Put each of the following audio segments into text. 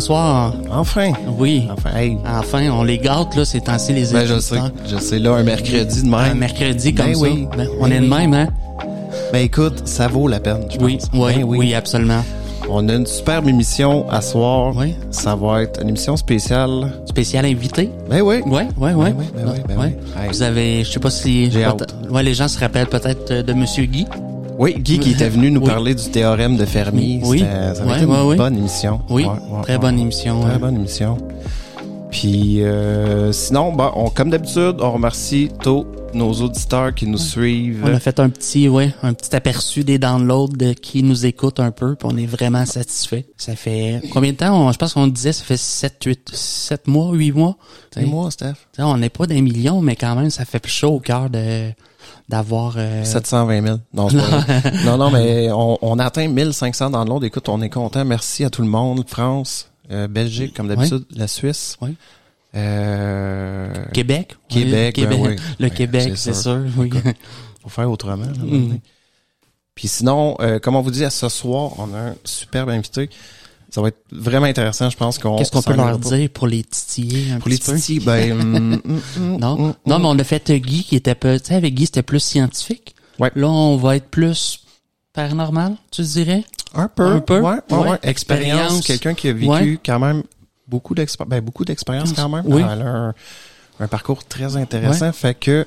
Oui, bonsoir. Enfin. Oui. Enfin, hey. Enfin, on les gâte, là, c'est ainsi les Ben, je sais. Je sais, là, un mercredi de Un même. mercredi comme Ben ça. oui. Ben, on Ben est de oui. même, hein? Ben, écoute, ça vaut la peine, je Oui, pense. oui, Ben oui, absolument. On a une superbe émission à soir. Oui. Ça va être une émission spéciale. Spécial invité. Ben oui. Ben oui, ben oui, ben oui. Hey. Vous avez, je sais pas si, J'ai ouais, les gens se rappellent peut-être de Monsieur Guy. Oui, Guy qui était venu nous Oui. parler du théorème de Fermi. Oui. C'était- Ça avait Ouais, été une ouais, bonne émission. Oui, Ouais, très bonne émission. Très bonne émission. Puis euh, sinon, ben, on, comme d'habitude, on remercie tous nos auditeurs qui nous suivent. On a fait un petit, ouais, un petit aperçu des downloads de qui nous écoute un peu, puis on est vraiment satisfait. Ça fait combien de temps? On- je pense qu'on disait ça fait 7, 8, 7 mois, 8 mois. C'est moi, Steph. T'sais, on n'est pas des millions, mais quand même, ça fait chaud au cœur de d'avoir. euh, 720 000. Non, c'est pas vrai. non, non, mais on, on a atteint 1500 dans le monde. Écoute, on est content. Merci à tout le monde. France, euh, Belgique, comme d'habitude, la Suisse. Oui. Euh, Québec. Québec, Oui, ben oui. Le Québec, c'est sûr. sûr. Oui. faut faire autrement. là, Mm. Puis sinon, euh, comme on vous dit, à ce soir, on a un superbe invité. Ça va être vraiment intéressant. Je pense qu'on. Qu'est-ce qu'on peut leur dire pour les titiller un Pour les petit peu? titis, ben, hum, hum, hum, Non, non, mais on a fait Guy qui était peu, tu sais, avec Guy c'était plus scientifique. Ouais. Là, on va être plus paranormal, tu dirais? Un peu. Un peu? Ouais, ouais, Ouais. ouais. Expérience. Quelqu'un qui a vécu quand même beaucoup d'expérience. Ben, beaucoup d'expérience quand même. Oui. Un parcours très intéressant. Fait que,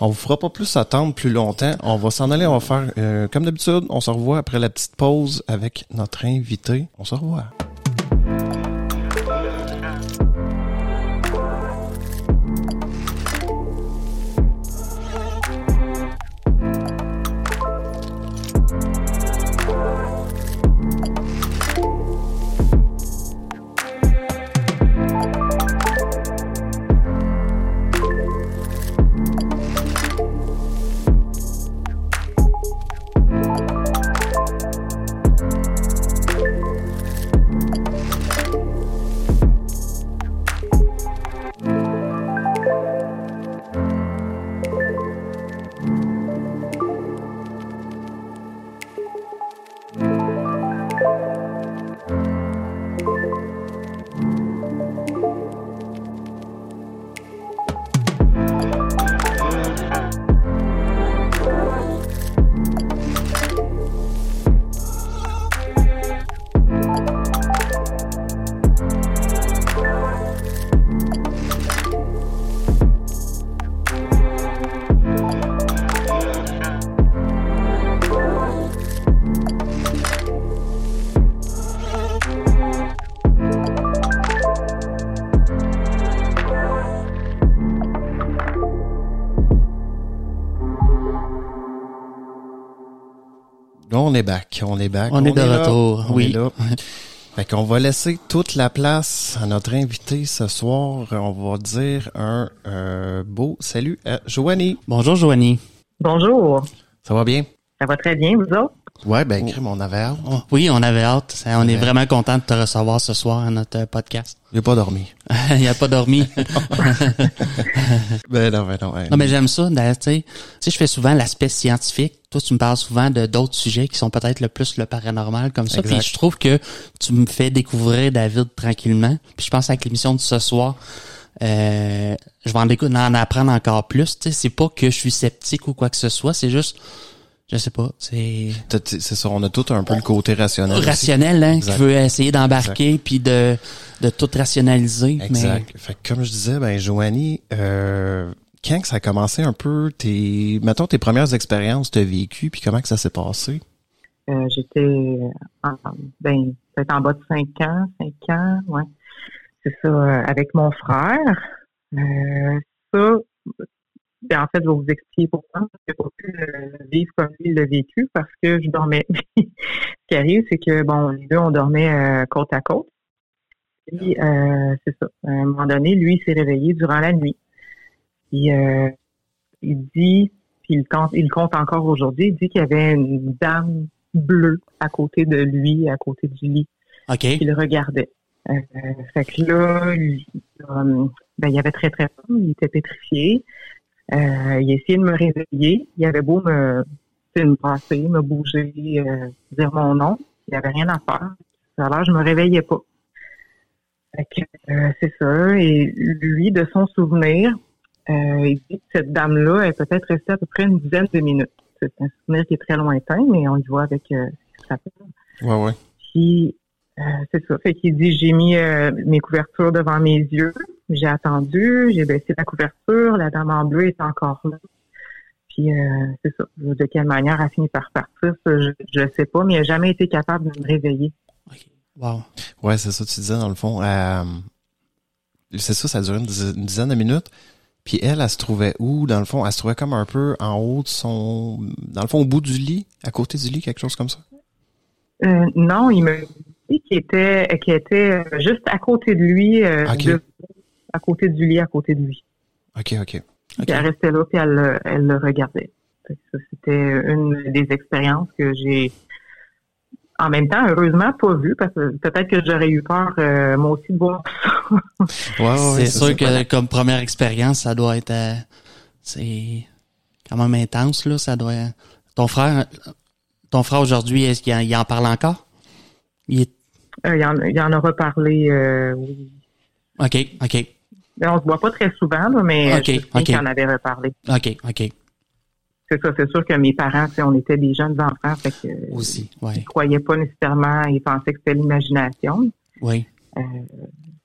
on vous fera pas plus attendre plus longtemps. On va s'en aller. On va faire, euh, comme d'habitude, on se revoit après la petite pause avec notre invité. On se revoit. On est back. On est back. On est de là. retour, On oui. est là. Fait qu'on va laisser toute la place à notre invité ce soir. On va dire un euh, beau salut à Joanie. Bonjour, Joanie. Bonjour. Ça va bien? Ça va très bien, vous autres? Ouais, ben, crime, on avait hâte. Oh, Oui, on avait hâte. On est vraiment content de te recevoir ce soir à notre euh, podcast. J'ai pas dormi. Il a pas dormi. Ben non, ben non. ouais. non, mais j'aime ça. d'ailleurs, Tu sais, je fais souvent l'aspect scientifique. Toi, tu me parles souvent de d'autres sujets qui sont peut-être le plus le paranormal comme ça. Puis je trouve que tu me fais découvrir David tranquillement. Puis je pense avec l'émission de ce soir, euh, je vais en, en apprendre encore plus. Tu sais, c'est pas que je suis sceptique ou quoi que ce soit. C'est juste, je sais pas, c'est T'as- C'est ça, on a tout un peu le côté rationnel. aussi. rationnel, hein, Exact. qui veut essayer d'embarquer puis de de tout rationaliser. Exact. Fait que comme je disais, ben Joanie, euh, quand que ça a commencé un peu tes, mettons tes premières expériences de vécu, puis comment que ça s'est passé? Euh, J'étais en, ben, peut-être en bas de 5 ans, 5 ans, ouais. C'est ça, euh, avec mon frère. Euh, ça, ben, en fait, je vais vous expliquer pourquoi. Je n'ai pas pu vivre comme lui il l'a vécu parce que je dormais. Ce qui arrive, c'est que, bon, les deux, on dormait euh, côte à côte. Puis, euh, c'est ça. À un moment donné, lui, il s'est réveillé durant la nuit. Puis, euh, il dit, puis il compte, il compte encore aujourd'hui, il dit qu'il y avait une dame bleue à côté de lui, à côté du lit, OK. le regardait. Euh, fait que là, il, ben, il avait très, très peur, il était pétrifié. Euh, il essayait de me réveiller. Il avait beau me, me brasser, me bouger, euh, dire mon nom. Il n'y avait rien à faire. Alors, je me réveillais pas. Euh, c'est ça. Et lui, de son souvenir, euh, il dit que cette dame-là est peut-être restée à peu près une dizaine de minutes. C'est un souvenir qui est très lointain, mais on y voit avec euh, ce ça fait. Ouais, ouais. Puis, euh, c'est ça. Fait qu'il dit, j'ai mis euh, mes couvertures devant mes yeux. J'ai attendu, j'ai baissé la couverture. La dame en bleu est encore là. Puis, euh, c'est ça. De quelle manière elle a fini par partir, ça, je, je sais pas, mais elle n'a jamais été capable de me réveiller. Wow. Ouais, c'est ça, tu disais dans le fond. euh, c'est ça, ça a duré une dizaine, une dizaine de minutes. Puis elle, elle se trouvait où, dans le fond? Elle se trouvait comme un peu en haut de son... Dans le fond, au bout du lit, à côté du lit, quelque chose comme ça? Euh, non, il me qu'il était, qu'il était euh, juste à côté de lui, euh, de- à côté du lit, à côté de lui. OK, OK. Puis elle restait là, puis elle, le- elle le regardait. Ça, c'était une des expériences que j'ai, en même temps, heureusement, pas vues, parce que peut-être que j'aurais eu peur, euh, moi aussi, de voir ça. Ouais, ouais, ouais, c'est sûr ça. que comme première expérience, ça doit être euh, c'est quand même intense là, ça doit ton frère ton frère aujourd'hui, est-ce qu'il en, il en parle encore? Il est Euh, il, en, il en a reparlé, euh, oui. OK, OK. On se voit pas très souvent, là, mais Ok, je en avait reparlé. OK, OK. C'est ça, c'est sûr que mes parents, on était des jeunes enfants, fait que Aussi. ils croyaient pas nécessairement, ils pensaient que c'était l'imagination. Oui. Euh,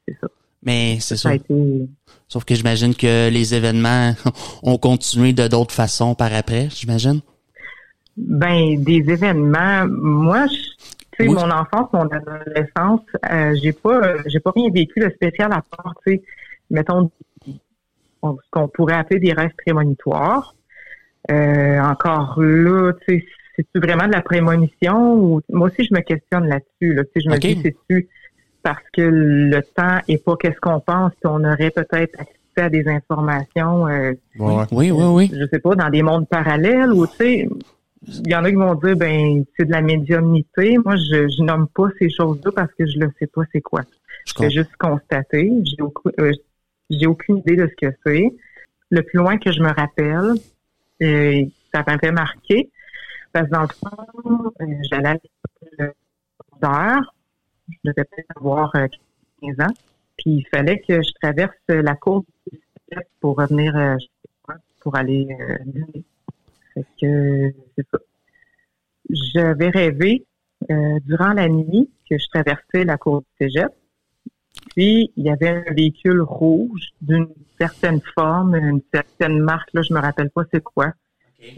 c'est ça. Mais c'est Ça ça. a été. Sauf que j'imagine que les événements ont continué de d'autres façons par après, j'imagine. Ben, des événements. Moi, je- tu sais, Oui. mon enfance, mon adolescence, euh, j'ai pas, euh, j'ai pas rien vécu de spécial à part, tu sais, mettons, on- ce qu'on pourrait appeler des rêves prémonitoires. Euh, encore là, tu sais, c'est-tu vraiment de la prémonition ou moi aussi je me questionne là-dessus. Là, Tu sais, je me dis c'est-tu parce que le temps est pas qu'est-ce qu'on pense, qu'on aurait peut-être accès à des informations, euh, ouais. Oui, oui, oui. je sais pas, dans des mondes parallèles ou tu sais, il y en a qui vont dire ben c'est de la médiumnité. Moi, je, je nomme pas ces choses-là parce que je ne sais pas c'est quoi. Je fais juste constater. J'ai aucune, euh, j'ai aucune idée de ce que c'est. Le plus loin que je me rappelle, euh, ça m'avait marqué parce que dans le fond, euh, j'allais à l'école. Je devais peut-être avoir euh, 15 ans. Puis il fallait que je traverse la cour pour revenir euh, chez moi, pour aller euh, dîner. Fait que c'est ça. J'avais rêvé euh, durant la nuit que je traversais la cour du cégep. Puis il y avait un véhicule rouge d'une certaine forme, une certaine marque, là, je me rappelle pas c'est quoi.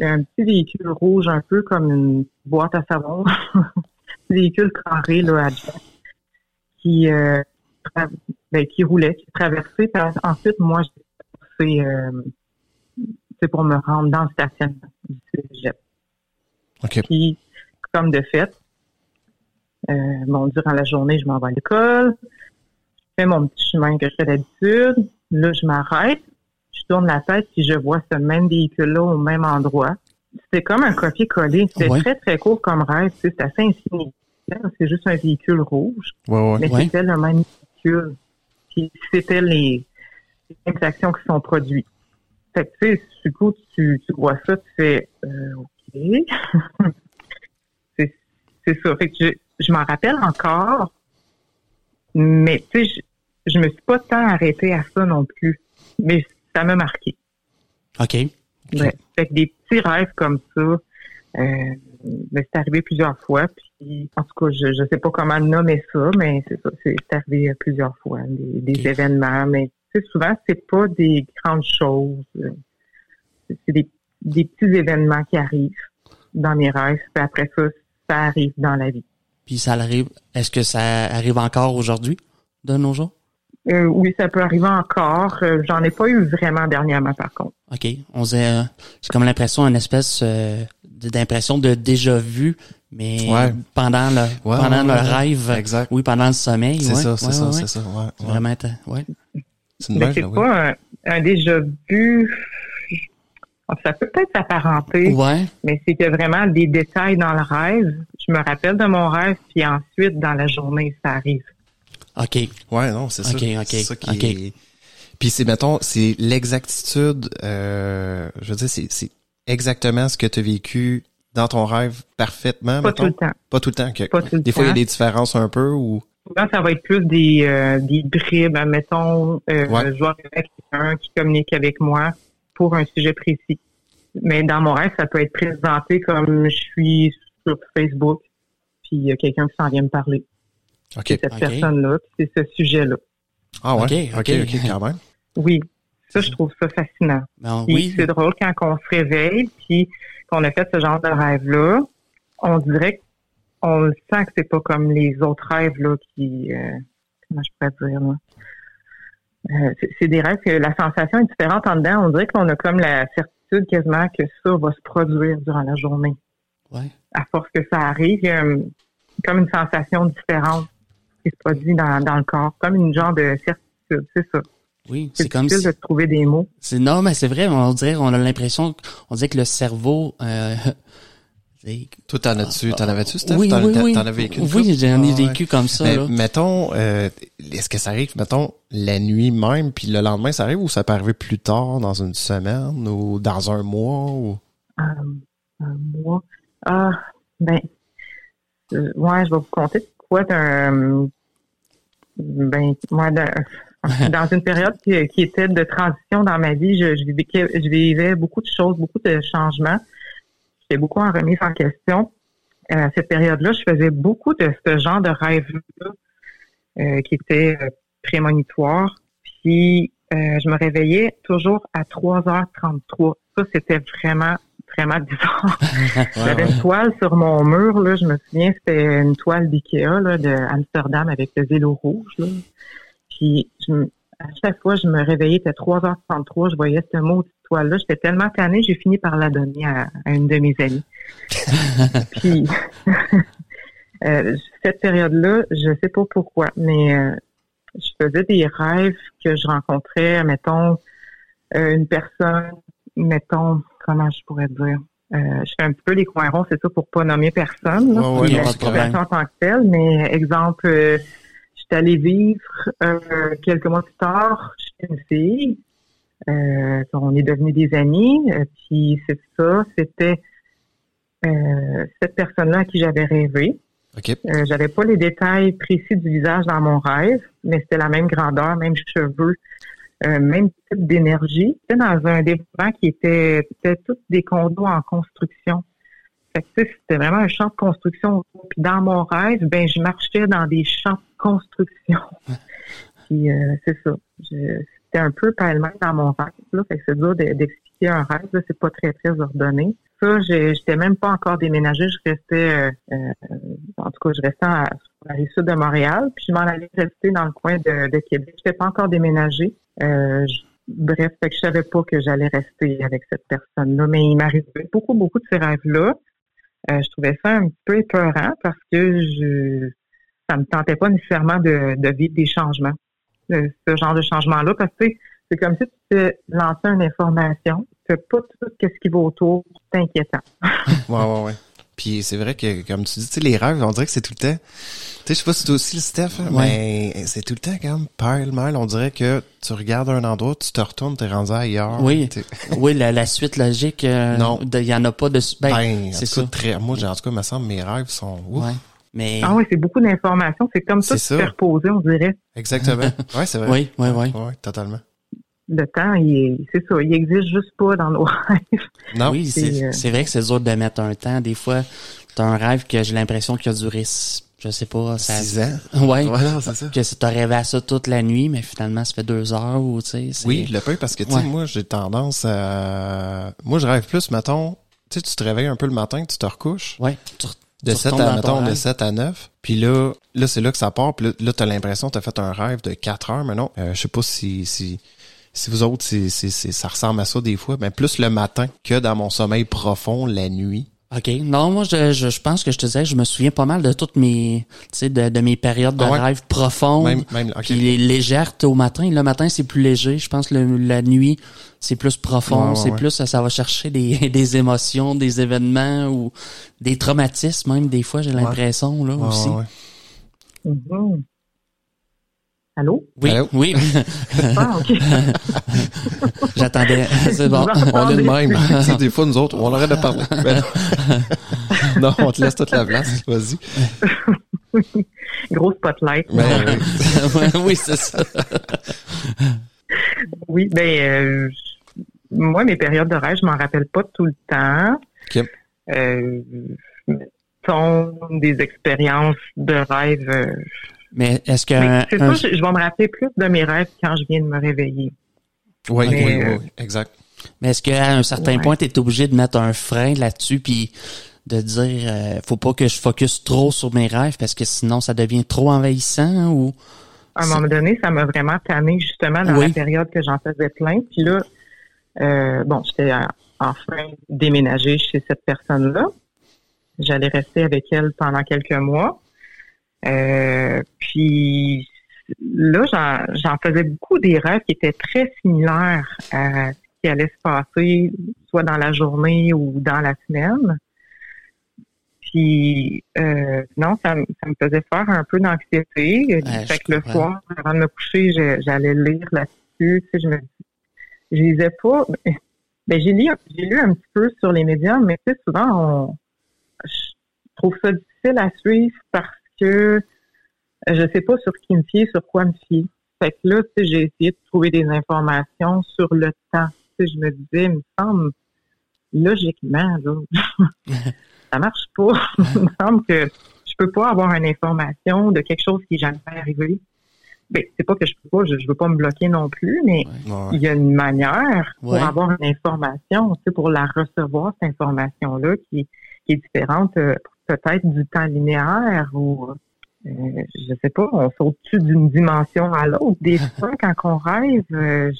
Un petit véhicule rouge, un peu comme une boîte à savon. Un véhicule carré là, à jack, qui, euh, ben, qui roulait, qui traversait. Ensuite, moi, j'ai passé euh, c'est pour me rendre dans le stationnement du cégep. OK. Puis, comme de fait, euh, bon, durant la journée, je m'en vais à l'école, je fais mon petit chemin que je fais d'habitude. Là, je m'arrête, je tourne la tête, puis je vois ce même véhicule-là au même endroit. C'est comme un copier-coller. C'est Ouais. très, très court comme rêve. C'est assez insignifiant. C'est juste un véhicule rouge. Ouais, ouais. Mais c'était le même véhicule. Puis c'était les, les mêmes actions qui sont produites. Fait que, tu sais, du coup, tu, tu vois ça, tu fais, euh, OK. c'est c'est ça. Fait que je, je m'en rappelle encore, mais tu sais, je, je me suis pas tant arrêtée à ça non plus. Mais ça m'a marqué. OK. Ouais. Fait que des petits rêves comme ça, euh, ben, c'est arrivé plusieurs fois. Puis, en tout cas, je ne sais pas comment nommer ça, mais c'est ça, c'est c'est arrivé plusieurs fois, des, des événements. Mais sais, souvent, c'est pas des grandes choses. C'est des, des petits événements qui arrivent dans mes rêves. Puis après ça, ça arrive dans la vie. Puis ça arrive. Est-ce que ça arrive encore aujourd'hui, de nos jours? Euh, oui, ça peut arriver encore. Euh, J'en ai pas eu vraiment dernièrement, par contre. OK. On faisait, euh, j'ai comme l'impression, une espèce euh, d'impression de déjà vu, mais Ouais. pendant le Ouais, pendant ouais, le ouais. rêve. Exact. Oui, pendant le sommeil. C'est ouais. ça, c'est Ouais, ça, ouais, c'est ça. Ouais, C'est ouais. Vraiment, ouais. C'est une Mais c'est oui. pas un, un déjà vu. Ça peut peut-être s'apparenter. Ouais. mais c'est que vraiment des détails dans le rêve. Je me rappelle de mon rêve, puis ensuite, dans la journée, ça arrive. OK. Ouais, non, c'est ça. Ok, ok, C'est ça qui ok. est- Puis c'est, mettons, c'est l'exactitude, euh, je veux dire, c'est, c'est exactement ce que tu as vécu dans ton rêve parfaitement, Pas mettons? tout le temps. Pas tout le temps. que- Pas tout le des fois, il y a des différences un peu ou... souvent, ça va être plus des, euh, des bribes, admettons, euh, Ouais. je vais avec quelqu'un qui communique avec moi pour un sujet précis. Mais dans mon rêve, ça peut être présenté comme je suis sur Facebook, puis il y a quelqu'un qui s'en vient me parler. OK. C'est cette personne-là, puis c'est ce sujet-là. Ah ouais? Ok, OK, ok. OK, quand même. Oui, ça, je trouve ça fascinant. Ben, Puis oui. c'est drôle quand on se réveille, puis qu'on a fait ce genre de rêve-là, on dirait qu'on le sent que c'est pas comme les autres rêves là qui euh, comment je pourrais dire là? Euh, c'est- des rêves que la sensation est différente en dedans. On dirait qu'on a comme la certitude quasiment que ça va se produire durant la journée. Ouais. À force que ça arrive, il y a euh, comme une sensation différente qui se produit dans, dans le corps, comme une genre de certitude. C'est ça. Oui, C'est c'est comme difficile si... de trouver des mots. C'est non, mais c'est vrai, on dirait, on a l'impression, on dirait que le cerveau, euh, Toi, t'en as-tu, t'en avais-tu, Steph? oui, T'en, oui, t'en- oui. t'en as vécu une Oui, j'en ai Ah vécu comme ça, Mais là. mettons, euh, est-ce que ça arrive, mettons, la nuit même, puis le lendemain, ça arrive ou ça peut arriver plus tard, dans une semaine ou dans un mois ou... Euh, un mois. Ah, ben, euh, ouais, je vais vous compter de quoi d'un, ben, moi, d'un- dans une période qui, qui était de transition dans ma vie, je, je, vivais, je vivais beaucoup de choses, beaucoup de changements. J'étais beaucoup en remise en question. Euh, à cette période-là, je faisais beaucoup de ce genre de rêve-là euh, qui était euh, prémonitoire. Puis, je me réveillais toujours à 3h33. Ça, c'était vraiment, vraiment bizarre. J'avais une toile sur mon mur, là, je me souviens, c'était une toile d'Ikea de Amsterdam avec le vélo rouge. Là. Puis je à chaque fois je me réveillais, c'était 3h33, je voyais ce mot toile-là. J'étais tellement tannée, j'ai fini par la donner à, à une de mes amies. Puis euh, cette période-là, je sais pas pourquoi, mais euh, je faisais des rêves que je rencontrais, mettons, euh, une personne, mettons, comment je pourrais dire. Euh, je fais un petit peu les coins ronds, c'est ça, pour pas nommer personne. là, la situation en tant que telle, mais exemple, euh, j'étais allée vivre euh, quelques mois plus tard chez une fille. Euh, on est devenus des amis. euh, puis c'est ça, c'était euh, cette personne-là à qui j'avais rêvé. Euh, j'avais pas les détails précis du visage dans mon rêve, mais c'était la même grandeur, même cheveux, même type d'énergie. C'était dans un développement qui était, c'était tous des condos en construction. Fait que, c'était vraiment un champ de construction. Puis dans mon rêve, ben je marchais dans des champs de construction. Puis euh, c'est ça. Je- C'était un peu pêle-mêle dans mon rêve. Là, fait que c'est dur de- d'expliquer un rêve. Là, c'est pas très très ordonné. Ça, j'étais même pas encore déménagée. Je restais, euh, euh, en tout cas, je restais à, sur la sud de Montréal. Puis je m'en allais rester dans le coin de, de Québec. Je n'étais pas encore déménagée. Euh, je- bref, fait que je savais pas que j'allais rester avec cette personne-là. Mais il m'arrivait beaucoup, beaucoup de ces rêves-là. Euh, je trouvais ça un peu épeurant parce que je ça me tentait pas nécessairement de, de vivre des changements. Ce genre de changement-là, parce que tu sais, c'est comme si tu te lançais une information, tu pas tout ce qui va autour, c'est inquiétant. Ouais, ouais, ouais. Puis c'est vrai que, comme tu dis, tu sais, les rêves, on dirait que c'est tout le temps. Tu sais, je sais pas si toi aussi le Steph, hein, mais c'est tout le temps comme pile mal. On dirait que tu regardes un endroit, tu te retournes, t'es rendu ailleurs. Oui. Oui, la, la suite logique, euh, Non. il y en a pas de... Ben, Ben, en c'est ça. très, moi, j'ai- en tout cas, me semble, mes rêves sont, ouf. Ouais. Mais, Ah oui, c'est beaucoup d'informations. C'est comme ça C'est de se ça. faire poser, on dirait. Exactement. Ouais, c'est vrai. oui, oui, oui. Ouais, totalement. Le temps, il est- c'est ça, il existe juste pas dans nos rêves. Non. Oui, c'est c'est, euh, c'est vrai que c'est dur de mettre un temps. Des fois, t'as un rêve que j'ai l'impression qu'il a duré, je sais pas, ça... Six ans. Ouais. Ouais, c'est ça. Que t'as rêvé à ça toute la nuit, mais finalement, ça fait deux heures ou, tu sais, c'est- Oui, le peu, parce que, tu sais, Ouais. moi, j'ai tendance à, moi, je rêve plus, mettons, tu sais, tu te réveilles un peu le matin, tu te recouches. Ouais. Tu De tu 7 retombes à, mettons, de rêve. 7 à 9. Puis là, là, c'est là que ça part. Puis là, là t'as l'impression que t'as fait un rêve de 4 heures. Mais non, euh, je sais pas si, si, si vous autres, c'est- ça ressemble à ça des fois. Mais plus le matin que dans mon sommeil profond la nuit. OK. Non, moi, je, je, je pense que je te disais, je me souviens pas mal de toutes mes, tu sais, de, de mes périodes de Ah ouais? rêve profondes. Même, même, ok. Puis les légères au matin. Le matin, c'est plus léger. Je pense que le- la nuit, c'est plus profond. Ouais, ouais, c'est ouais. plus, ça, ça va chercher des, des émotions, des événements ou des traumatismes même, des fois, j'ai l'impression, là, Ouais, aussi. ouais, ouais. Allô? Oui, Allô? oui. Ah, OK. J'attendais. C'est bon. On est de même. Tu sais, des fois, nous autres, on arrête de parler. Mais non. non, on te laisse toute la place. Vas-y. Gros spotlight. Ben, oui, c'est ça. Oui, ben euh, moi, mes périodes de rêve, je m'en rappelle pas tout le temps. Ok. Euh, mettons, des expériences de rêve. euh, Mais est-ce que c'est un- ça, je, je vais me rappeler plus de mes rêves quand je viens de me réveiller. oui, Mais, oui, oui, euh, oui, exact. mais est-ce qu'à un certain Ouais. point, tu es obligé de mettre un frein là-dessus puis de dire euh, faut pas que je focus trop sur mes rêves parce que sinon ça devient trop envahissant ou À un moment donné, ça m'a vraiment tanné justement dans Oui. la période que j'en faisais plein. Puis là, euh, bon, j'étais enfin déménagée chez cette personne-là. J'allais rester avec elle pendant quelques mois. Euh, puis là, j'en, j'en faisais beaucoup des rêves qui étaient très similaires à ce qui allait se passer soit dans la journée ou dans la semaine. Puis euh, non, ça, me- ça me faisait faire un peu d'anxiété. Ouais, fait que le soir, avant de me coucher, j'allais lire là-dessus. Tu sais, je me je lisais pas. Ben, j'ai lu, j'ai lu un petit peu sur les médias, mais tu sais, souvent, on, je trouve ça difficile à suivre parce que je sais pas sur qui me fier, sur quoi me fier. Fait que là, tu sais, j'ai essayé de trouver des informations sur le temps. Tu sais, je me disais, il me semble, logiquement, là, ça marche pas. il me semble que je peux pas avoir une information de quelque chose qui est jamais arrivé. Ben, c'est pas que je peux pas, je, je veux pas me bloquer non plus, mais Ouais. il y a une manière pour Ouais. avoir une information, tu sais, pour la recevoir, cette information-là, qui, qui est différente euh, peut-être du temps linéaire ou euh, je sais pas, on saute-tu d'une dimension à l'autre. Des fois, quand on rêve, euh, je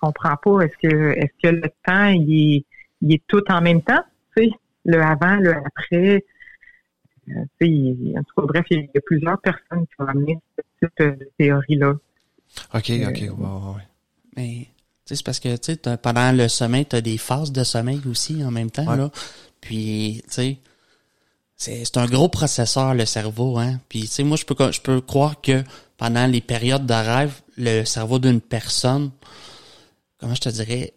comprends pas. Est-ce que est-ce que le temps il est, il est tout en même temps? Tu sais, le avant, le après. Euh, tu sais, il- en tout cas, bref, il y a plusieurs personnes qui ont amené ce type de théorie-là. OK, Euh, OK. Mais tu sais, c'est parce que tu pendant le sommeil, tu as des phases de sommeil aussi en même temps. Ouais. Là. Puis, tu sais, c'est un gros processeur, le cerveau. Hein? Puis, tu sais, moi, je peux, je peux croire que pendant les périodes de rêve, le cerveau d'une personne, comment je te dirais,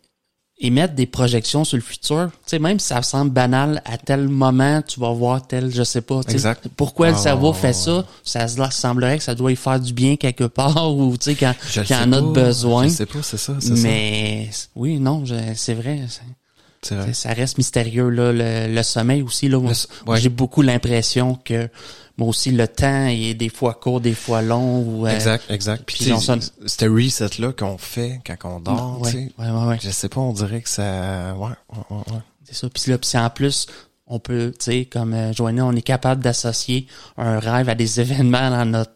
émettre des projections sur le futur. Tu sais, même si ça semble banal, à tel moment, tu vas voir tel, je sais pas. Exact. Pourquoi le Ah, cerveau fait ouais, ça? Ça se- semblerait que ça doit y faire du bien quelque part ou, tu sais, quand, Je quand en a besoin. Je sais pas, c'est ça, c'est ça. Mais oui, non, c'est vrai. Vrai. Ça reste mystérieux là, le, le sommeil aussi là. Ouais. j'ai beaucoup l'impression que moi aussi le temps est des fois court, des fois long. Ou, euh, Exact, exact. Puis, sonne- ce reset-là qu'on fait quand on dort, ouais, tu sais, ouais, ouais, ouais. je sais pas, on dirait que ça... Ouais, ouais, ouais, ouais. C'est ça. Puis là, en plus, on peut, tu sais, comme euh, Joanny, on est capable d'associer un rêve à des événements dans notre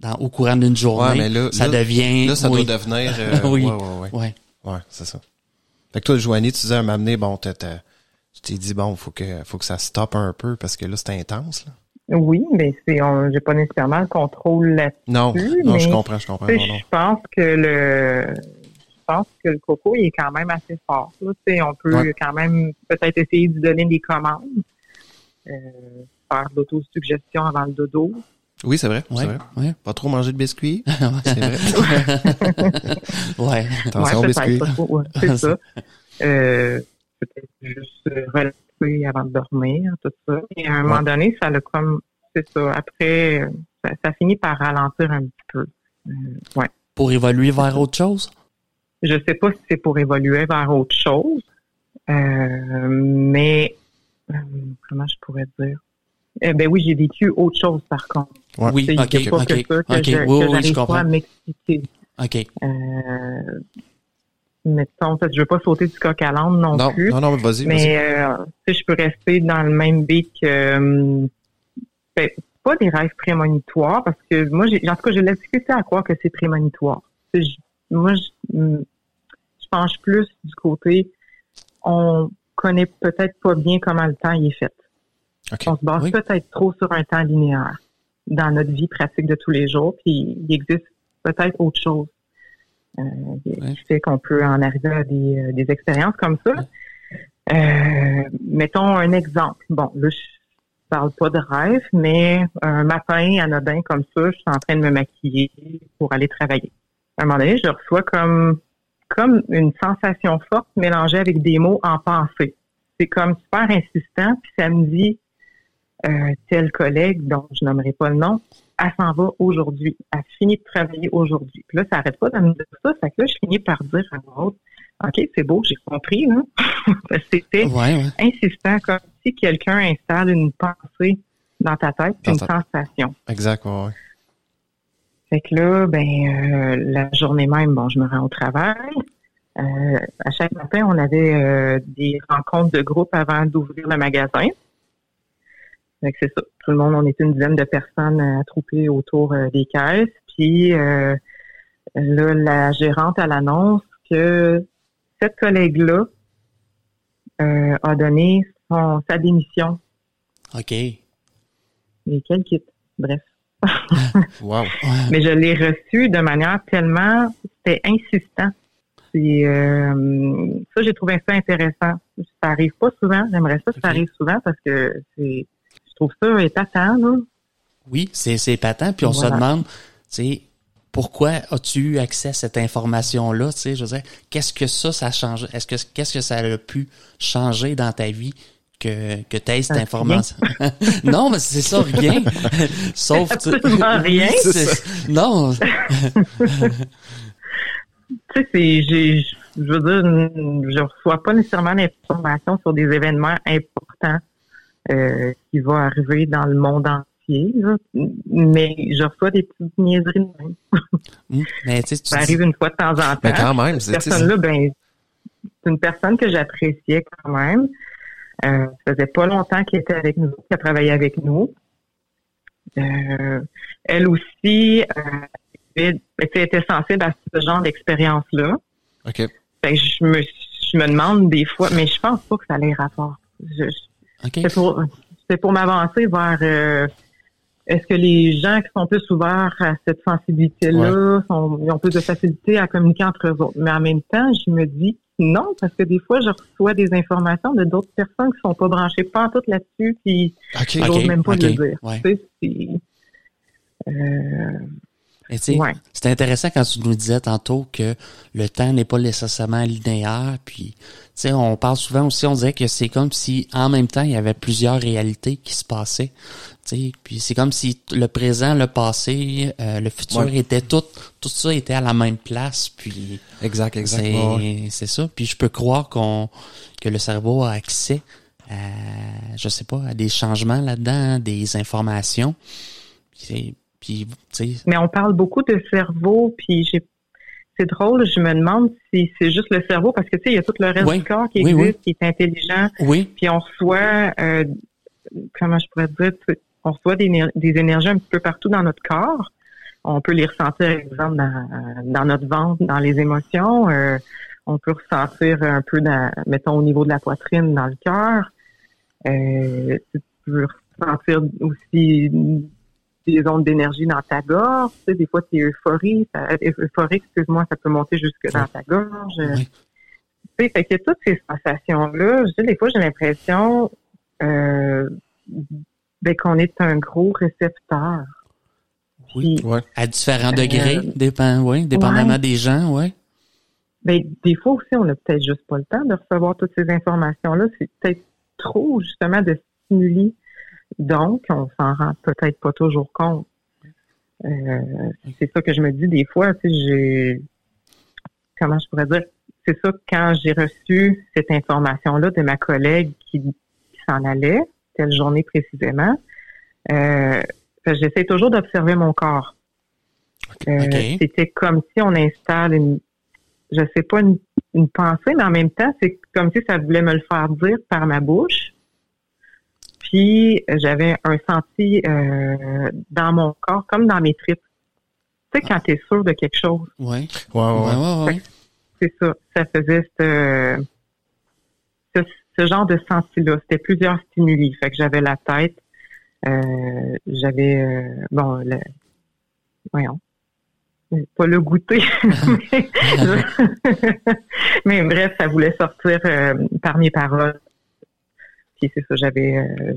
dans, au courant d'une journée. Ouais, mais là- ça là- devient. Là, ça oui, doit devenir... euh, Oui. Ouais, ouais, ouais. Ouais. Ouais, c'est ça. Fait que toi, Joanie, tu disais à m'amener, bon, tu t'es dit, bon, faut que, faut que ça stoppe un peu parce que là, c'est intense, là. Oui, mais c'est, on, j'ai pas nécessairement le contrôle là-dessus. Non, non, je comprends, je comprends. Non, non. Je pense que le, je pense que le coco il est quand même assez fort. Là. On peut Ouais. quand même peut-être essayer de lui donner des commandes, euh, faire de l'autosuggestion avant le dodo. Oui, c'est vrai, Ouais. c'est vrai. Ouais. Pas trop manger de biscuits, c'est vrai. ouais. Attention aux biscuits. c'est ça. Euh, peut-être juste relaxer avant de dormir, tout ça. Et à un moment donné, ça le comme, c'est ça. Après, ça, ça finit par ralentir un petit peu. Euh, ouais. Pour évoluer vers autre chose? Je sais pas si c'est pour évoluer vers autre chose, euh, mais euh, comment je pourrais dire? Eh ben oui, j'ai vécu autre chose par contre. Ouais. Oui, C'est ok, ok, que ça que ok. je- Oui, que oui, je j'arrive pas comprends. à m'expliquer. OK. Euh, mettons, peut-être, je veux pas sauter du coq à l'âne non, Non, plus, non, non, mais vas-y, vas-y. mais euh, tu sais, je peux rester dans le même beat que euh, ben, pas des rêves prémonitoires parce que moi, j'ai, en tout cas, j'ai la difficulté à croire que c'est prémonitoire. Tu sais, je- moi, je, je penche plus du côté, on connaît peut-être pas bien comment le temps y est fait. OK. On se base Oui. peut-être trop sur un temps linéaire dans notre vie pratique de tous les jours, puis il existe peut-être autre chose euh, qui Ouais. fait qu'on peut en arriver à des, euh, des expériences comme ça. Euh, mettons un exemple. Bon, là, je parle pas de rêve, mais un matin anodin comme ça, je suis en train de me maquiller pour aller travailler. À un moment donné, je reçois comme comme une sensation forte mélangée avec des mots en pensée. C'est comme super insistant, puis ça me dit euh, telle collègue dont je nommerai pas le nom, elle s'en va aujourd'hui. Elle finit de travailler aujourd'hui. Puis là, ça n'arrête pas de me dire ça. Fait que là, je finis par dire à l'autre, OK, c'est beau, j'ai compris. Hein? C'était insistant, comme si quelqu'un installe une pensée dans ta tête, une sensation. Exact, ouais. Fait que là, ben, euh, la journée même, bon, je me rends au travail. Euh, à chaque matin, on avait euh, des rencontres de groupe avant d'ouvrir le magasin. Fait que c'est ça. Tout le monde, on était une dizaine de personnes attroupées autour des caisses. Puis là, la gérante, elle annonce que cette collègue-là a donné son, sa démission. OK. Et qu'elle quitte. Bref. wow. Mais je l'ai reçu de manière tellement, c'était insistant. Euh, ça, j'ai trouvé ça intéressant. Ça arrive pas souvent. J'aimerais ça que ça arrive souvent parce que c'est, trouve ça épatant, là. Oui, c'est, épatant. Puis on se demande, tu sais, pourquoi as-tu eu accès à cette information-là? Tu sais, je veux dire, qu'est-ce que ça, ça change? Est-ce que, qu'est-ce que ça a pu changer dans ta vie? que, que tu aies cette information? non, mais c'est ça, rien. Sauf... Absolument rien. non. tu sais, j'ai, je veux dire, je reçois pas nécessairement l'information sur des événements importants euh, qui vont arriver dans le monde entier, mais je reçois des petites niaiseries de même. Mmh, mais, tu ça arrive une fois de temps en temps. Mais quand même, cette personne-là, ben, c'est une personne que j'appréciais quand même. Euh, ça faisait pas longtemps qu'elle était avec nous, qu'elle travaillait avec nous. Euh, elle aussi, euh, elle était sensible à ce genre d'expérience-là. OK. Fait que je me, je me demande des fois, mais je pense pas que ça a les C'est pour, pour m'avancer vers euh, est-ce que les gens qui sont plus ouverts à cette sensibilité-là sont, ils ont plus de facilité à communiquer entre eux Mais en même temps, je me dis non, parce que des fois, je reçois des informations de d'autres personnes qui sont pas branchées pas tout là-dessus, puis okay. j'ose même pas le dire. Ouais. Euh, c'est intéressant quand tu nous disais tantôt que le temps n'est pas nécessairement linéaire. Puis, tu on parle souvent aussi, on dirait que c'est comme si en même temps il y avait plusieurs réalités qui se passaient. Puis c'est comme si le présent, le passé, euh, le futur était tout, tout ça était à la même place. Puis, exact, exactement. C'est ça. Puis je peux croire qu'on que le cerveau a accès à, je sais pas, à des changements là-dedans, des informations. Mais on parle beaucoup de cerveau, puis j'ai c'est drôle, je me demande si c'est juste le cerveau, parce que tu sais, il y a tout le reste du corps qui existe, qui est intelligent. Oui. Puis on reçoit, euh, comment je pourrais dire, on reçoit des, énergies un petit peu partout dans notre corps. On peut les ressentir, par exemple, dans, notre ventre, dans les émotions. Euh, on peut ressentir un peu, dans, mettons, au niveau de la poitrine, dans le cœur. Euh, tu peux ressentir aussi des ondes d'énergie dans ta gorge. Tu sais, des fois, tu es euphorie, ça, euphorique, excuse-moi, ça peut monter jusque dans ta gorge. Tu sais, fait que toutes ces sensations-là, je dis, des fois, j'ai l'impression euh, ben, qu'on est un gros récepteur. Oui, à différents degrés, euh, dépend, oui, dépendamment des gens, oui. Ben, des fois aussi, on n'a peut-être juste pas le temps de recevoir toutes ces informations-là. C'est peut-être trop, justement, de stimuli donc, on s'en rend peut-être pas toujours compte. Euh, c'est ça que je me dis des fois, tu j'ai comment je pourrais dire, c'est ça quand j'ai reçu cette information-là de ma collègue qui, s'en allait, telle journée précisément, euh, j'essaie toujours d'observer mon corps. Euh, c'était comme si on installe une, je sais pas, une, une pensée, mais en même temps, c'est comme si ça voulait me le faire dire par ma bouche. Puis j'avais un senti euh, dans mon corps, comme dans mes tripes. Tu sais, quand tu es sûr de quelque chose. Oui. Ouais, ouais, ouais. C'est ça. Ça faisait ce, ce, genre de senti-là. C'était plusieurs stimuli. Fait que j'avais la tête. Euh, j'avais euh, bon le voyons pas le goûter mais, bref ça voulait sortir par mes paroles puis c'est ça, j'avais euh,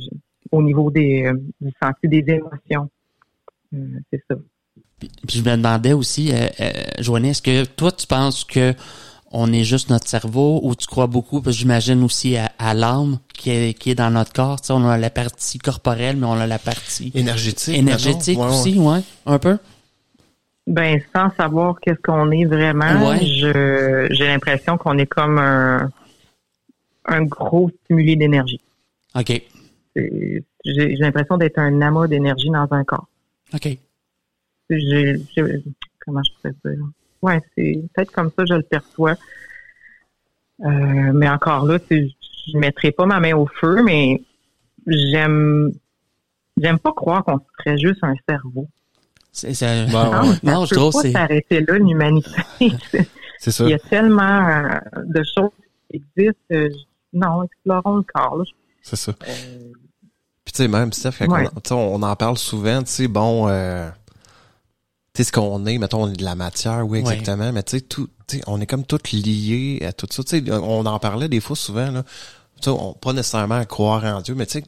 au niveau des euh, du senti des émotions. Euh, c'est ça. Puis, je me demandais aussi, euh, Joanie, est-ce que toi tu penses que on est juste notre cerveau ou tu crois beaucoup, parce que j'imagine aussi à, à l'âme qui est, qui est dans notre corps. Tu sais, on a la partie corporelle, mais on a la partie Énergétique. énergétique. Ouais, aussi, ouais, un peu? Ben, sans savoir qu'est-ce qu'on est vraiment, Ouais. je j'ai l'impression qu'on est comme un, un gros stimulé d'énergie. OK. J'ai l'impression d'être un amas d'énergie dans un corps. OK. J'ai, comment je pourrais dire? Ouais, c'est peut-être comme ça je le perçois. Euh, mais encore là, je mettrai pas ma main au feu, mais j'aime j'aime pas croire qu'on serait juste un cerveau. C'est, Ouais, ouais, Non, ouais. ça Non, je peut trouve pas c'est- s'arrêter là, l'humanité. C'est ça. Il y a tellement euh, de choses qui existent. euh, non, explorons le corps. là. C'est ça. Euh, Puis tu sais, même, Steph, quand Ouais. on, tu sais, on en parle souvent, tu sais, bon, euh, tu sais, ce qu'on est, mettons, on est de la matière, oui, Ouais. exactement, mais tu sais, tout, tu sais, on est comme tout lié à tout ça. Tu sais, on en parlait des fois souvent, là, tu sais, on, pas nécessairement à croire en Dieu, mais tu sais,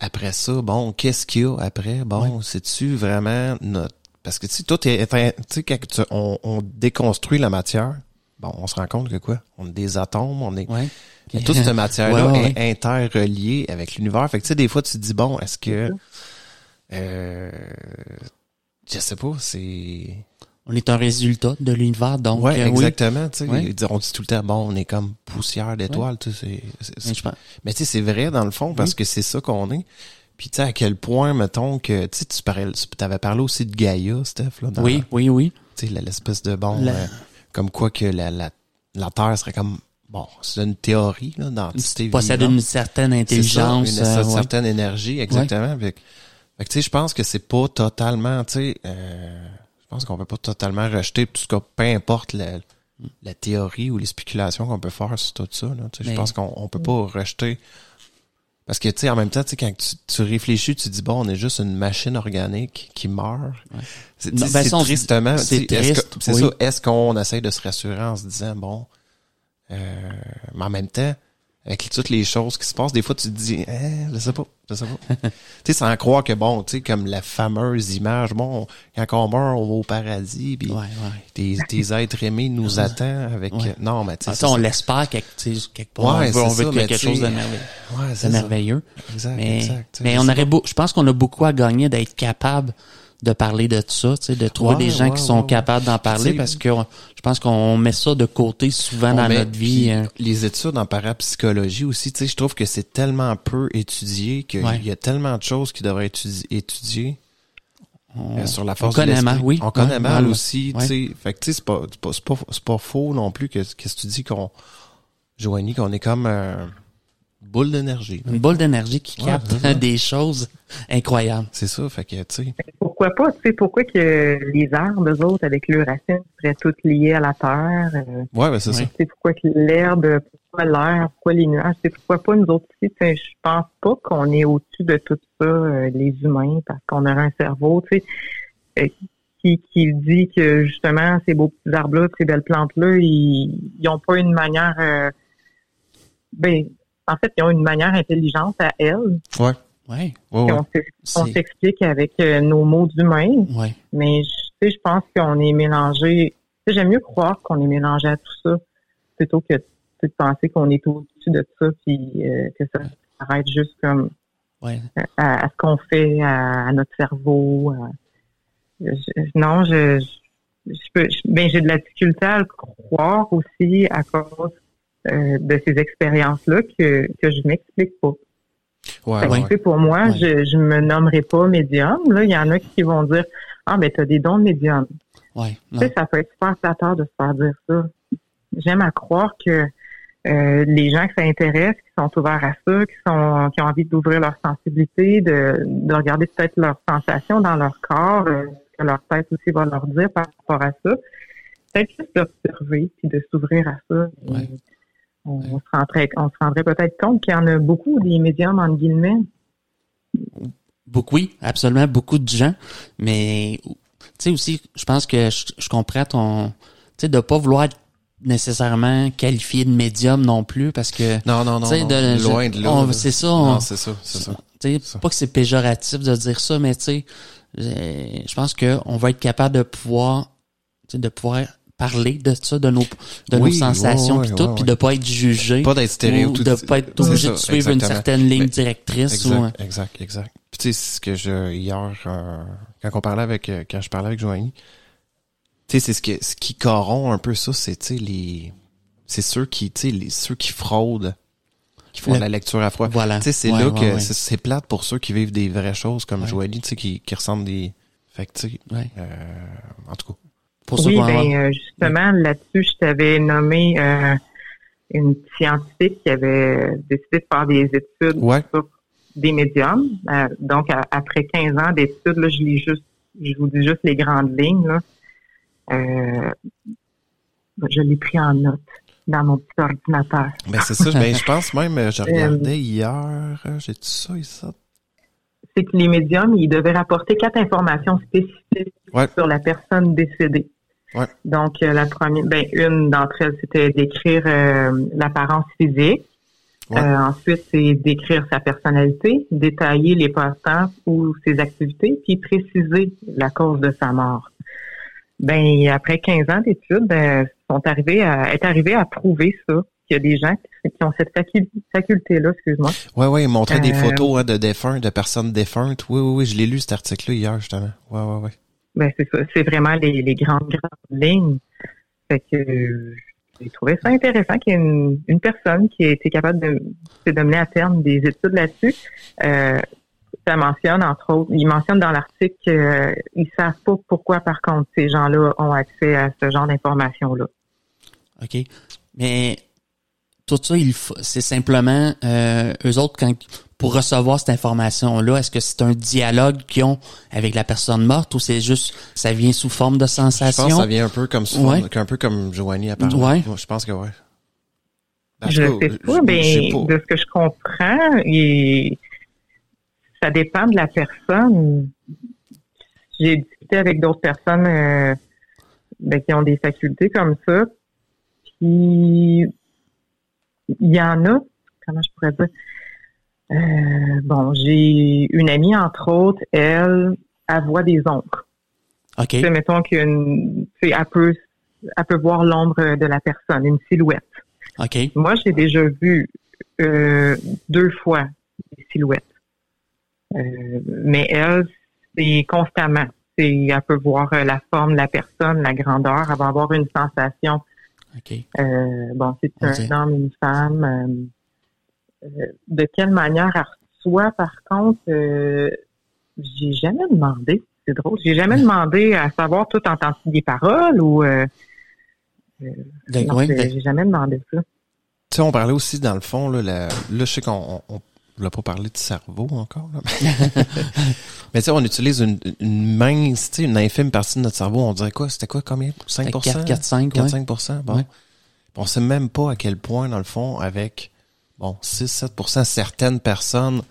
après ça, bon, qu'est-ce qu'il y a après? Bon, c'est-tu vraiment notre... Parce que, tu sais, tout est... Tu sais, quand on déconstruit la matière, bon, on se rend compte que quoi? On est des atomes, on est... ouais. Mais toute cette matière-là Ouais, ouais, est interreliée avec l'univers. Fait que tu sais, des fois, tu te dis, bon, est-ce que... Euh, je sais pas, c'est... On est un résultat de l'univers, donc Ouais, euh, oui. exactement. tu sais. On dit tout le temps, bon, on est comme poussière d'étoiles. tu sais, Mais tu sais, c'est vrai dans le fond, parce que c'est ça qu'on est. Puis tu sais, à quel point, mettons, que... Tu sais, tu parlais- tu avais parlé aussi de Gaïa, Steph, là, dans, Oui, oui, oui. tu sais, l'espèce de bon... La- euh, comme quoi que la, la, la Terre serait comme... Bon, c'est une théorie, là, d'entité Possède vivante. une certaine ça, intelligence. une euh, ouais. certaine énergie, exactement. Fait que- fait que, tu sais, je pense que c'est pas totalement, tu sais, euh, je pense qu'on peut pas totalement rejeter, tout ce que peu importe la, la théorie ou les spéculations qu'on peut faire sur tout ça. Là, tu sais, je pense qu'on on peut pas rejeter. Parce que, tu sais, en même temps, tu sais, quand tu, tu réfléchis, tu dis, bon, on est juste une machine organique qui meurt. C'est ben, c'est on- tristement. c'est triste, C'est oui. ça. Est-ce qu'on essaye de se rassurer en se disant, bon, euh, mais en même temps, avec toutes les choses qui se passent, des fois tu te dis, eh, je sais pas, je sais pas. tu sais, sans croire que bon, tu sais, comme la fameuse image, bon, quand on meurt, on va au paradis, puis Ouais, ouais. tes, tes êtres aimés nous attendent avec. Ouais. Non, mais tu sais, Ah, on l'espère quelque, part. Ouais, on veut, on veut ça, quelque chose de merveilleux. De merveilleux. Exact, Mais, exact. mais on aurait beau, je pense qu'on a beaucoup à gagner d'être capable de parler de ça, tu sais, de trouver Ouais, des gens ouais, qui sont ouais, capables d'en parler parce que on- je pense qu'on met ça de côté souvent On dans met- notre vie. euh, Les études en parapsychologie aussi, tu sais, je trouve que c'est tellement peu étudié qu'il y a tellement de choses qui devraient être étudi- étudiées on, euh, sur la on force de connaît mal, l'esprit. oui. On connaît mal mal. aussi, tu sais. Fait que tu sais, c'est pas, c'est pas, c'est pas, pas faux non plus que, qu'est-ce que tu dis qu'on, Joanie, qu'on est comme euh, boule d'énergie. Une boule d'énergie qui capte des choses incroyables. C'est ça, fait que, tu sais. Pourquoi pas, tu sais, pourquoi que les arbres, eux autres, avec leurs racines, seraient toutes liées à la terre? euh, Ouais, ben c'est ça. tu sais, pourquoi que l'herbe, pourquoi l'air, pourquoi les nuages, tu sais, pourquoi pas nous autres ici? Tu sais, Je pense pas qu'on est au-dessus de tout ça, euh, les humains, parce qu'on aurait un cerveau, tu sais, euh, qui, qui dit que justement, ces beaux petits arbres-là, ces belles plantes-là, ils n'ont pas une manière... euh, ben, en fait, ils ont une manière intelligente à elles, Ouais. Ouais, ouais. on s'explique avec euh, nos mots d'humains. ouais. Mais je- tu sais, je pense qu'on est mélangé. Tu sais, J'aime mieux croire qu'on est mélangé à tout ça plutôt que de penser qu'on est au-dessus de ça puis euh, que ça s'arrête juste comme Ouais. à, à ce qu'on fait à, à notre cerveau. à- je- non, je, je, je peux. je- ben, j'ai de la difficulté à le croire aussi à cause euh, de ces expériences-là que que je m'explique pas. Ouais, tu pour moi, Ouais. je, je me nommerai pas médium. Là, il y en a qui vont dire Ah ben t'as des dons de médium. Ouais. Tu sais, ça peut être super flatteur de se faire dire ça. J'aime à croire que euh, les gens que ça intéresse, qui sont ouverts à ça, qui sont qui ont envie d'ouvrir leur sensibilité, de, de regarder peut-être leurs sensations dans leur corps, euh, ce que leur tête aussi va leur dire par rapport à ça. Peut-être juste d'observer puis de s'ouvrir à ça. Ouais. On, se rendrait, on se rendrait peut-être compte qu'il y en a beaucoup des médiums entre guillemets. Beaucoup, oui, absolument, beaucoup de gens. Mais, tu sais aussi, je pense que je, je comprends ton, tu sais, de pas vouloir être nécessairement qualifié de médium non plus parce que, Non, non, non. de- Loin de là. c'est ça, on- c'est ça, c'est ça. tu sais, pas que c'est péjoratif de dire ça, mais tu sais, je pense que on va être capable de pouvoir, tu sais, de pouvoir parler de ça, de nos de nos sensations puis tout, puis de pas être jugé. Pas d'être stéréo ou tout de pas être obligé de suivre une certaine ligne Mais- directrice ou Exact, exact, exact. Puis tu sais, c'est ce que je hier euh, quand on parlait avec euh, quand je parlais avec Joanie, tu sais, c'est ce que ce qui corrompt un peu ça, c'est tu sais les c'est ceux qui tu sais les ceux qui fraudent qui font Le- la lecture à froid. Voilà. Tu sais, c'est Ouais, là que ouais. c'est- c'est plate pour ceux qui vivent des vraies choses comme. Joanie, tu sais qui qui ressentent des fait que tu sais euh, en tout cas. Pour Oui, ben euh, justement, là-dessus, je t'avais nommé euh, une scientifique qui avait décidé de faire des études Ouais. sur des médiums. Euh, donc, à- après 15 ans d'études, là, je lis juste, je vous dis juste les grandes lignes. Là. Euh, je l'ai pris en note dans mon petit ordinateur. Ben c'est ça, ben je pense même euh, je regardais hier, euh, j'ai tout ça ici. C'est que les médiums, ils devaient rapporter quatre informations spécifiques Ouais. sur la personne décédée. Ouais. Donc, euh, la première, ben, une d'entre elles, c'était d'écrire euh, l'apparence physique. Ouais. Euh, ensuite, c'est d'écrire sa personnalité, détailler les passe-temps ou ses activités, puis préciser la cause de sa mort. Ben, après 15 ans d'études, ben, sont arrivés à être arrivés à prouver ça. Qu'il y a des gens qui, ont cette facu- faculté-là, excuse-moi. Ouais, ouais, il montrait des Euh, photos hein, de défunts, de personnes défuntes. Oui, oui, oui, je l'ai lu cet article-là hier, justement. Ouais, ouais, ouais. Ben, c'est ça. C'est vraiment les, les grandes, grandes lignes. Fait que euh, j'ai trouvé ça intéressant qu'il y ait une, personne qui a été capable de, de mener à terme des études là-dessus. Euh, ça mentionne, entre autres, il mentionne dans l'article qu'ils savent pas pourquoi, par contre, ces gens-là ont accès à ce genre d'informations-là. OK. Mais tout ça, c'est simplement euh, eux autres quand pour recevoir cette information-là, est-ce que c'est un dialogue qu'ils ont avec la personne morte ou c'est juste ça vient sous forme de Je pense sensation? que ça vient un peu comme ça, Ouais. un peu comme Joanie a parlé. Ouais. Je pense que. En Je cas, sais pas, pas. de ce que je comprends, et ça dépend de la personne. J'ai discuté avec d'autres personnes euh, ben, qui ont des facultés comme ça. Puis il y en a, comment je pourrais dire? Euh, bon, j'ai une amie, entre autres, elle, elle voit des ombres. OK. Tu sais, mettons qu'une, tu sais, elle peut, elle peut voir l'ombre de la personne, une silhouette. OK. Moi, j'ai déjà vu euh, deux fois des silhouettes. Euh, mais elle, c'est constamment. C'est, elle peut voir euh, la forme de la personne, la grandeur. Elle va avoir une sensation. OK. Euh, bon, c'est un homme, une femme. Euh, euh, de quelle manière elle reçoit, par contre, euh, j'ai jamais demandé. C'est drôle. J'ai jamais demandé à savoir tout entends des paroles ou. Euh, ouais, c'est- de- j'ai jamais demandé ça. Tu sais, on parlait aussi dans le fond, là, la- là je sais qu'on on, on l'a pas parlé de cerveau encore. Là. Mais tu sais, on utilise une, une mince, tu sais, une infime partie de notre cerveau. On dirait quoi? C'était quoi combien? 5 4, 4, 5, 4, ouais. 5 Bon. Ouais. On sait même pas à quel point, dans le fond, avec bon, 6-7% certaines personnes,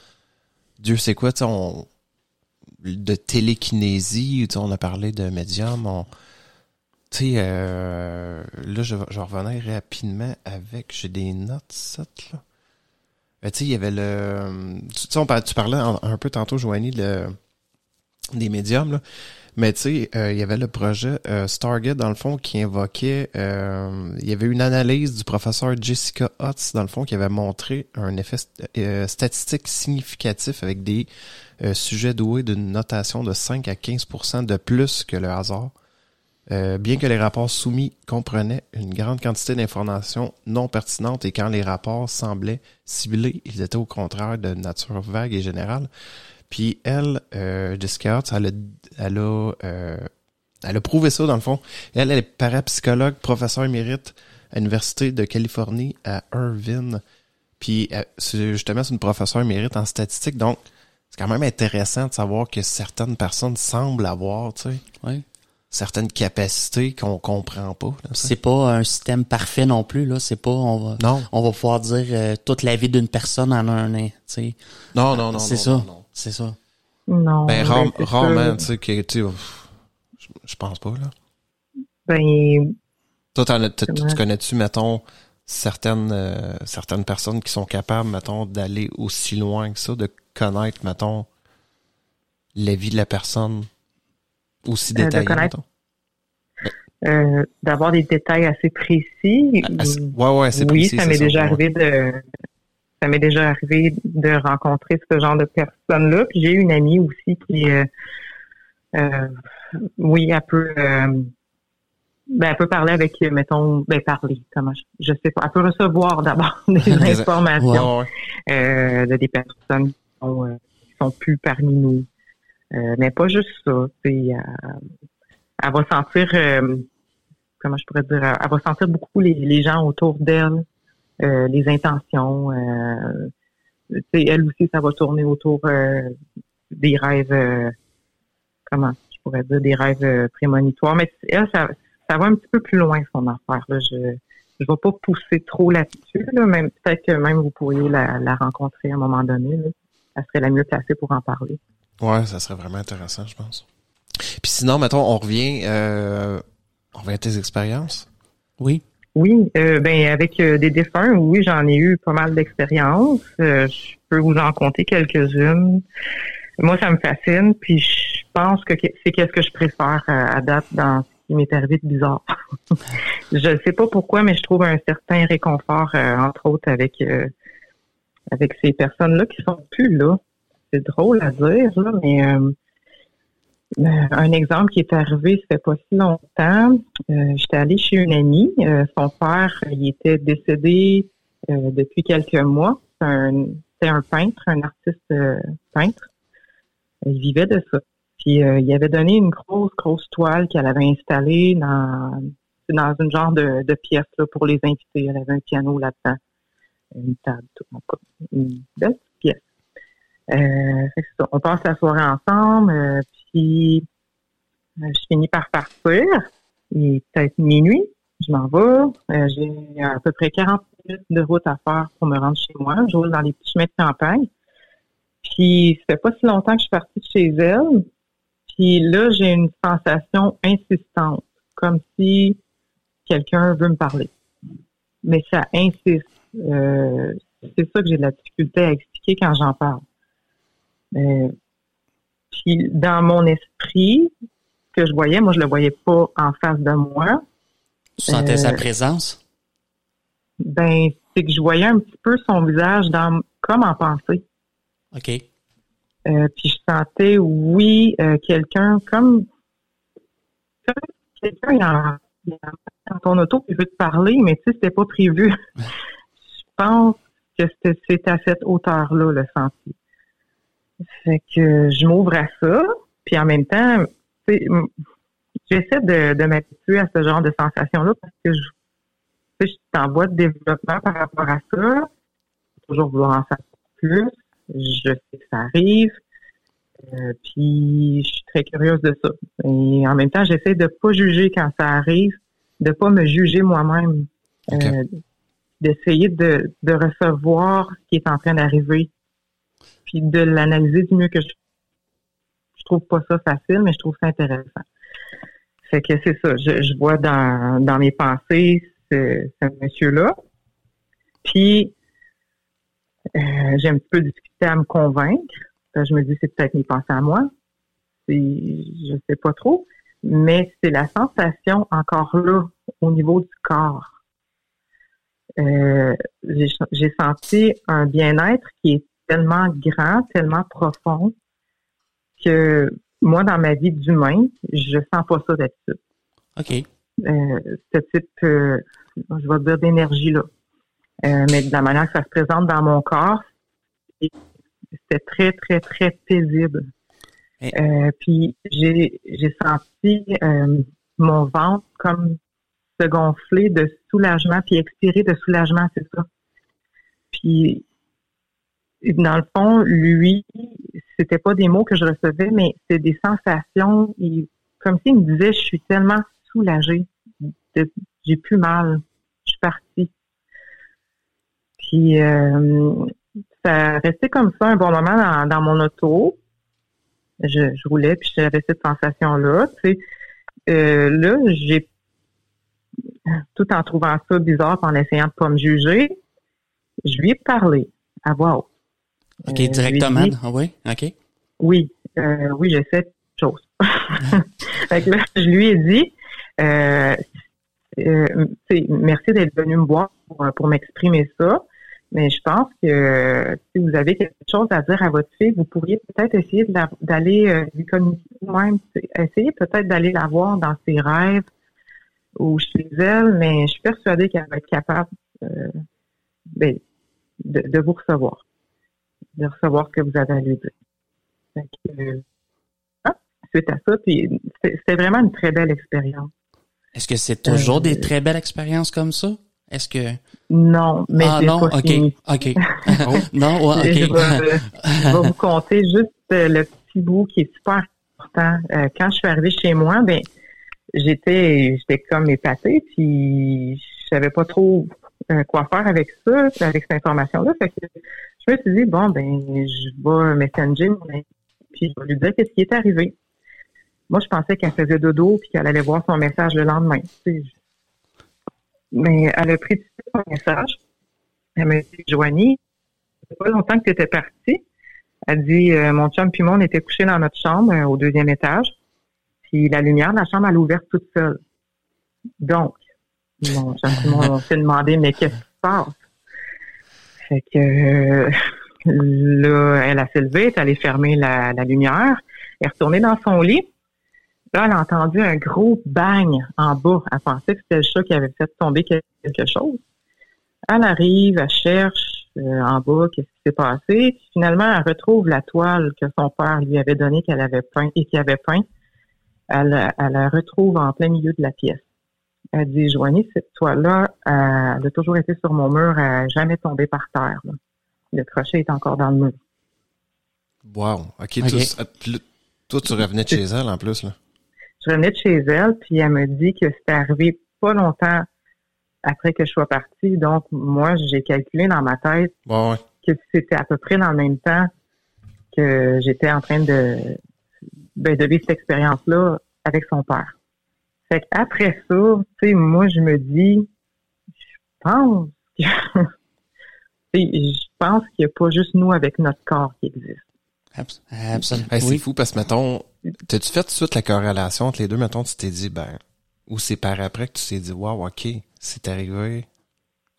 Dieu sait quoi, on de télékinésie, on a parlé de médium, on tu sais, euh, là, je, je revenir rapidement avec, j'ai des notes, ça, là. Ben, tu sais, il y avait le, tu sais, tu parlais un, un peu tantôt, Joanie, le, des médiums, là. Mais tu sais, euh, il y avait le projet euh, Stargate, dans le fond, qui invoquait... euh, il y avait une analyse du professeur Jessica Hutz, dans le fond, qui avait montré un effet euh, statistique significatif avec des euh, sujets doués d'une notation de 5 à 15 de plus que le hasard. Euh, bien que les rapports soumis comprenaient une grande quantité d'informations non pertinentes et quand les rapports semblaient ciblés, ils étaient au contraire de nature vague et générale. Puis elle, euh, Jessica Hutz, elle a, elle, a, euh, elle a prouvé ça dans le fond. Elle, elle est parapsychologue, professeur émérite à l'Université de Californie à Irvine. Puis euh, c'est- justement, c'est une professeure émérite en statistique. Donc, c'est quand même intéressant de savoir que certaines personnes semblent avoir, tu sais, Ouais. certaines capacités qu'on comprend pas. C'est pas un système parfait non plus là, c'est pas on va Non, on va pouvoir dire euh, toute la vie d'une personne en un an, tu sais. non, non, non. C'est non, ça. C'est ça. Non. Ben, ben, rarement, tu sais, que, tu je, pense pas, là. Ben, Toi, tu connais-tu, mettons, certaines, euh, certaines personnes qui sont capables, mettons, d'aller aussi loin que ça, de connaître, mettons, la vie de la personne aussi Euh, détaillée, euh, d'avoir des détails assez précis. Ah, ouais, ouais, c'est Oui, ça m'est déjà arrivé de ça m'est déjà arrivé de rencontrer ce genre de personnes-là. Puis j'ai une amie aussi qui euh, euh, oui, elle peut euh, ben, elle peut parler avec, mettons, ben parler, comment je, je sais pas. Elle peut recevoir d'abord des informations de des personnes qui sont, qui sont plus parmi nous. Mais pas juste ça. Elle, elle va sentir, comment je pourrais dire, elle va sentir beaucoup les, les gens autour d'elle, les intentions. elle aussi, ça va tourner autour des rêves, comment je pourrais dire, des rêves prémonitoires. Mais elle, ça, ça va un petit peu plus loin son affaire. Là. Je ne vais pas pousser trop là-dessus. Là. Même peut-être que même vous pourriez la, la, rencontrer à un moment donné. Là. Elle serait la mieux placée pour en parler. Ouais, ça serait vraiment intéressant, je pense. Puis sinon, mettons, on revient, euh, on revient à tes expériences. Oui. Oui, euh, ben avec euh, des défunts, oui, j'en ai eu pas mal d'expériences. Euh, je peux vous en compter quelques-unes. Moi, ça me fascine, puis je pense que c'est qu'est-ce que je préfère à date dans qui m'est arrivé de bizarre. je ne sais pas pourquoi, mais je trouve un certain réconfort, euh, entre autres, avec euh, avec ces personnes-là qui sont plus là. C'est drôle à dire, là, mais euh, un exemple qui est arrivé, ça fait pas si longtemps. J'étais allée chez une amie. son père, il était décédé depuis quelques mois. C'est un, un peintre, un artiste peintre. Il vivait de ça. Puis euh, il avait donné une grosse, grosse toile qu'elle avait installée dans, dans une genre de, de pièce là, pour les invités. Elle avait un piano là-dedans, une table, tout, une belle pièce. Euh, on passe la soirée ensemble, euh, puis euh, je finis par partir. Il est peut-être minuit, je m'en vais. J'ai à peu près 40 minutes de route à faire pour me rendre chez moi. Je roule dans les petits chemins de campagne. Puis, ça fait pas si longtemps que je suis partie de chez elle. Puis là, j'ai une sensation insistante, comme si quelqu'un veut me parler. Mais ça insiste. Euh, c'est ça que j'ai de la difficulté à expliquer quand j'en parle. Euh, puis dans mon esprit, ce que je voyais, moi je le voyais pas en face de moi. Tu sentais sa euh, présence? Ben, c'est que je voyais un petit peu son visage dans comme en pensée. OK. Euh, puis je sentais, oui, euh, quelqu'un comme, quelqu'un dans ton auto qui veut te parler, mais tu sais, c'était pas prévu. je pense que c'est à cette hauteur-là, le senti. Fait que je m'ouvre à ça, puis en même temps, j'essaie de, de m'habituer à ce genre de sensation-là parce que je, je suis en voie de développement par rapport à ça. Toujours vouloir en savoir plus je sais que ça arrive. Euh, puis je suis très curieuse de ça. Et en même temps, j'essaie de pas juger quand ça arrive, de pas me juger moi-même, euh, d'essayer de, de recevoir ce qui est en train d'arriver, puis de l'analyser du mieux que je. Je trouve pas ça facile, mais je trouve ça intéressant. Fait que c'est ça. Je, vois dans, mes pensées ce, ce monsieur-là. Puis euh, j'ai un petit peu discuté à me convaincre. Je me dis, c'est peut-être mes pensées à moi. Je sais pas trop. Mais c'est la sensation encore là au niveau du corps. Euh, j'ai senti un bien-être qui est tellement grand, tellement profond que moi, dans ma vie d'humain, je sens pas ça d'habitude. OK. Euh, ce type, euh, je vais dire, d'énergie-là. Euh, mais de la manière que ça se présente dans mon corps, c'était très, très, très paisible. Euh, puis j'ai, j'ai senti euh, mon ventre comme se gonfler de soulagement, puis expirer de soulagement, c'est ça. Puis dans le fond, lui, c'était pas des mots que je recevais, mais c'est des sensations. comme s'il me disait, je suis tellement soulagée, j'ai plus mal, je suis partie. Puis euh, ça restait comme ça un bon moment dans, mon auto. Je, je roulais, puis j'avais cette sensation-là. Tu sais. Euh, là, j'ai tout en trouvant ça bizarre, en essayant de pas me juger, je lui ai parlé à voix haute. OK, euh, directement, ah oui, OK. Oui, euh, oui, j'ai fait chose. fait que là, je lui ai dit, Euh, euh, merci d'être venu me voir pour, m'exprimer ça. Mais je pense que si vous avez quelque chose à dire à votre fille, vous pourriez peut-être essayer d'aller lui communiquer ou même essayer peut-être d'aller la voir dans ses rêves ou chez elle, mais je suis persuadée qu'elle va être capable euh, ben, de, vous recevoir, de recevoir ce que vous avez à lui dire. Euh, ah, suite à ça, puis c'était vraiment une très belle expérience. Est-ce que c'est toujours des euh, très belles expériences comme ça? Est-ce que non, mais ah non, ok, ok, non, ouais, ok. Je vais, vous conter juste le petit bout qui est super important. quand je suis arrivée chez moi, ben j'étais j'étais comme épatée, puis je savais pas trop euh, quoi faire avec ça, avec cette information-là. Fait que je me dit, bon, ben, je vais messenger puis je vais lui dire qu'est-ce qui est arrivé. Moi, je pensais qu'elle faisait dodo puis qu'elle allait voir son message le lendemain. Mais elle a pris son message. Elle m'a dit, Joanie, c'est pas longtemps que tu étais partie. Elle dit, euh, mon chum puis moi, on était couchés dans notre chambre euh, au deuxième étage. Puis la lumière de la chambre, elle a ouverte toute seule. Donc, mon on s'est demandé, mais qu'est-ce qui se passe? Fait que là, elle a elle est allée fermer la, lumière, elle est retournée dans son lit. Là, elle a entendu un gros bang en bas. Elle pensait que c'était le chat qui avait fait tomber quelque chose. Elle arrive, elle cherche euh, en bas qu'est-ce qui s'est passé. finalement, elle retrouve la toile que son père lui avait donnée qu'elle avait peint et qui avait peint. Elle, elle la retrouve en plein milieu de la pièce. Elle dit, Joanie, cette toile-là, elle a toujours été sur mon mur, elle n'a jamais tombé par terre. Le crochet est encore dans le mur. Wow. OK. toi, tu revenais de chez elle en plus, là? Je revenais de chez elle, puis elle me dit que c'était arrivé pas longtemps après que je sois partie. Donc, moi, j'ai calculé dans ma tête que c'était à peu près dans le même temps que j'étais en train de, ben, de vivre cette expérience-là avec son père. Fait qu'après ça, tu sais, moi, je me dis, je pense que, je pense qu'il n'y a pas juste nous avec notre corps qui existe. Absolument. C'est fou parce que, mettons, t'as-tu fait tout de suite la corrélation entre les deux? Mettons, tu t'es dit, ben, ou c'est par après que tu t'es dit, wow, OK, c'est arrivé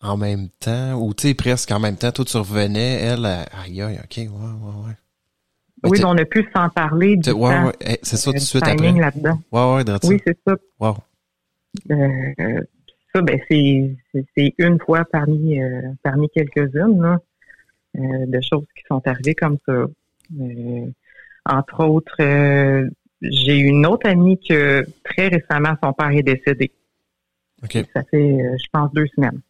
en même temps, ou tu sais, presque en même temps, toi, tu revenais, elle, aïe, aïe, OK, ouais, ouais, ouais. Oui, on a pu s'en parler du ouais, temps, ouais, eh, c'est ça tout de suite après. là-dedans. Ouais, ouais, Oui, c'est ça. Wow. Euh, ça, ben, c'est, c'est une fois parmi, euh, parmi quelques-unes, là, euh, de choses qui sont arrivées comme ça. Euh, entre autres, euh, j'ai une autre amie que très récemment, son père est décédé. Okay. Ça fait, je pense, deux semaines.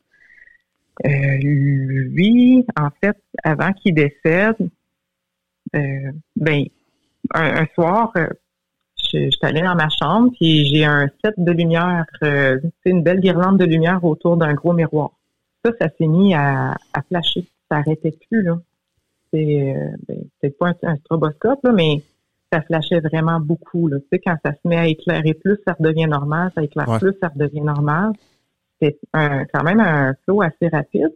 lui, en fait, avant qu'il décède, euh, ben, un, soir, euh, je, suis allée dans ma chambre, puis j'ai un set de lumière, euh, c'est une belle guirlande de lumière autour d'un gros miroir. Ça, ça s'est mis à, à flasher. Ça n'arrêtait plus, là. C'est ben, pas un, stroboscope, là, mais ça flashait vraiment beaucoup. Là. Tu sais, quand ça se met à éclairer plus, ça redevient normal. Ça éclaire plus, ça redevient normal. C'est quand même un flow assez rapide.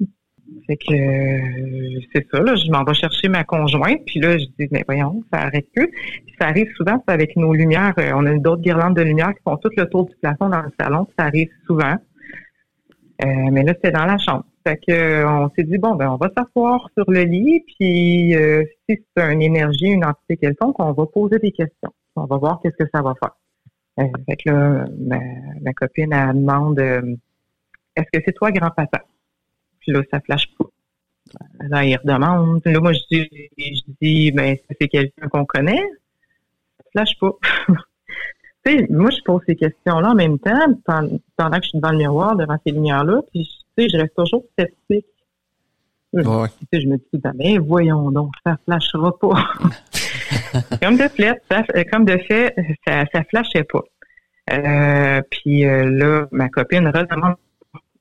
Fait que euh, c'est ça, là, je m'en vais chercher ma conjointe, puis là, je dis, mais voyons, ça arrête plus. Puis ça arrive souvent, c'est avec nos lumières, euh, on a d'autres guirlandes de lumière qui font tout le tour du plafond dans le salon, ça arrive souvent. Euh, mais là, c'était dans la chambre. Fait que on s'est dit, bon, ben on va s'asseoir sur le lit, puis si c'est une énergie, une entité quelconque, on va poser des questions. On va voir qu'est-ce que ça va faire. fait que là, ma, ma copine, elle demande, est-ce que c'est toi, grand-papa? Puis là, ça flash pas. Là, il redemande. Là, moi, je dis, je dis, ben, c'est quelqu'un qu'on connaît? Ça flash pas. tu sais, moi, je pose ces questions-là en même temps, pendant que je suis devant le miroir, devant ces lumières-là, puis, tu sais, je reste toujours sceptique. Ouais. Tu sais, je me dis, ben, voyons donc, ça flashera pas. comme de fait, ça, comme de fait, ça, ça flashait pas. Euh, puis euh, là, ma copine redemande,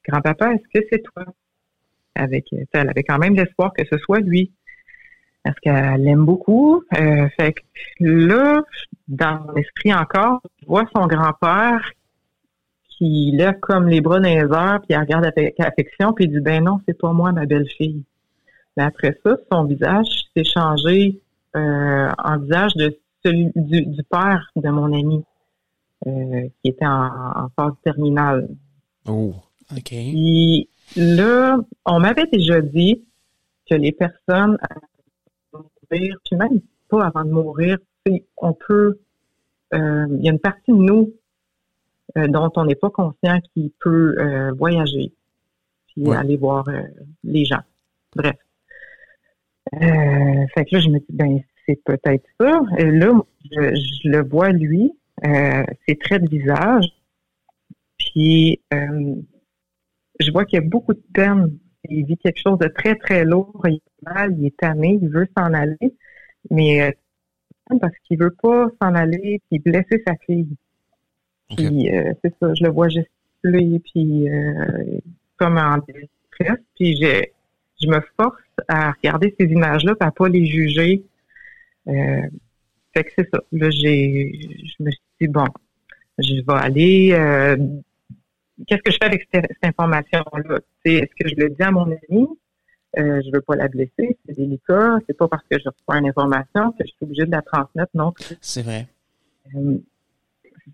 grand-papa, est-ce que c'est toi? Avec elle avait quand même l'espoir que ce soit lui parce qu'elle l'aime beaucoup. Euh, fait que là, dans l'esprit encore, je vois son grand-père qui lève comme les bras dans les airs, puis il regarde avec affection, puis il dit ben non, c'est pas moi ma belle-fille. Mais après ça, son visage s'est changé euh, en visage de celui du, père de mon ami. euh, qui était en, phase terminale. Oh. OK. Puis là, on m'avait déjà dit que les personnes avant de mourir, puis même pas avant de mourir, on peut, euh, il y a une partie de nous euh, dont on n'est pas conscient qui peut euh, voyager, puis aller voir les gens. Bref. fait que là, je me dis, ben, c'est peut-être ça. Et là, je, le vois, lui, c'est très de visage. Puis, je vois qu'il y a beaucoup de peine. Il vit quelque chose de très, très lourd. Il est mal, il est tanné, il veut s'en aller. Mais parce qu'il veut pas s'en aller puis blesser sa fille. Puis euh, c'est ça, je le vois gesticuler puis euh, comme en détresse. Puis je, je me force à regarder ces images-là, et à pas les juger. Euh, fait que c'est ça. Là, j'ai, je me suis dit bon, je vais aller. Qu'est-ce que je fais avec cette, information-là? Est-ce que je le dis à mon ami? Euh, je veux pas la blesser, c'est délicat. C'est pas parce que je reçois une information que je suis obligée de la transmettre non C'est vrai. Euh,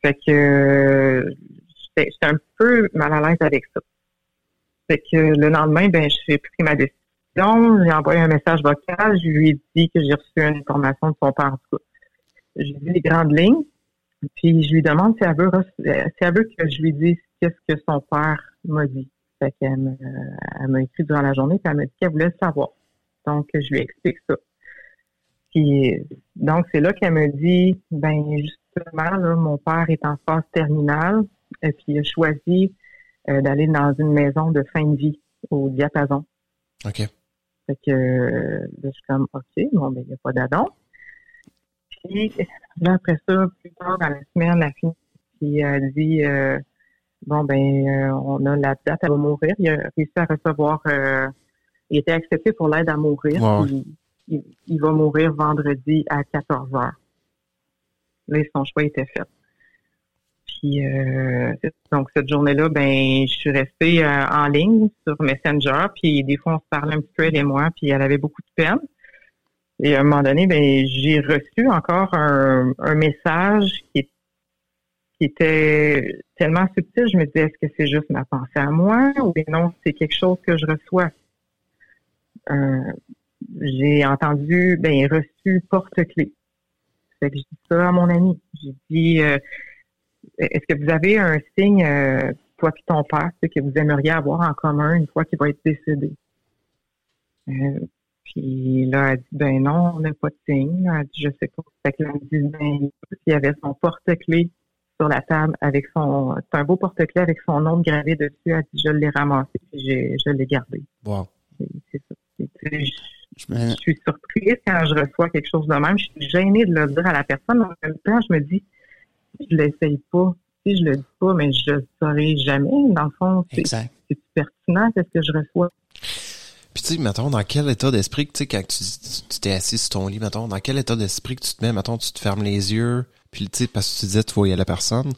fait que j'étais un peu mal à l'aise avec ça. Fait que le lendemain, ben j'ai pris ma décision, j'ai envoyé un message vocal, je lui ai dit que j'ai reçu une information de son père en tout cas. J'ai dit les grandes lignes, puis je lui demande si elle veut si elle veut que je lui dise qu'est-ce que son père m'a dit? Fait qu'elle elle m'a écrit durant la journée, puis elle m'a dit qu'elle voulait le savoir. Donc, je lui explique ça. Puis, donc, c'est là qu'elle me dit, ben justement, là, mon père est en phase terminale, et puis il a choisi euh, d'aller dans une maison de fin de vie au diapason. OK. Fait que là, je suis comme, OK, bon, ben, il n'y a pas d'adon. Puis, là, après ça, plus tard dans la semaine, la fille qui a dit, euh, Bon, ben, euh, on a la date, elle va mourir. Il a réussi à recevoir, euh, il était accepté pour l'aide à mourir. Il, va mourir vendredi à 14 heures. Là, son choix était fait. Puis, euh, donc, cette journée-là, ben, je suis restée en ligne sur Messenger. Puis, des fois, on se parlait un petit peu, elle et moi, puis elle avait beaucoup de peine. Et à un moment donné, ben, j'ai reçu encore un, un message qui, qui était tellement subtil, je me disais, est-ce que c'est juste ma pensée à moi ou non, c'est quelque chose que je reçois? Euh, j'ai entendu, ben, reçu porte-clés. Fait que je dis ça à mon ami. J'ai dit, euh, est-ce que vous avez un signe, euh, toi et ton père, que vous aimeriez avoir en commun une fois qu'il va être décédé? puis là, elle dit, ben non, on n'a pas de signe. Elle dit, je sais pas. Fait que là, elle dit, ben, il y avait son porte-clés sur la table avec son. C'est un beau porte-clés avec son nom gravé dessus. Elle dit Je l'ai ramassé et je l'ai gardé. Wow. C'est ça. Je, suis surprise quand je reçois quelque chose de même. Je suis gênée de le dire à la personne. En même temps, je me dis Je l'essaye pas. Si je le dis pas, mais je le saurai jamais. Dans le fond, c'est pertinent, ce que je reçois. Puis tu sais, mettons, dans quel état d'esprit, tu sais, quand tu t'es assis sur ton lit, mettons, dans quel état d'esprit que tu te mets, mettons, tu te fermes les yeux, puis tu sais, parce que tu disais tu voyais la personne,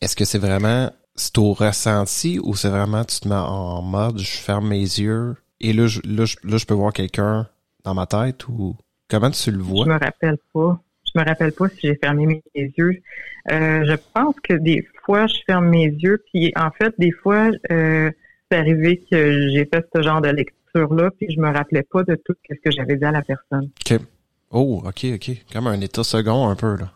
est-ce que c'est vraiment c'est au ressenti ou c'est vraiment tu te mets en mode je ferme mes yeux et là je, là, je, peux voir quelqu'un dans ma tête ou comment tu le vois? Je me rappelle pas. Je me rappelle pas si j'ai fermé mes yeux. Euh, je pense que des fois je ferme mes yeux puis en fait des fois euh, c'est arrivé que j'ai fait ce genre de lecture là puis je me rappelais pas de tout ce que j'avais dit à la personne. OK. Oh, OK, OK. Comme un état second un peu là.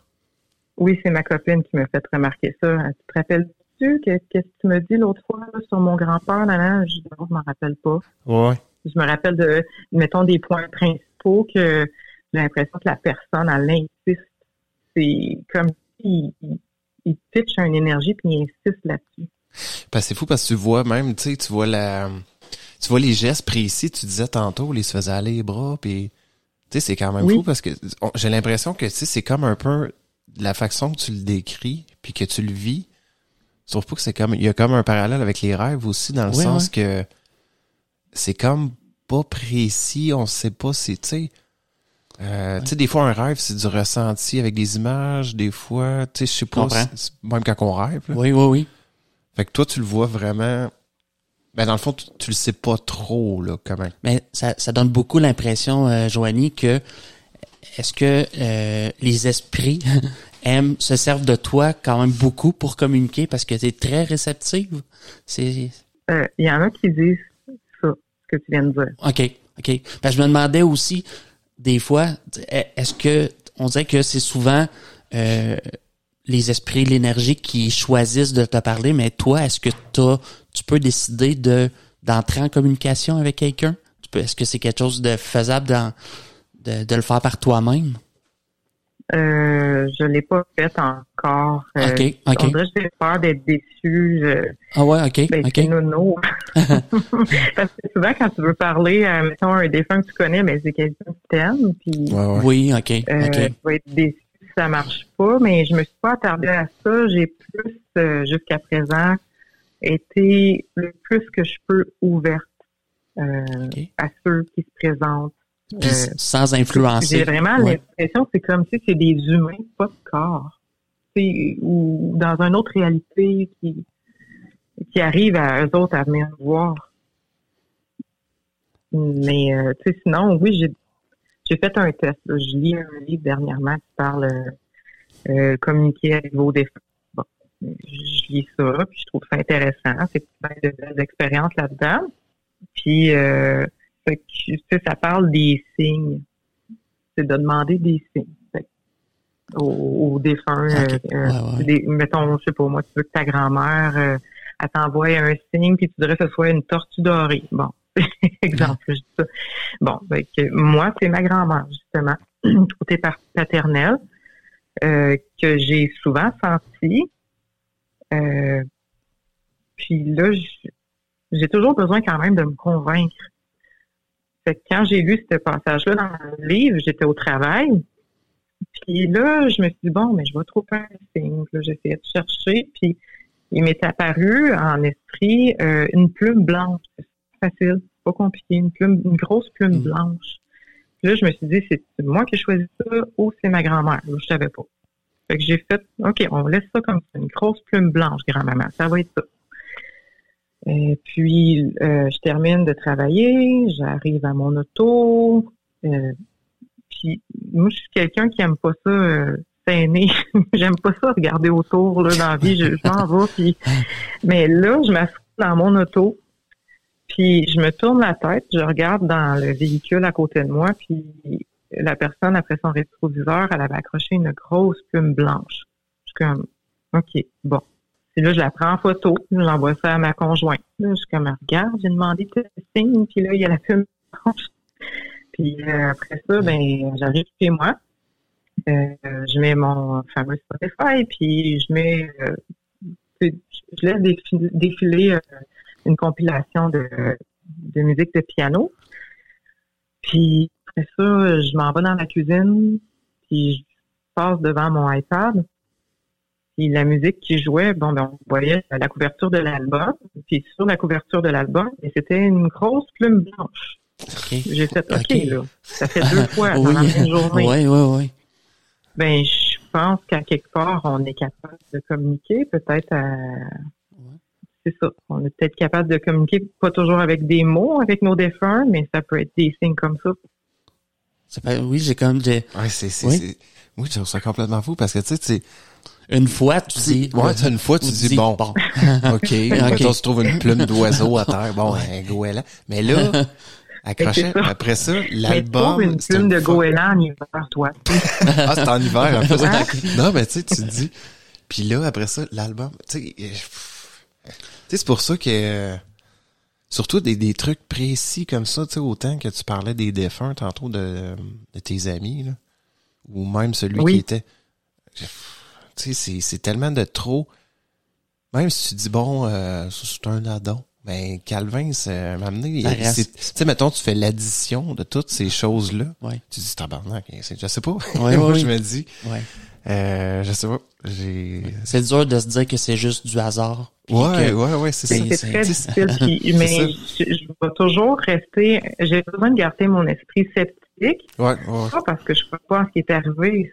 Oui, c'est ma copine qui m'a fait remarquer ça. Tu te rappelles-tu qu'est-ce que tu me dis l'autre fois sur mon grand-père? Là, je ne m'en rappelle pas. Ouais. Je me rappelle de, mettons, des points principaux que j'ai l'impression que la personne, elle insiste. C'est comme s'il il, pitch une énergie puis il insiste là-dessus. c'est fou parce que tu vois même, tu sais, tu vois la, tu vois les gestes précis. Tu disais tantôt, il se faisait aller les bras puis, tu sais, c'est quand même fou parce que j'ai l'impression que, tu sais, c'est comme un peu la façon que tu le décris, puis que tu le vis, je trouve pas que c'est comme, il y a comme un parallèle avec les rêves aussi, dans le sens que c'est comme pas précis, on sait pas, tu sais, euh, tu sais, des fois, un rêve, c'est du ressenti avec des images, des fois, tu sais, je sais pas, même quand on rêve. Oui, oui, oui. Fait que toi, tu le vois vraiment, ben, dans le fond, tu, le sais pas trop, là, quand même. Mais ça, ça donne beaucoup l'impression, euh, Joanie, que est-ce que euh, les esprits aiment se servent de toi quand même beaucoup pour communiquer parce que tu es très réceptive? Euh, Il y en a qui disent ça, ce que tu viens de dire. OK, OK. Que je me demandais aussi, des fois, est-ce que on dirait que c'est souvent euh, les esprits, l'énergie qui choisissent de te parler, mais toi, est-ce que tu peux décider de d'entrer en communication avec quelqu'un? Est-ce que c'est quelque chose de faisable dans, de, de le faire par toi-même? Euh, je l'ai pas fait encore. Euh, OK, OK. J'ai peur d'être déçue. Je, Ah ouais, OK, ben, OK. nono. Parce que souvent, quand tu veux parler à, mettons, un défunt que tu connais, ben, c'est quelqu'un que puis Ouais, ouais. Oui, OK, euh, OK. tu vas être déçu si ça marche pas, mais je me suis pas attardée à ça. J'ai plus, euh, jusqu'à présent, été le plus que je peux ouverte euh, à ceux qui se présentent. Puis Euh, sans J'ai influencer. vraiment Ouais. l'impression que c'est comme si c'est des humains, pas de corps. Ou dans une autre réalité qui, qui arrive à eux autres à venir voir. Mais euh, tu sais, sinon, oui, j'ai j'ai fait un test. là. Je lis un livre dernièrement qui parle euh, euh, communiquer avec vos défunts. Bon, je lis ça, puis je trouve ça intéressant. C'est plein de belles expériences là-dedans. Puis euh, fait que, sais, ça parle des signes. C'est de demander des signes fait que, aux, aux défunts. Euh, euh, Ouais, ouais. des- mettons, je sais pas moi, tu veux que ta grand-mère euh, elle t'envoie un signe, puis tu dirais que ce soit une tortue dorée. Bon, exemple, je dis ça. Bon, fait que moi, c'est ma grand-mère, justement, côté paternel, euh, que j'ai souvent senti. Euh, puis là, j'ai toujours besoin quand même de me convaincre. Fait que quand j'ai lu ce passage-là dans le livre, j'étais au travail. Puis là, je me suis dit, bon, mais je vais trouver un signe. J'essayais de chercher, puis il m'est apparu en esprit euh, une plume blanche. C'est facile, pas compliqué, une plume, une grosse plume Mm. blanche. Puis là, je me suis dit, c'est moi qui ai choisi ça ou c'est ma grand-mère? Je savais pas. Fait que j'ai fait, OK, on laisse ça comme ça, une grosse plume blanche, grand-maman. Ça va être ça. Et puis, euh, je termine de travailler, j'arrive à mon auto. euh, puis, moi, je suis quelqu'un qui aime pas ça euh. J'aime pas ça regarder autour là, dans la vie. Je, je m'en vais. Puis... Mais là, je m'assois dans mon auto. Puis je me tourne la tête, je regarde dans le véhicule à côté de moi, puis la personne, après son rétroviseur, elle avait accroché une grosse plume blanche. Je suis comme, OK, bon. Puis là, je la prends en photo, j'envoie ça à ma conjointe. Là, je suis comme, regarde, j'ai demandé tel signe, puis là, il y a la blanche. Puis euh, après ça, ben, j'arrive chez moi. Euh, je mets mon fameux Spotify, puis je mets, euh, je laisse défiler, défiler euh, une compilation de, de musique de piano. Puis après ça, je m'en vais dans la cuisine, puis je passe devant mon iPad. Puis la musique qui jouait, bon, ben, on voyait la couverture de l'album. Puis sur la couverture de l'album, et c'était une grosse plume blanche. OK. J'ai fait OK, là. Ça fait deux fois dans oui. la même journée. Oui, oui, oui. Ben, je pense qu'à quelque part, on est capable de communiquer, peut-être à... C'est ça. On est peut-être capable de communiquer, pas toujours avec des mots, avec nos défunts, mais ça peut être des signes comme ça. Oui, j'ai comme j'ai- Ouais, c'est, c'est, Oui. c'est- oui, je trouve ça complètement fou parce que, tu sais, tu sais, une fois, tu dis. ouais, t'as une fois, tu dis, bon, OK, mettons, tu trouves une plume d'oiseau à terre, bon, un goéland. Mais là, accroché, après ça, tu l'album. trouves une plume de goéland en hiver, toi. Ah, c'est en hiver, en plus. Hein? Non, mais tu sais, tu te dis. Puis là, après ça, l'album, tu sais, euh, tu sais, c'est pour ça que, surtout des, des trucs précis comme ça, tu sais, autant que tu parlais des défunts tantôt de, de tes amis, là, ou même celui Oui. qui était, tu c'est, c'est tellement de trop. Même si tu dis, bon, euh, ça, c'est un addon. Ben, Calvin, c'est- tu sais, mettons, tu fais l'addition de toutes ces choses-là. Ouais. Tu dis, tabarnak, c'est- je sais pas. Ouais, Moi, je me dis, Ouais. euh, je sais pas. J'ai. C'est dur de se dire que c'est juste du hasard. Ouais, que- ouais, ouais, c'est ça. C'est- très difficile. puis- mais je, je vais toujours rester. J'ai besoin de garder mon esprit sceptique. Ouais, ouais. Pas parce que je crois pas en ce qui est arrivé.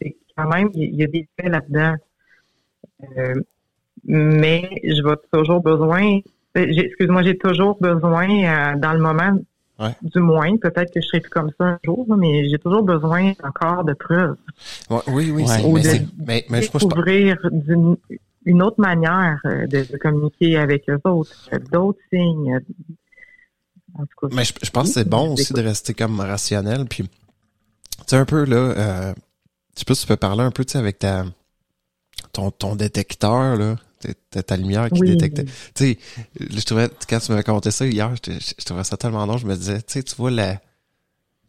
C'est quand même, il y a- il y a des faits là-dedans. Euh, mais je vais toujours besoin. euh, Excuse-moi, j'ai toujours besoin, euh, dans le moment, Du moins, peut-être que je serai plus comme ça un jour, mais j'ai toujours besoin encore de preuves. oui, oui, c'est, mais, mais, découvrir d'une une autre manière de, communiquer avec eux autres, d'autres signes. En tout cas, mais je, pense que c'est bon aussi de rester comme rationnel, puis tu sais un peu là, euh, sais pas si tu peux parler un peu, tu sais, avec ta ton, ton détecteur là, ta, ta lumière qui détectait. Tu sais, je trouvais, quand tu m'avais conté ça hier, je, je, trouvais ça tellement long, je me disais, tu sais, tu vois la,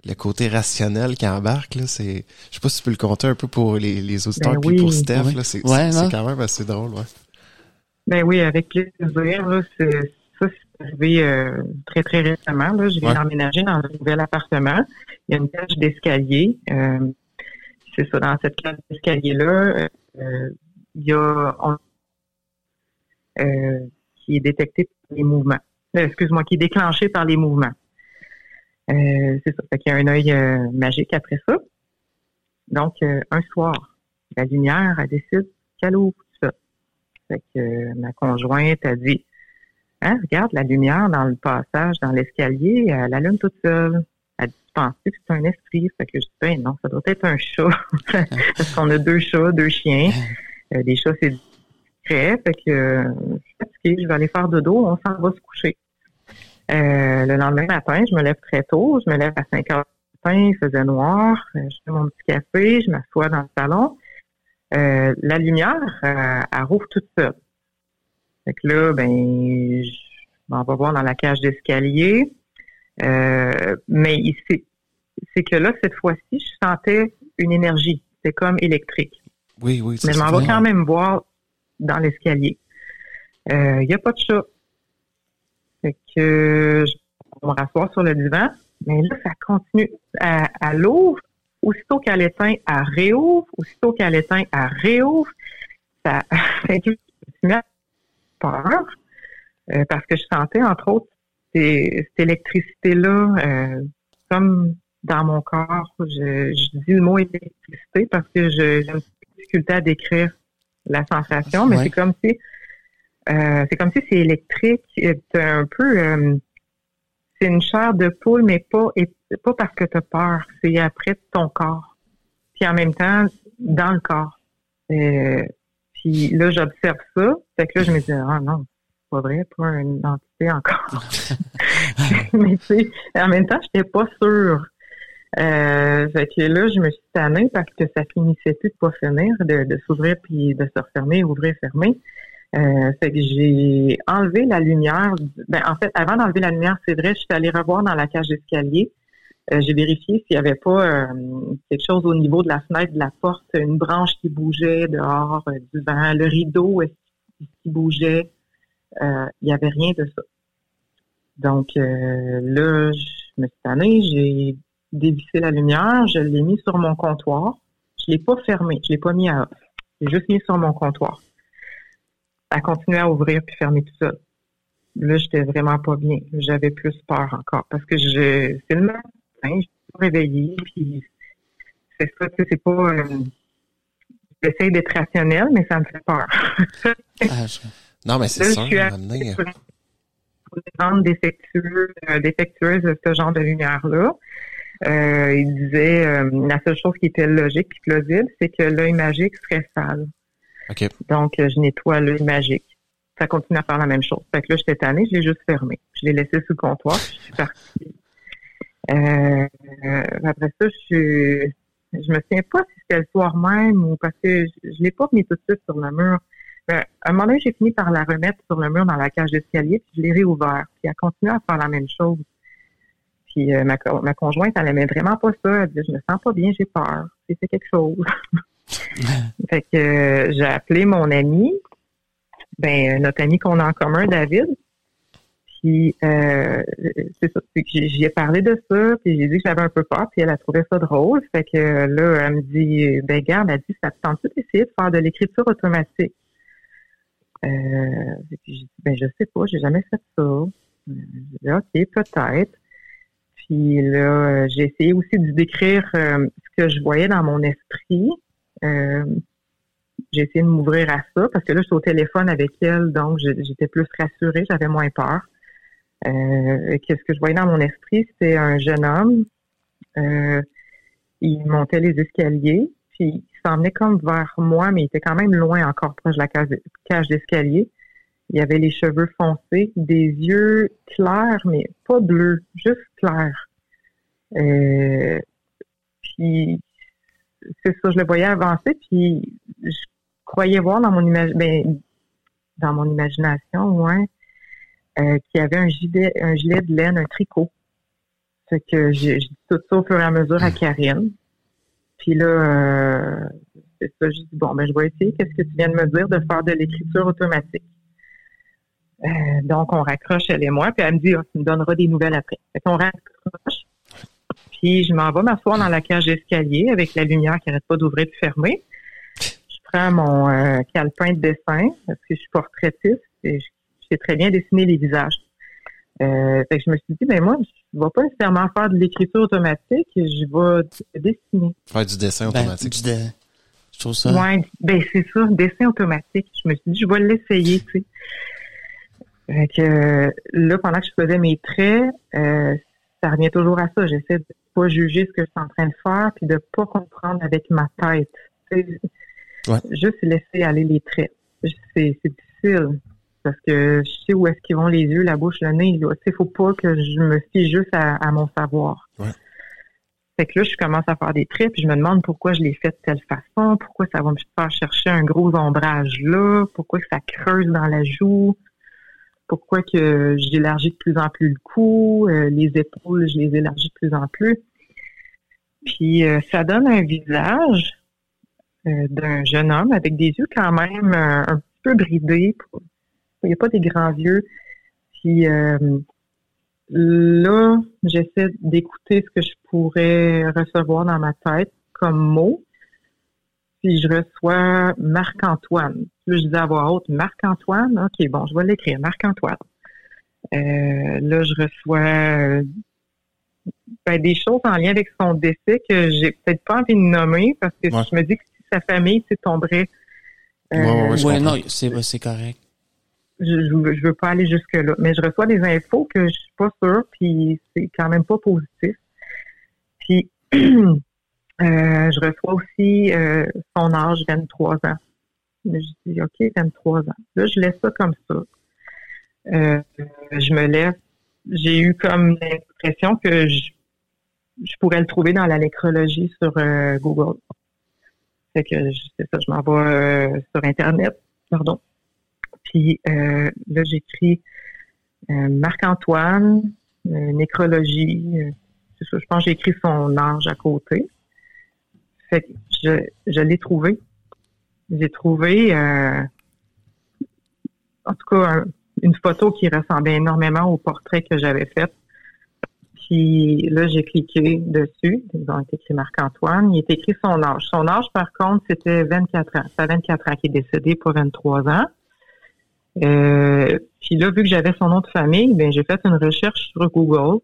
le côté rationnel qui embarque, là, c'est, je sais pas si tu peux le compter un peu pour les, les auditeurs ben puis pour Steph, là, c'est, c'est quand même assez drôle, ouais. Ben oui, avec plaisir, là, c'est, ça, c'est arrivé euh, très, très récemment, là. Je viens d'emménager dans un nouvel appartement. Il y a une cage d'escalier. Euh, c'est ça, dans cette cage d'escalier-là, euh, il y a, euh, qui est détecté par les mouvements. Euh, excuse-moi, qui est déclenché par les mouvements. Euh, c'est ça. Fait qu'il y a un œil magique après ça. Donc, un soir, la lumière, elle décide qu'elle ouvre tout ça. Fait que ma conjointe a dit hein, regarde, la lumière dans le passage, dans l'escalier, elle allume toute seule. C'est un esprit? Fait que je dis, ben non, ça doit être un chat. Parce qu'on a deux chats, deux chiens. des chats, c'est fait que euh, je suis fatiguée, je vais aller faire de dos, on s'en va se coucher. Euh, le lendemain matin, je me lève très tôt, je me lève à 5 heures du matin, il faisait noir, euh, je fais mon petit café, je m'assois dans le salon. la lumière, elle rouvre toute seule. Fait que là, ben, on va voir dans la cage d'escalier. Mais ici, c'est que là, cette fois-ci, je sentais une énergie. C'est comme électrique. Oui, oui. Mais je m'en vais quand même voir dans l'escalier. Il euh, n'y a pas de chat. Fait que je vais me rasseoir sur le divan. Mais là, ça continue. À, à l'ouvre, aussitôt qu'elle éteint, elle réouvre. Aussitôt qu'elle éteint, elle réouvre. Ça fait que je me peur. Euh, parce que je sentais, entre autres, cette électricité-là, euh, comme dans mon corps. Je, je, dis le mot électricité parce que j'ai une difficulté à décrire la sensation, mais c'est comme si euh, c'est comme si c'est électrique, c'est un peu euh, c'est une chair de poule, mais pas pas parce que tu as peur, c'est après ton corps. Puis en même temps, dans le corps. Euh, puis là, j'observe ça. Fait que là, je me dis, ah non, pas vrai, pas une entité encore. mais tu sais, en même temps, j'étais pas sûre. Euh, fait que là, je me suis tannée parce que ça finissait plus de pas finir, de, de s'ouvrir puis de se refermer, ouvrir, fermer. Euh, fait que j'ai enlevé la lumière. Ben, en fait, avant d'enlever la lumière, c'est vrai, je suis allée revoir dans la cage d'escalier. Euh, j'ai vérifié s'il n'y avait pas euh, quelque chose au niveau de la fenêtre de la porte, une branche qui bougeait dehors du vent, le rideau qui bougeait? Il n'y avait rien de ça. Donc là, je me suis tannée, j'ai dévisser la lumière, je l'ai mis sur mon comptoir. Je l'ai pas fermé, je l'ai pas mis à off. J'ai juste mis sur mon comptoir. À continuer à ouvrir puis fermer tout ça. Là, j'étais vraiment pas bien. J'avais plus peur encore parce que je, c'est le matin, je suis réveillée puis c'est ça, c'est pas. Euh, j'essaie d'être rationnel, mais ça me fait peur. Ah, non, mais c'est ça. Je suis à... défectueuse, euh, défectueuse de ce genre de lumière-là. Euh, il disait euh, la seule chose qui était logique et plausible, c'est que l'œil magique serait sale. Donc, je nettoie l'œil magique. Ça continue à faire la même chose. Fait que là, j'étais tannée, je l'ai juste fermé. Je l'ai laissé sous le comptoir, puis je suis partie. Euh, après ça, je je me souviens pas si c'était le soir même ou parce que je, je l'ai pas mis tout de suite sur le mur. À un moment donné, j'ai fini par la remettre sur le mur dans la cage d'escalier, puis je l'ai réouvert. Puis elle continue à faire la même chose. Puis euh, ma, ma, conjointe, elle aimait vraiment pas ça. Elle dit, je me sens pas bien, j'ai peur. C'est quelque chose. fait que euh, j'ai appelé mon ami, ben notre ami qu'on a en commun, David. Puis euh, c'est ça. J'y ai parlé de ça, puis j'ai dit que j'avais un peu peur, puis elle a trouvé ça drôle. Fait que là, elle me dit, ben garde, elle dit, ça te tente d'essayer de faire de l'écriture automatique? Euh, j'ai dit, ben je sais pas, j'ai jamais fait ça. J'ai dit, ok, peut-être. Puis là, euh, j'ai essayé aussi de décrire euh, ce que je voyais dans mon esprit. Euh, j'ai essayé de m'ouvrir à ça parce que là, je suis au téléphone avec elle, donc j'étais plus rassurée, j'avais moins peur. Euh, Qu'est-ce que je voyais dans mon esprit, c'était un jeune homme. Euh, il montait les escaliers, puis il s'en comme vers moi, mais il était quand même loin encore proche de la cage, d'escalier. Il avait les cheveux foncés, des yeux clairs, mais pas bleus, juste clairs. Euh, puis c'est ça, je le voyais avancer, puis je croyais voir dans mon ben, imagination, ouais, euh, qu'il y avait un gilet, un gilet de laine, un tricot. Fait que j'ai dit tout ça au fur et à mesure à Karine. Puis là, euh, c'est ça, j'ai dit, bon, ben, je vais essayer, qu'est-ce que tu viens de me dire, de faire de l'écriture automatique? Euh, donc, on raccroche, elle et moi, puis elle me dit, Ah, tu me donneras des nouvelles après. Fait qu'on raccroche, puis je m'en vais m'asseoir dans la cage d'escalier avec la lumière qui arrête pas d'ouvrir et de fermer. Je prends mon euh, calepin de dessin, parce que je suis portraitiste, et je je sais très bien dessiner les visages. Euh, fait que je me suis dit, ben moi, je vais pas nécessairement faire de l'écriture automatique, je vais dessiner. Faire du dessin Ben, automatique. du de- Je trouve ça. Ouais, ben c'est ça, dessin automatique. Je me suis dit, je vais l'essayer, tu sais. Fait que là, pendant que je faisais mes traits, euh, ça revient toujours à ça. J'essaie de pas juger ce que je suis en train de faire, puis de pas comprendre avec ma tête. Tu sais, Ouais. Juste laisser aller les traits. C'est difficile. Parce que je sais où est-ce qu'ils vont les yeux, la bouche, le nez. Tu sais, faut pas que je me fie juste à, à mon savoir. Ouais. Fait que là, je commence à faire des traits, puis je me demande pourquoi je les fais de telle façon, pourquoi ça va me faire chercher un gros ombrage là, pourquoi que ça creuse dans la joue, pourquoi que j'élargis de plus en plus le cou, euh, les épaules, je les élargis de plus en plus. Puis euh, ça donne un visage euh, d'un jeune homme avec des yeux quand même un petit peu bridés. Il n'y a pas des grands yeux. Puis euh, là, j'essaie d'écouter ce que je pourrais recevoir dans ma tête comme mots. Puis je reçois Marc-Antoine. Là, je dis à voix haute, Marc-Antoine, OK, bon, je vais l'écrire, Marc-Antoine. Euh, là, je reçois ben, des choses en lien avec son décès que j'ai peut-être pas envie de nommer parce que Ouais. je me dis que si sa famille s'y tomberait, euh, Ouais, ouais, non, c'est c'est correct. Je, je, veux- pas aller jusque là. Mais je reçois des infos que je suis pas sûre, puis c'est quand même pas positif. Puis euh, je reçois aussi euh, son âge, 23 ans. Je dis OK, 23 ans. Là, je laisse ça comme ça. Euh, je me laisse. J'ai eu comme l'impression que je, je pourrais le trouver dans la nécrologie sur euh, Google. Fait que c'est ça, je m'en vais euh, sur Internet, pardon. Puis euh, là, j'écris euh, Marc-Antoine, euh, nécrologie. euh, je pense que j'ai écrit son âge à côté. Fait que je, l'ai trouvé. J'ai trouvé, en tout cas, un- une photo qui ressemblait énormément au portrait que j'avais fait. Puis là, j'ai cliqué dessus. Ils ont écrit Marc-Antoine. Il est écrit son âge. Son âge, par contre, c'était 24 ans. C'est à 24 ans qu'il est décédé, pas 23 ans. Euh, puis là, vu que j'avais son nom de famille, ben j'ai fait une recherche sur Google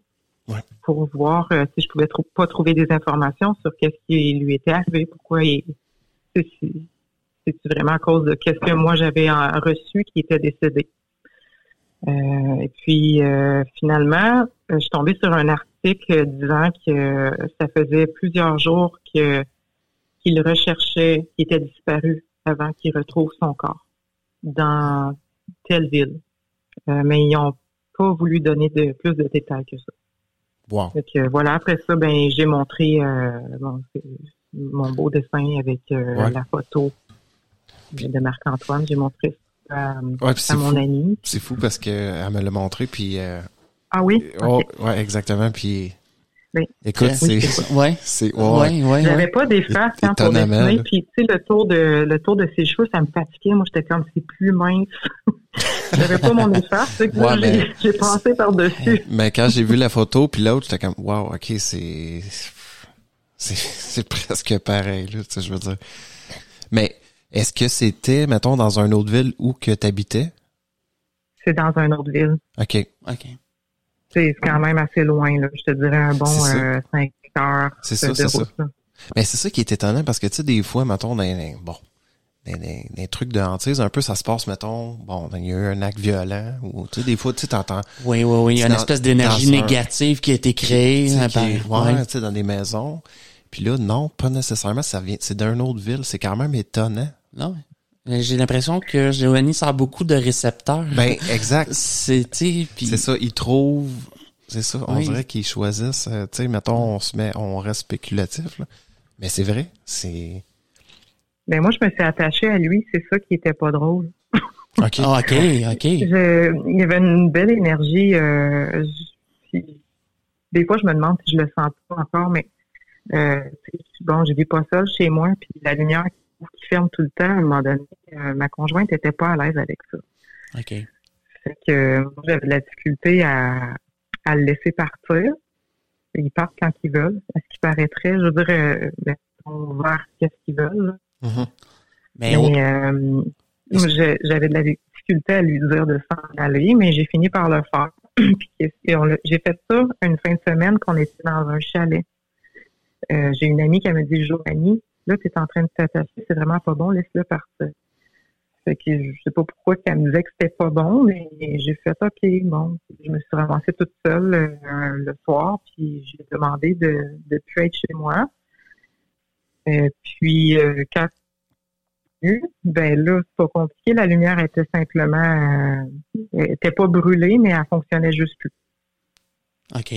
Ouais. pour voir euh, si je pouvais pas trouver des informations sur qu'est-ce qui lui était arrivé, pourquoi il c'est vraiment à cause de qu'est-ce que moi j'avais en- reçu qui était décédé. Euh, et puis euh, finalement, euh, je suis tombée sur un article disant que ça faisait plusieurs jours que qu'il recherchait, qu'il était disparu avant qu'il retrouve son corps dans telle ville. Euh, mais ils n'ont pas voulu donner de plus de détails que ça. Wow. Fait que, voilà, après ça, ben j'ai montré euh, bon, mon beau dessin avec euh, Ouais. la photo de Marc-Antoine. J'ai montré ça à, Ouais, mon fou. ami. C'est fou parce que elle me l'a montré puis Ah oui? oh, ouais exactement puis Écoute c'est Ouais. c'est ouais, Ouais, J'avais pas d'efface hein, pour dessiner. Puis tu sais, le tour de le tour de ses cheveux, ça me fatiguait. Moi, j'étais comme c'est plus mince. J'avais pas mon efface. Ouais, j'ai- ben- j'ai passé par-dessus. Mais quand j'ai vu la photo puis l'autre, j'étais comme wow, OK, c'est c'est c'est presque pareil là, tu sais je veux dire. Mais est-ce que c'était mettons dans une autre ville où que t'habitais? C'est dans une autre ville. OK. OK. C'est quand même assez loin, là. Je te dirais un bon C'est ça. euh, 5 heures C'est de ça, c'est. Mais c'est ça qui est étonnant parce que tu sais des fois mettons dans les- bon des, des, trucs de hantise, un peu, ça se passe, mettons, bon, il y a eu un acte violent, ou, tu sais, des fois, tu t'entends. Oui, oui, oui, il y a une espèce d'énergie négative qui a été créée. Qui, ouais, tu sais, dans des maisons. Puis là, non, pas nécessairement, ça vient, c'est d'une autre ville, c'est quand même étonnant. Non, j'ai l'impression que Giovanni sort beaucoup de récepteurs. Ben, exact. c'est, puis... C'est ça, il trouve, c'est ça, on dirait qu'ils choisissent, euh, tu sais, mettons, on se met, on reste spéculatif, là. Mais c'est vrai, c'est, ben moi, je me suis attachée à lui. C'est ça qui était pas drôle. OK. Ah, OK, OK. il y avait une belle énergie. Euh, des fois, je me demande si je le sens pas encore, mais euh, bon, je vis pas seule chez moi, puis la lumière qui ferme tout le temps, à un moment donné, euh, ma conjointe était pas à l'aise avec ça. OK. Fait que j'avais de la difficulté à, à le laisser partir. Ils partent quand ils veulent. Est-ce qu'il paraîtrait, je veux dire, euh, ben, on qu'est-ce qu'ils veulent. Mm-hmm. Mais, euh, j'avais de la difficulté à lui dire de s'en aller, mais j'ai fini par le faire. j'ai fait ça une fin de semaine qu'on était dans un chalet. Euh, j'ai une amie qui m'a dit Joanie, là, tu es en train de t'attacher, c'est vraiment pas bon, laisse-le partir. Fait que je sais pas pourquoi qu'elle me disait que c'était pas bon, mais j'ai fait OK, bon. Je me suis ramassée toute seule euh, le soir, puis j'ai demandé de ne plus être chez moi. Et puis euh, quand ben là, c'est pas compliqué. La lumière était simplement, euh, était pas brûlée, mais elle fonctionnait juste plus. OK.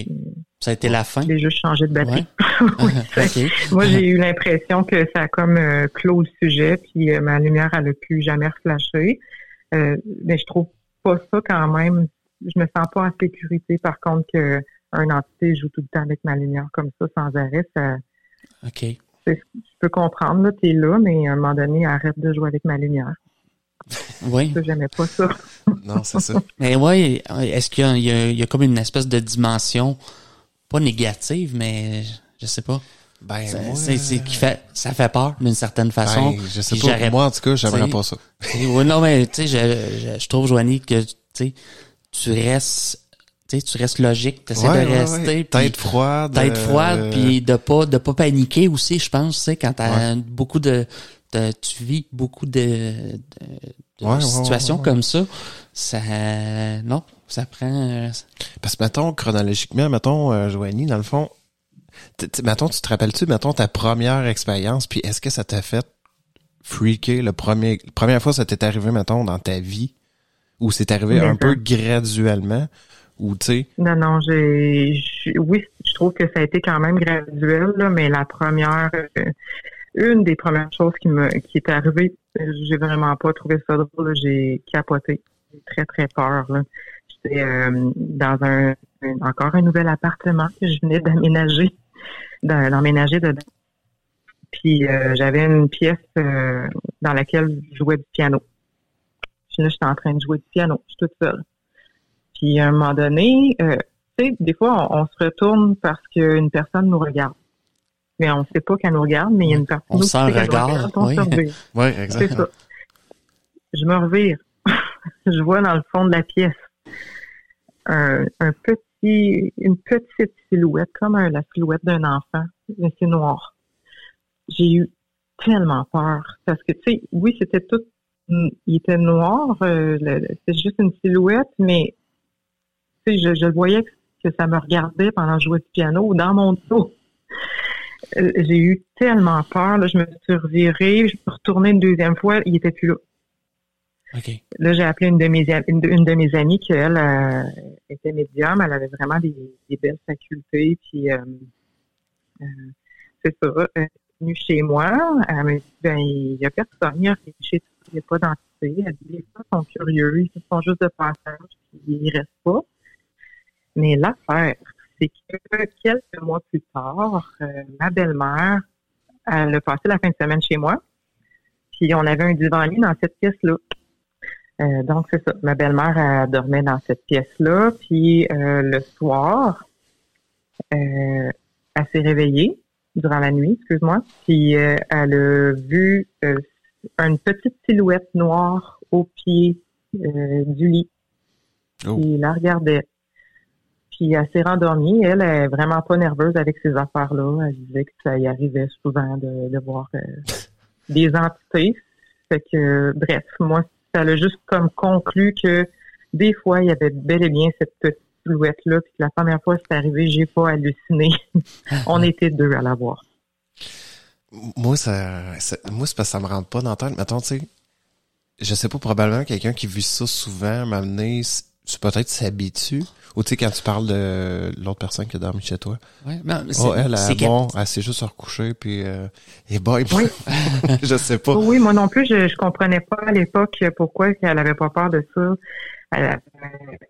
Ça a été la fin? J'ai juste changé de batterie. Moi, j'ai eu l'impression que ça a comme euh, clos le sujet, puis euh, ma lumière, elle a plus jamais reflashé. Euh, mais je trouve pas ça quand même. Je me sens pas en sécurité, par contre, qu'une entité joue tout le temps avec ma lumière comme ça, sans arrêt. Ça, OK je peux comprendre, là, t'es là, mais à un moment donné, arrête de jouer avec ma lumière. Oui. J'aimais pas ça. non, c'est ça. Mais oui, est-ce qu'il y, a, comme une espèce de dimension, pas négative, mais je sais pas. Ben, c'est, qui fait, ça fait peur d'une certaine façon. Ben, je sais pas. Moi, en tout cas, j'aimerais pas ça. oui, non, mais tu sais, je, je, trouve, Joanie, que tu restes tu, sais, tu restes logique, tu essaies de rester. Tête froide. Tête euh, froide, puis de pas de pas paniquer aussi, je pense, tu sais, quand t'as beaucoup de, tu vis beaucoup de, de, situations comme ça, ça non, ça prend. Euh, Parce que mettons chronologiquement, mettons euh, Joanie, dans le fond, mettons tu te rappelles-tu, mettons ta première expérience, puis est-ce que ça t'a fait freaker le premier, la première fois que ça t'est arrivé, mettons, dans ta vie, ou c'est arrivé un peu graduellement? ou tu Non, non, j'ai, oui, je trouve que ça a été quand même graduel, là, mais la première, euh, une des premières choses qui me, est arrivée, j'ai vraiment pas trouvé ça drôle, j'ai capoté, j'ai très très peur. J'étais euh, dans un, encore un nouvel appartement que je venais d'aménager, d'emménager dedans. Puis euh, j'avais une pièce dans laquelle je jouais du piano. Puis là, j'étais en train de jouer du piano, je suis toute seule. Puis à un moment donné, euh, tu sais, des fois, on, se retourne parce qu'une personne nous regarde. Mais on ne sait pas qu'elle nous regarde, mais il y a une personne on sent regarde, on oui. oui, exact. Ça. Je me revire. je vois dans le fond de la pièce un, petit, une petite silhouette, comme la silhouette d'un enfant, mais c'est noir. J'ai eu tellement peur parce que, tu sais, oui, c'était tout, il était noir, euh, c'est juste une silhouette, mais je, je voyais que ça me regardait pendant que je jouais du piano dans mon dos. Euh, j'ai eu tellement peur, là, je me suis revirée, je suis retournée une deuxième fois, il était plus là. Là, j'ai appelé une de mes une de, mes amies qui elle euh, était médium, elle avait vraiment des, belles facultés, puis euh, c'est ça. Elle est venue chez moi, elle m'a dit ben il y a personne, il n'y a pas d'entité. Elle dit les gens sont curieux, ils sont juste de passage, puis ils restent pas. Mais l'affaire, c'est que quelques mois plus tard, euh, ma belle-mère, elle a passé la fin de semaine chez moi. Puis on avait un divan-lit dans cette pièce-là. Euh, donc, c'est ça. Ma belle-mère, elle dormait dans cette pièce-là. Puis euh, le soir, elle s'est réveillée durant la nuit, excuse-moi. Puis elle a vu une petite silhouette noire au pied du lit. Oh. Puis la regardait. Puis elle s'est rendormie. Elle est vraiment pas nerveuse avec ces affaires-là. Elle disait que ça y arrivait souvent de, voir euh, des entités. Fait que, bref, moi, ça a juste comme conclu que des fois, il y avait bel et bien cette petite silhouette-là, puis la première fois que c'est arrivé, j'ai pas halluciné. On était deux à la voir. Moi, ça, ça- moi, c'est parce que ça me rentre pas dans la tête. Mettons, tu sais, je sais pas, probablement quelqu'un qui vit ça souvent, m'amener, tu peut-être s'habitue. Ou tu sais, quand tu parles de l'autre personne qui a dormi chez toi. Ouais, mais c'est- Oh, elle, elle, bon, elle s'est juste recouchée, puis euh, et boy, Oui. je sais pas. Oui, moi non plus, je, je comprenais pas à l'époque pourquoi elle avait pas peur de ça. Elle,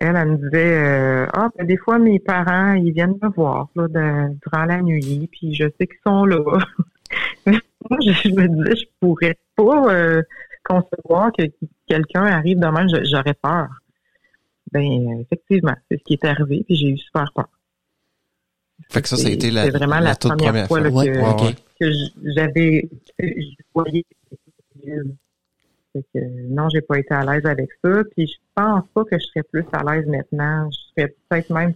elle, elle me disait euh, Ah, ben, des fois mes parents, ils viennent me voir là, de- durant la nuit, puis je sais qu'ils sont là. moi, je, je me disais, je pourrais pas euh, concevoir que quelqu'un arrive demain, j'aurais peur. Ben effectivement, c'est ce qui est arrivé, puis j'ai eu super peur. Fait que ça, ça a C'est- été la, c'est vraiment la toute première fois, là, fois. Ouais, que- Ouais, que j'avais je voyais que non j'ai pas été à l'aise avec ça puis je pense pas que je serais plus à l'aise maintenant je serais peut-être même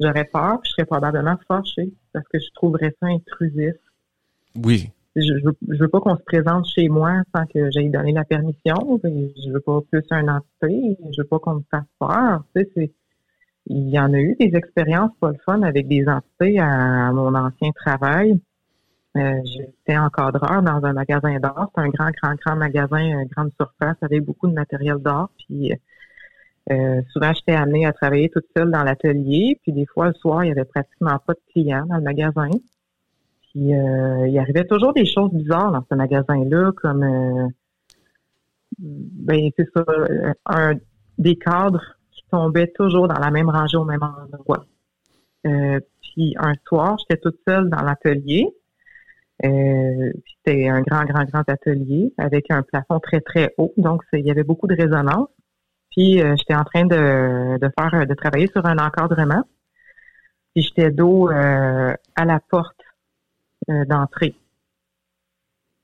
j'aurais peur puis je serais probablement fâchée parce que je trouverais ça intrusif Oui. Je, je, veux, pas qu'on se présente chez moi sans que j'aie donné la permission je veux pas plus un entité je veux pas qu'on me fasse peur tu sais il y en a eu des expériences pas le fun avec des entités à, à mon ancien travail euh, J'étais encadreur dans un magasin d'art. C'est un grand, grand, grand magasin, euh, grande surface avec beaucoup de matériel d'art. Puis euh, souvent, j'étais amenée à travailler toute seule dans l'atelier. Puis des fois, le soir, il y avait pratiquement pas de clients dans le magasin. Puis euh, il arrivait toujours des choses bizarres dans ce magasin-là, comme euh, ben c'est ça, euh, un, des cadres qui tombaient toujours dans la même rangée au même endroit. Euh, puis un soir, j'étais toute seule dans l'atelier. Euh, c'était un grand, grand, grand atelier avec un plafond très, très haut. Donc, il y avait beaucoup de résonance. Puis, euh, j'étais en train de, de faire, de travailler sur un encadrement. Puis, j'étais dos à la porte euh, d'entrée.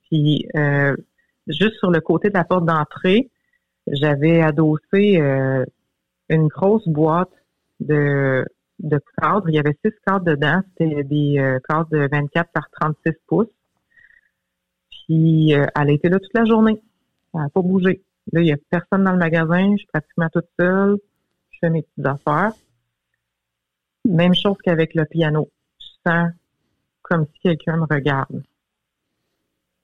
Puis, euh, juste sur le côté de la porte d'entrée, j'avais adossé euh, une grosse boîte de de cadres. Il y avait six cadres dedans. C'était des euh, cadres de 24 par 36 pouces. Puis euh, elle a été là toute la journée. Elle n'a pas bougé. Là, il n'y a personne dans le magasin. Je suis pratiquement toute seule. Je fais mes petites affaires. Même chose qu'avec le piano. Je sens comme si quelqu'un me regarde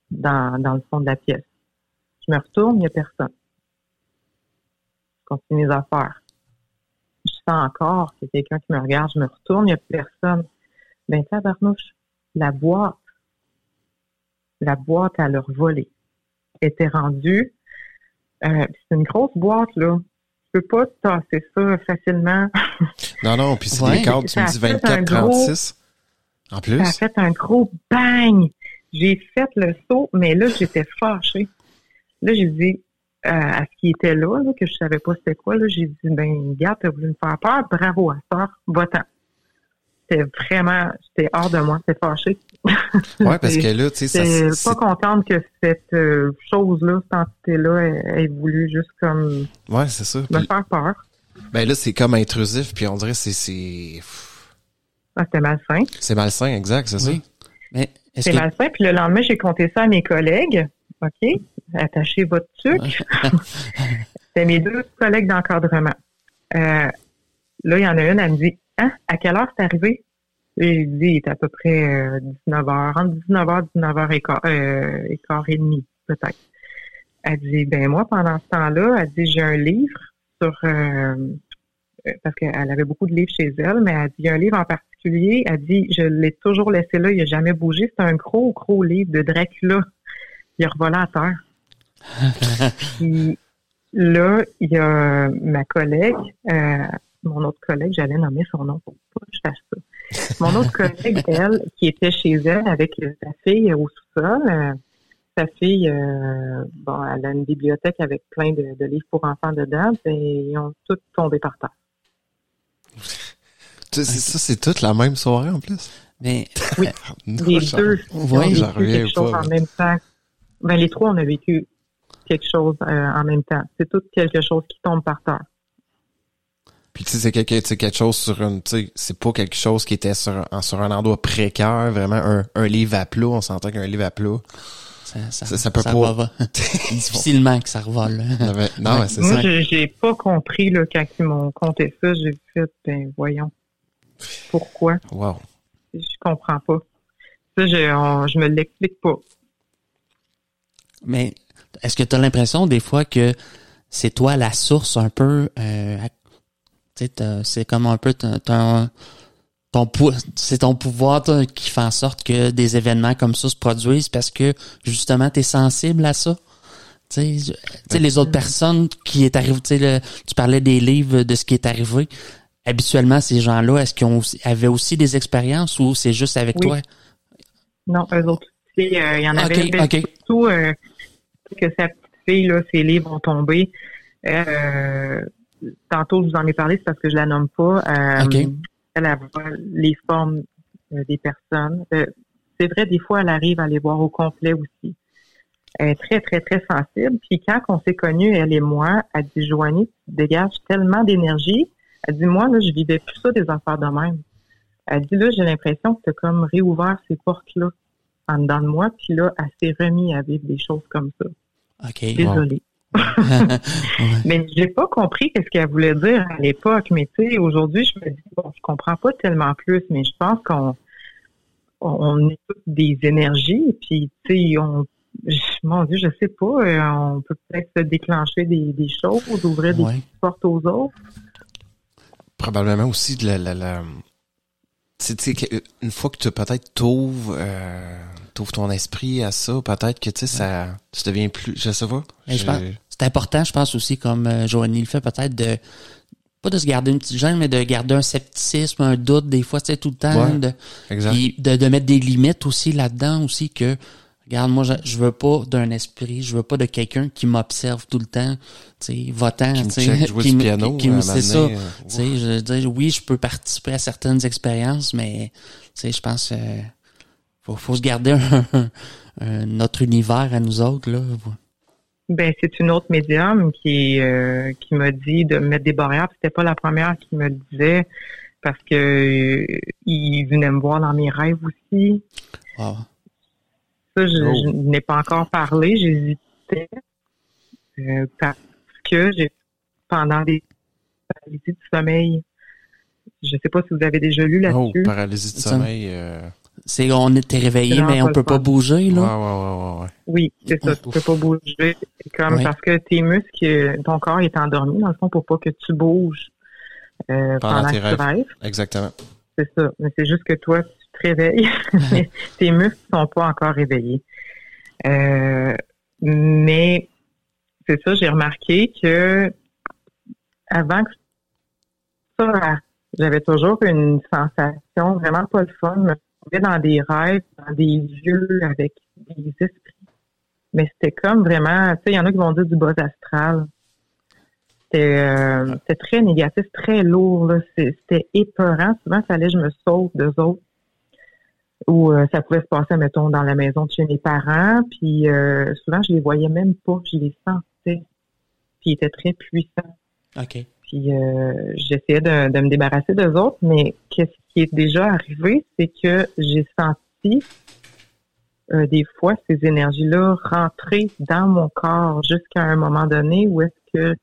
dans, dans le fond de la pièce. Je me retourne, il n'y a personne. Je continue mes affaires. Je sens encore qu'il y a quelqu'un qui me regarde, je me retourne, il n'y a plus personne. Ben, tabarnouche, la boîte, la boîte à leur voler était rendue. Euh, c'est une grosse boîte, là. Tu peux pas tasser ça facilement. Non, non, puis c'est ouais. des cartes, tu me 24-36. En plus? Ça a fait un gros bang. J'ai fait le saut, mais là, j'étais fâchée. Là, j'ai dit euh, à ce qui était là, là, que je savais pas c'était quoi, là, j'ai dit, ben, gars, t'as voulu me faire peur, bravo à ça, va-t'en. C'était vraiment, j'étais hors de moi, c'était fâché. Ouais, parce que là, tu sais, ça, c'est- pas contente que cette euh, chose-là, cette entité-là, ait, ait voulu juste comme ouais, c'est ça. me Puis, faire peur. ben là, c'est comme intrusif, puis on dirait c'est, Ah, c'était malsain. c'est malsain, exact, c'est Oui. Mais est-ce C'est que malsain. Puis le lendemain, j'ai compté ça à mes collègues. OK? Attachez votre sucre. C'était mes deux collègues d'encadrement. Euh, là, il y en a une, elle me dit Hein, à quelle heure c'est arrivé? J'ai dit, il est à peu près euh, 19h, entre 19h, 19h et quart, euh, et quart et demi, peut-être. Elle dit, ben moi, pendant ce temps-là, elle dit, j'ai un livre sur, euh, euh, parce qu'elle avait beaucoup de livres chez elle, mais elle dit, il y a un livre en particulier, elle dit, je l'ai toujours laissé là, il n'a jamais bougé. C'est un gros, gros livre de Dracula. Il a revolé à terre. Puis là, il y a ma collègue, euh, mon autre collègue, j'allais nommer son nom pour pas que je fasse ça. Mon autre collègue, elle, qui était chez elle avec sa fille au sous-sol, euh, sa fille, euh, bon, elle a une bibliothèque avec plein de, de livres pour enfants dedans, et ils ont tous tombé par terre. Ça, c'est toute la même soirée, en plus. mais Non, Les j'en- deux ont vécu j'en reviens quelque chose pas. en même temps. Ben, les trois, on a vécu quelque chose euh, en même temps. C'est tout quelque chose qui tombe par terre. Puis tu sais, c'est quelque, c'est quelque chose sur une, tu sais, c'est pas quelque chose qui était sur, un- sur un endroit précaire, vraiment un, un livre à plat. On s'entend qu'un livre à plat, ça, Ça- ça peut pas- revole. Difficilement que ça revole. Non, mais- non, Ouais. mais c'est Moi, ça. je- j'ai pas compris là, quand ils m'ont compté ça. J'ai fait, ben voyons. Pourquoi? Wow. Je comprends pas. Ça, je, on- je me l'explique pas. Mais est-ce que tu as l'impression des fois que c'est toi la source un peu euh, c'est comme un peu ton ton, c'est ton pouvoir qui fait en sorte que des événements comme ça se produisent parce que justement tu es sensible à ça? Les autres personnes qui est arrivé, tu parlais des livres de ce qui est arrivé. Habituellement, ces gens-là, est-ce qu'ils ont avaient aussi des expériences ou c'est juste avec Oui. toi? Non, eux autres euh, il y en avait ben, ok. surtout euh, que sa petite fille, là, ses livres ont tombé. Euh, tantôt, je vous en ai parlé, c'est parce que je la nomme pas. Elle a les formes des personnes. C'est vrai, des fois, elle arrive à les voir au complet aussi. Elle est très, très, très sensible. Puis quand on s'est connus, elle et moi, elle dit, Joanie, tu dégages tellement d'énergie. Elle dit, moi, là, je vivais plus ça des affaires de même. Elle dit, là, j'ai l'impression que tu as comme réouvert ces portes-là en dedans de moi. Puis là, elle s'est remise à vivre des choses comme ça. OK. Désolée. Mais j'ai pas compris qu'est-ce qu'elle voulait dire à l'époque. Mais tu sais, aujourd'hui, je me dis, bon, je comprends pas tellement plus, mais je pense qu'on on est toutes des énergies. Puis tu sais, on, mon Dieu, je sais pas, euh, on peut peut-être se déclencher des, des choses, ouvrir des Ouais. portes aux autres. Probablement aussi de la, la, la... Tu sais, tu sais, que- une fois que tu peut-être t'ouvres, euh, t'ouvres ton esprit à ça, peut-être que tu sais, ça, tu deviens plus, je sais pas. Je C'est important, je pense aussi, comme euh, Joanie le fait, peut-être de pas de se garder une petite gêne, mais de garder un scepticisme, un doute, des fois, tu sais, tout le temps, Ouais, de, exact. puis de, de mettre des limites aussi là-dedans aussi que regarde, moi je, je veux pas d'un esprit, je veux pas de quelqu'un qui m'observe tout le temps, tu sais, votant, tu sais, qui du me- piano, qui me- à un c'est ça. moment donné, euh, Tu sais, je veux dire, oui, je peux participer à certaines expériences, mais tu sais, je pense euh, faut, faut se garder un, un- notre univers à nous autres là. Ben, c'est une autre médium qui euh, qui m'a dit de mettre des barrières. C'était pas la première qui me le disait parce que euh, il venait me voir dans mes rêves aussi. Wow. Ça, je, Oh. je n'ai pas encore parlé. J'hésitais euh, parce que j'ai pendant des paralysies du sommeil. Je sais pas si vous avez déjà lu Oh, là-dessus. paralysie de Ça. sommeil. Euh... C'est on était réveillé, mais on pas peut pas bouger là. ouais, ouais, ouais, ouais. Oui, c'est ça. Tu peux pas bouger. Comme parce que tes muscles, ton corps est endormi dans le fond pour pas que tu bouges euh, Pendant pendant, tes que tu rêves. rêves. Exactement. C'est ça. Mais c'est juste que toi, réveilles. tes muscles sont pas encore réveillés. Euh, mais c'est ça, j'ai remarqué que avant que ça j'avais toujours une sensation vraiment pas le fun. Je me trouvais dans des rêves, dans des lieux avec des esprits. Mais c'était comme vraiment, tu sais, il y en a qui vont dire du bas astral. C'était euh, très négatif, très lourd. C'était épeurant. Souvent, il fallait que je me sauve d'eux autres. Ou euh, ça pouvait se passer, mettons, dans la maison de chez mes parents. Puis euh, souvent, je les voyais même pas. Je les sentais. Puis ils étaient très puissants. OK. Puis euh, j'essayais de, de me débarrasser d'eux autres, mais qu'est-ce qui est déjà arrivé, c'est que j'ai senti euh, des fois ces énergies-là rentrer dans mon corps jusqu'à un moment donné où est-ce que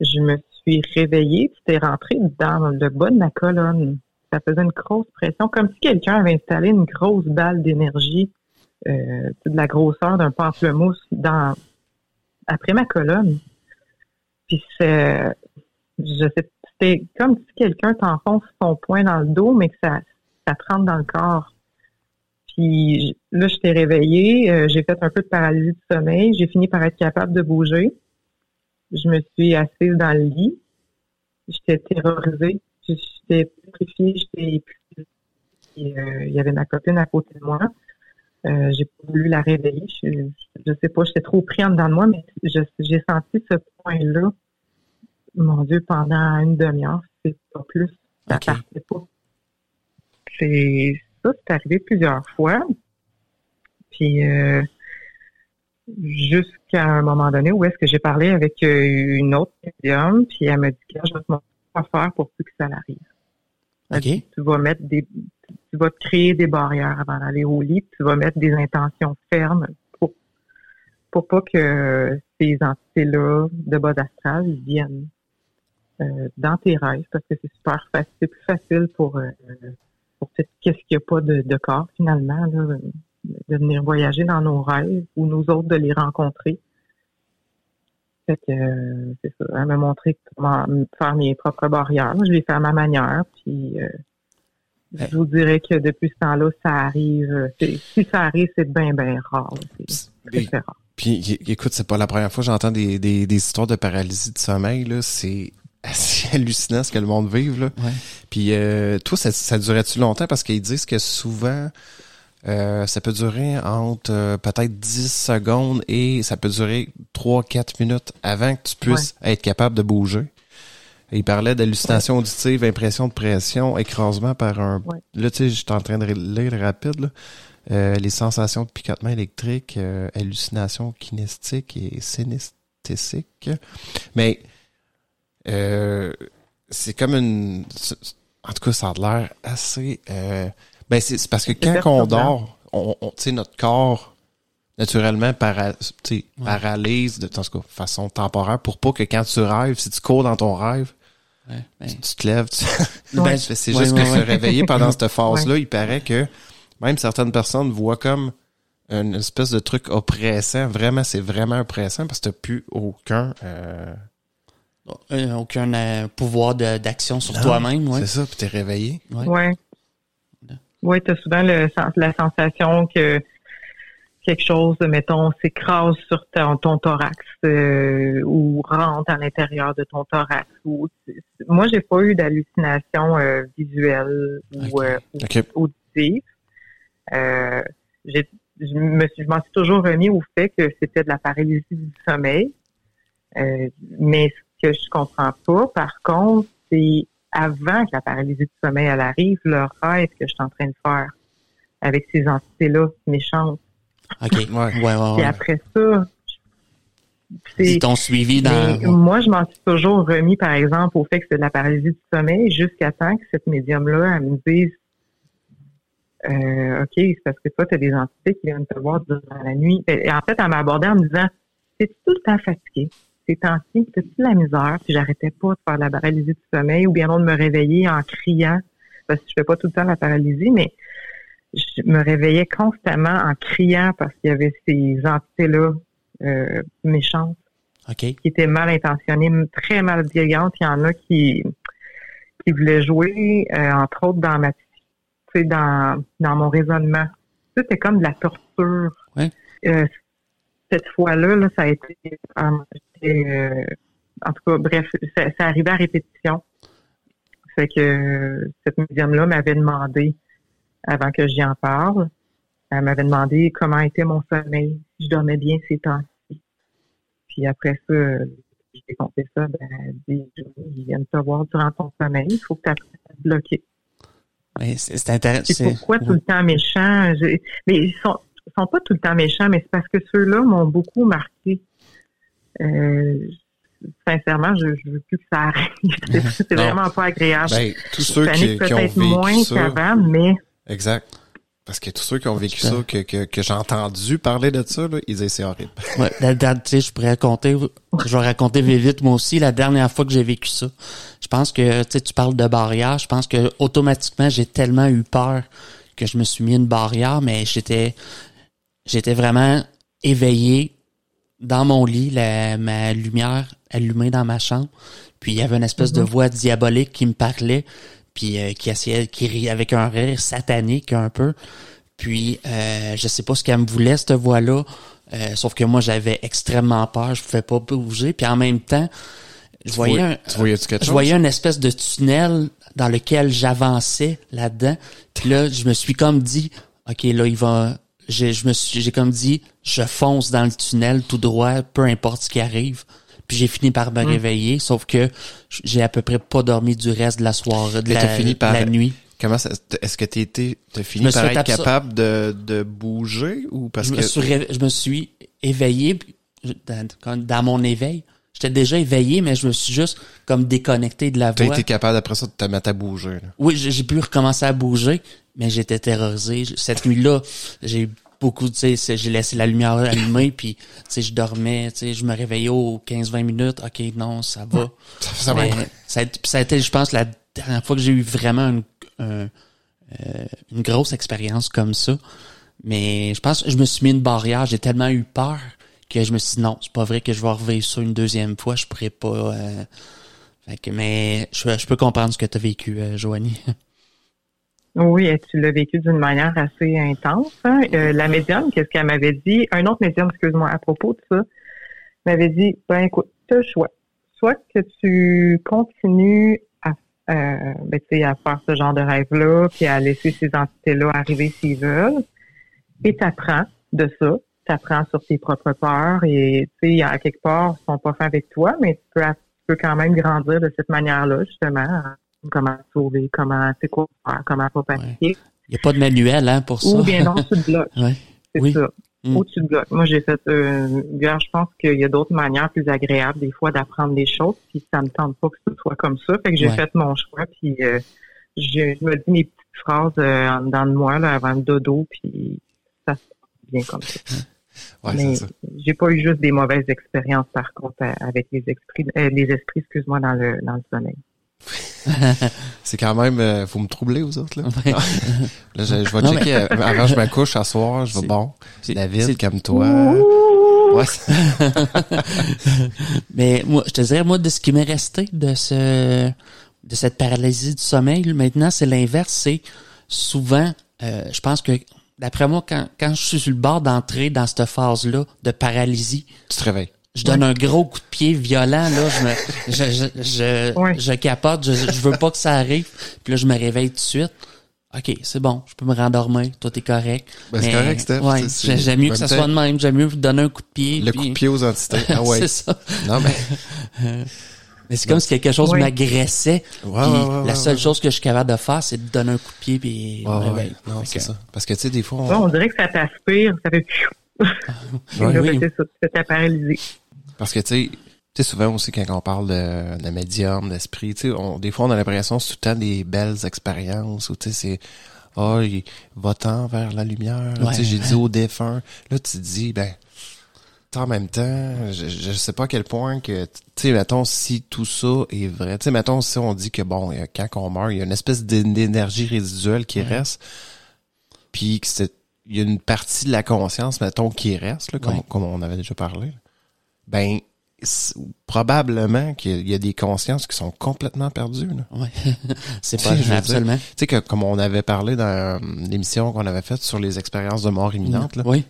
je me suis réveillée, puis c'était rentré dans le bas de ma colonne. Ça faisait une grosse pression, comme si quelqu'un avait installé une grosse balle d'énergie, euh, de la grosseur d'un pamplemousse dans après ma colonne. Puis c'est, je sais, c'était comme si quelqu'un t'enfonce son poing dans le dos, mais que ça, ça te rentre dans le corps. Puis là, je t'ai réveillée, euh, j'ai fait un peu de paralysie du sommeil, j'ai fini par être capable de bouger. Je me suis assise dans le lit. J'étais terrorisée, j'étais pétrifiée, j'étais épuisée. Euh, il y avait ma copine à côté de moi. Euh, j'ai pas voulu la réveiller. Je, je sais pas, j'étais trop pris en dedans de moi, mais j'ai senti ce point-là, mon Dieu, pendant une demi-heure, c'est pas plus. Ça partait pas. C'est ça, c'est arrivé plusieurs fois. Puis euh, jusqu'à un moment donné où est-ce que j'ai parlé avec euh, une autre médium, puis elle m'a dit que je vais te montrer quoi faire pour plus que ça l'arrive. Tu vas mettre des tu vas te créer des barrières avant d'aller au lit, tu vas mettre des intentions fermes pour pas que ces entités-là de bas d'astral viennent euh, dans tes rêves parce que c'est super facile, c'est plus facile pour euh, pour qu'est-ce qu'il n'y a pas de, de corps finalement là, de venir voyager dans nos rêves ou nous autres de les rencontrer. Fait que euh, c'est ça, elle m'a montré comment faire mes propres barrières. Je l'ai fait à ma manière, puis euh, je vous dirais que depuis ce temps-là, ça arrive. Si ça arrive, c'est bien, bien rare. C'est rare. Puis écoute, c'est pas la première fois que j'entends des, des, des, histoires de paralysie de sommeil. Là. C'est assez hallucinant ce que le monde vive. Là. Puis euh, toi, ça, ça durait-tu longtemps? Parce qu'ils disent que souvent, euh, ça peut durer entre euh, peut-être 10 secondes et ça peut durer 3-4 minutes avant que tu puisses être capable de bouger. il parlait d'hallucination auditive, impression de pression, écrasement par un... Là, tu sais, je suis en train de lire rapide, là. Euh, les sensations de picotement électrique, hallucination kinesthétique et synesthésique. Mais c'est comme une... En tout cas, ça a l'air assez... Ben c'est parce que quand on dort, on, on tu sais notre corps naturellement para, paralyse de, façon temporaire pour pas que quand tu rêves, si tu cours dans ton rêve, ben. tu, te lèves, tu... ben, c'est juste que se réveiller pendant cette phase-là, il paraît que même certaines personnes voient comme une espèce de truc oppressant. Vraiment, c'est vraiment oppressant parce que t'as plus aucun euh... euh aucun euh, pouvoir d'action sur toi-même. Ouais. C'est ça, puis t'es réveillé. Ouais. Oui, tu as souvent le, la sensation que quelque chose, mettons, s'écrase sur ton, ton thorax euh, ou rentre à l'intérieur de ton thorax. Ou, moi, j'ai pas eu d'hallucination euh, visuelle ou, euh, auditive. Euh, je me je m'en suis toujours remis au fait que c'était de la paralysie du sommeil. mais ce que je comprends pas, par contre, c'est avant que la paralysie du sommeil elle arrive, le rêve que je suis en train de faire avec ces entités-là méchantes. OK. Ouais, ouais, ouais. Et après ça, ils t'ont suivi dans... moi, je m'en suis toujours remis, par exemple, au fait que c'est de la paralysie du sommeil jusqu'à temps que cette médium-là, elle me dise euh, OK, c'est parce que toi, tu as des entités qui viennent te voir durant la nuit. Et en fait, elle m'a abordé en me disant C'est tout le temps fatigué ces temps-ci, c'était la misère, puis j'arrêtais pas de faire la paralysie du sommeil ou bien non de me réveiller en criant, parce que je fais pas tout le temps la paralysie, mais je me réveillais constamment en criant parce qu'il y avait ces entités-là euh, méchantes qui étaient mal intentionnées, très mal malveillantes. Il y en a qui, qui voulaient jouer, euh, entre autres, dans ma dans, dans mon raisonnement. C'était comme de la torture. Euh, cette fois-là, là, ça a été, euh, en tout cas, bref, ça, ça, arrivait à répétition. Fait que cette médium-là m'avait demandé, avant que j'y en parle, elle m'avait demandé comment était mon sommeil, si je dormais bien ces temps-ci. Puis après ça, j'ai compté ça, ben, elle dit, ils viennent te voir durant ton sommeil, il faut que tu apprennes à bloquer. C'est intéressant. C'est pourquoi tout le temps méchant? Mais ils sont, sont pas tout le temps méchants, mais c'est parce que ceux-là m'ont beaucoup marqué. Euh, sincèrement, je, je veux plus que ça arrive. c'est vraiment pas agréable. Ben, tous ceux qui, qui, ont vécu moins qu'avant, mais exact. Parce que tous ceux qui ont vécu ça, que, que, que j'ai entendu parler de ça, là, ils disent c'est horrible. Ouais, sais, je pourrais raconter, je vais raconter vite moi aussi la dernière fois que j'ai vécu ça. Je pense que tu tu parles de barrière, je pense que automatiquement j'ai tellement eu peur que je me suis mis une barrière, mais j'étais j'étais vraiment éveillé dans mon lit, la, ma lumière allumée dans ma chambre. Puis il y avait une espèce de mhm. voix diabolique qui me parlait, puis euh, qui essayait, qui riait avec un rire satanique un peu. Puis euh, je sais pas ce qu'elle me voulait cette voix-là, euh, sauf que moi j'avais extrêmement peur, je pouvais pas bouger. Puis en même temps, je voyais, un, je voyais une espèce de tunnel dans lequel j'avançais là-dedans. Puis là, je me suis comme dit, ok, là il va, j'ai, je me suis, j'ai comme dit, je fonce dans le tunnel tout droit, peu importe ce qui arrive. Puis j'ai fini par me hmm. réveiller, sauf que j'ai à peu près pas dormi du reste de la soirée, de, la, fini par, la nuit. Comment ça, est-ce que t'es été, t'as fini par être capable de, de bouger ou parce je que me suis je me suis éveillé dans, dans mon éveil. J'étais déjà éveillé, mais je me suis juste comme déconnecté de la voix. T'as été capable après ça de te mettre à bouger. Là. Oui, j'ai pu recommencer à bouger, mais j'étais terrorisé. Cette nuit-là, j'ai beaucoup, tu sais, j'ai laissé la lumière allumée, puis tu sais, je dormais, tu sais, je me réveillais aux 15-20 minutes, ok, non, ça va. Ça, Mais va. ça, a, ça a été, je pense, la dernière fois que j'ai eu vraiment une, un- euh, une grosse expérience comme ça. Mais je pense que je me suis mis une barrière, j'ai tellement eu peur que je me suis dit non, c'est pas vrai que je vais revivre ça une deuxième fois, je pourrais pas. euh, fait que, mais je, je peux comprendre ce que tu as vécu, euh, Joanie. Oui, tu l'as vécu d'une manière assez intense. hein. Euh, la médium, qu'est-ce qu'elle m'avait dit? Un autre médium, excuse-moi, à propos de ça, m'avait dit, ben écoute, tu as le choix. Soit que tu continues à, euh, ben, tu sais, à faire ce genre de rêve-là, puis à laisser ces entités-là arriver s'ils veulent, et t'apprends de ça. T'apprends sur tes propres peurs et, tu sais, à quelque part, ils sont pas faits avec toi, mais tu peux, tu peux quand même grandir de cette manière-là, justement, comment te sauver, comment, c'est quoi faire, comment pas paniquer. Il n'y a pas de manuel hein, pour ça. Ou bien non, tu te bloques. Ouais. C'est Oui. ça. Mm. Ou tu te bloques. Moi, j'ai fait, euh, gars, je pense qu'il y a d'autres manières plus agréables des fois d'apprendre des choses, puis ça me tente pas que ce soit comme ça. Fait que j'ai Ouais. fait mon choix, puis euh, je, je me dis mes petites phrases euh, en dedans de moi là, avant le dodo, puis ça se passe bien comme ça. Ouais, Mais j'ai pas eu juste des mauvaises expériences par contre à- avec les esprits, euh, les esprits, excuse-moi, dans le dans le sommeil. C'est quand même, euh, faut me troubler aux autres, là. Ouais. Là, je, je vais Non, checker, euh, avant je me couche à soir, je vais, bon, David, comme toi. Ouais, Mais moi, je te dirais, moi, de ce qui m'est resté de ce de cette paralysie du sommeil, maintenant, c'est l'inverse. C'est souvent, euh, je pense que d'après moi, quand, quand je suis sur le bord d'entrer dans cette phase-là de paralysie, tu te réveilles. Je donne un gros coup de pied violent, là, je me, je, je, je, Ouais. je capote, je, je veux pas que ça arrive, puis là, je me réveille tout de suite. OK, c'est bon, je peux me rendormir, tout est correct. Ben, c'est correct, Steph, Ouais, j'aime mieux que ça soit de même, j'aime mieux donner un coup de pied. Le puis- coup de pied aux entités. Ah ouais. c'est ça. non, mais, Mais c'est comme si quelque chose Oui. m'agressait. Ouais, puis ouais, ouais, la seule ouais. chose que je suis capable de faire, c'est de donner un coup de pied puis non, c'est que- ça. Parce que, tu sais, des fois, on, on dirait que ça t'aspire, ça fait Ouais, oui. c'est ça, tu t'es paralysé. Parce que, tu sais, tu sais, souvent aussi, quand on parle de, de médium, d'esprit, tu sais, on- des fois, on a l'impression que c'est tout le temps des belles expériences, ou tu sais, c'est, ah, il va-t'en vers la lumière, Ouais. tu sais, j'ai dit au défunt. Là, tu te dis, ben, en même temps, je, je sais pas à quel point que, tu sais, mettons, si tout ça est vrai, tu sais, mettons, si on dit que, bon, quand on meurt, il y a une espèce d'é- d'énergie résiduelle qui reste, puis que c'est, il y a une partie de la conscience, mettons, qui reste, là, comme, comme on avait déjà parlé, ben, probablement qu'il y a des consciences qui sont complètement perdues. Là. Ouais. c'est pas je absolument. Tu sais que comme on avait parlé dans euh, l'émission qu'on avait faite sur les expériences de mort imminente, là, Oui.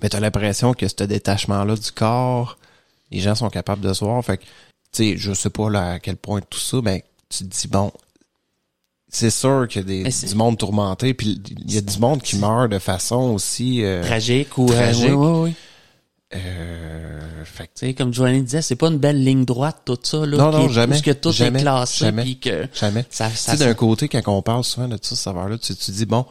ben t'as l'impression que ce détachement-là du corps, les gens sont capables de se voir. Fait que, tu sais, je sais pas là, à quel point tout ça, ben tu te dis bon, c'est sûr qu'il y a des, Mais du monde tourmenté, puis il y a du monde qui meurt de façon aussi. euh, Tragique ou euh, tragique. oui, oui, oui. Euh, fait que, Tu sais, comme Joanny disait, c'est pas une belle ligne droite tout ça là. Non, non, est- jamais. Que tout Jamais. est classé Jamais. puis que jamais. ça, Tu ça, sais, d'un côté, quand on parle souvent de tout ça, savoir-là, tu, tu dis, bon,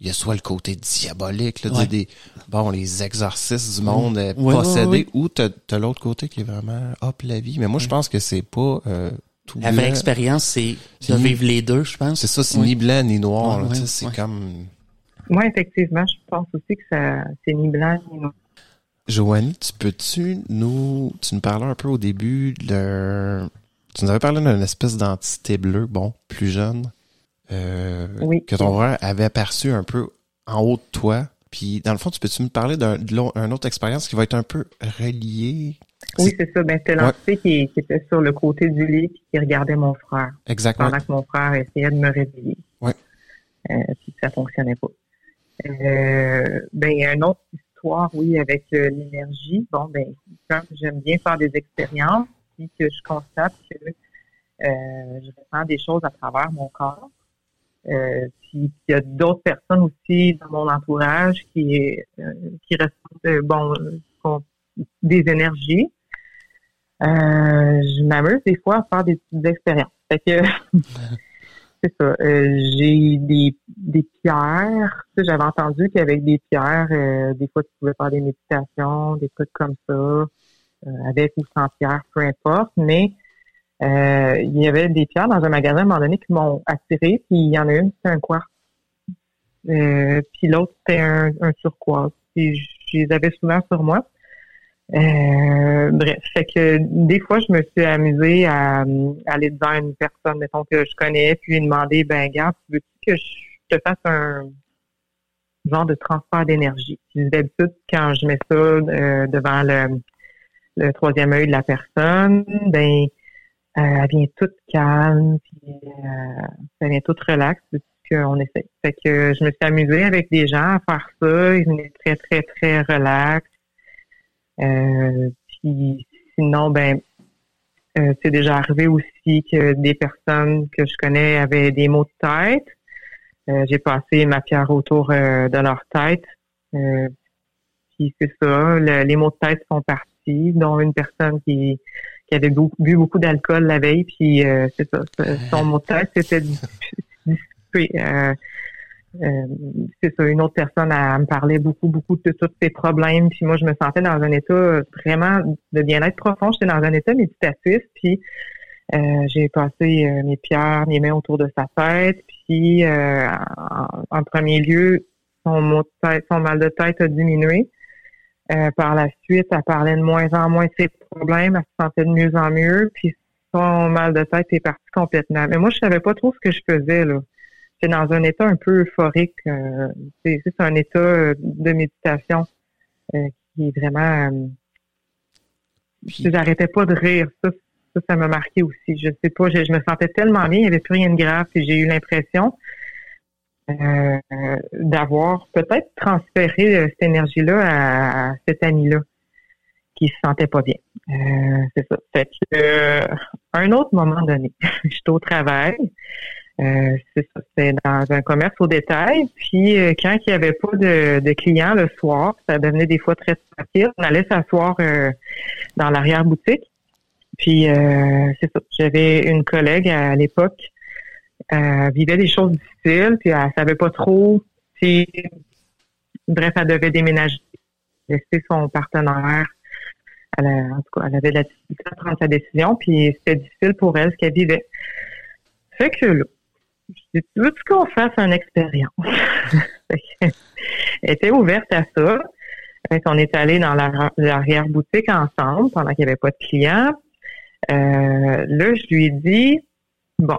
il y a soit le côté diabolique, là, tu sais, Ouais. des, bon, les exorcistes du monde euh, Ouais, ouais, possédés, ouais. ou t'as, t'as l'autre côté qui est vraiment, hop, la vie. Mais moi, je pense que c'est pas, euh, tout la vraie blanc. expérience, c'est de ni- vivre les deux, je pense. C'est ça, c'est Oui. ni blanc ni noir, Ouais, là, tu sais, ouais, c'est ouais. comme, Moi, effectivement, je pense aussi que ça, c'est ni blanc ni noir. Joanie, tu peux-tu nous, tu nous parlais un peu au début de, tu nous avais parlé d'une espèce d'entité bleue, bon, plus jeune, euh, Oui. que ton frère avait aperçu un peu en haut de toi. Puis, dans le fond, tu peux-tu me parler d'un, de l'au- une autre expérience qui va être un peu reliée? Oui, c'est ça. Ben, c'était l'entité qui, qui était sur le côté du lit puis qui regardait mon frère Exactement. pendant que mon frère essayait de me réveiller. Ouais. Euh, puis ça fonctionnait pas. Euh, ben, il y a une autre oui, avec euh, l'énergie. Bon, ben, j'aime bien faire des expériences, puis que je constate que euh, je ressens des choses à travers mon corps. Euh, puis il y a d'autres personnes aussi dans mon entourage qui qui ressentent bon des énergies. Je m'amuse des fois à faire des petites expériences. Fait que c'est ça. Euh, j'ai des, des pierres. J'avais entendu qu'avec des pierres, euh, des fois tu pouvais faire des méditations, des trucs comme ça, euh, avec ou sans pierre, peu importe. Mais euh, il y avait des pierres dans un magasin à un moment donné qui m'ont attiré, puis il y en a une, c'était un quartz. Euh, puis l'autre, c'était un, un turquoise. Puis je les avais souvent sur moi. Euh, bref, fait que des fois, je me suis amusée à, aller devant une personne, mettons, que je connais, puis lui demander, ben, regarde, veux que je te fasse un genre de transfert d'énergie? D'habitude, quand je mets ça euh, devant le, le troisième œil de la personne, ben, euh, elle vient toute calme, puis euh, elle vient toute relaxe, qu'on essaie. Fait que je me suis amusée avec des gens à faire ça. Ils venaient très, très, très relax. Euh, puis sinon, ben, euh, c'est déjà arrivé aussi que des personnes que je connais avaient des maux de tête. Euh, j'ai passé ma pierre autour de leur tête. puis c'est ça, les maux de tête sont partis, dont une personne qui, qui avait bu beaucoup d'alcool la veille, puis c'est ça, son mot de tête c'était dissipé. Euh, c'est ça, une autre personne à, me parler beaucoup, beaucoup de tous ses problèmes. Puis moi, je me sentais dans un état vraiment de bien-être profond. J'étais dans un état méditatif. Puis euh, j'ai passé euh, mes pierres, mes mains autour de sa tête. Puis en, premier lieu, son, son mal de tête a diminué. par la suite, elle parlait de moins en moins de ses problèmes. Elle se sentait de mieux en mieux. Puis son mal de tête est parti complètement. Mais moi, je savais pas trop ce que je faisais là c'est dans un état un peu euphorique. Euh, c'est un état euh, de méditation euh, qui est vraiment. Euh, J'arrêtais pas de rire. Ça, ça, m'a marqué aussi. Je sais pas, je, me sentais tellement bien, il n'y avait plus rien de grave, et j'ai eu l'impression d'avoir peut-être transféré cette énergie-là à, cet ami-là qui se sentait pas bien. c'est ça. Fait que, un autre moment donné, j'étais au travail. Euh, c'était dans un commerce au détail. Puis euh, quand il n'y avait pas de, clients le soir, ça devenait des fois très facile. On allait s'asseoir euh, dans l'arrière-boutique. Puis c'est ça. J'avais une collègue à, l'époque, elle vivait des choses difficiles, puis elle savait pas trop si bref, elle devait déménager, laisser son partenaire. Elle en tout cas, elle avait la difficulté à prendre sa décision, puis c'était difficile pour elle ce qu'elle vivait. Fait que là, je dis, veux-tu qu'on fasse une expérience? Elle était ouverte à ça. on est allé dans l'arrière-boutique ensemble pendant qu'il n'y avait pas de clients. Euh, là, je lui ai dit, bon,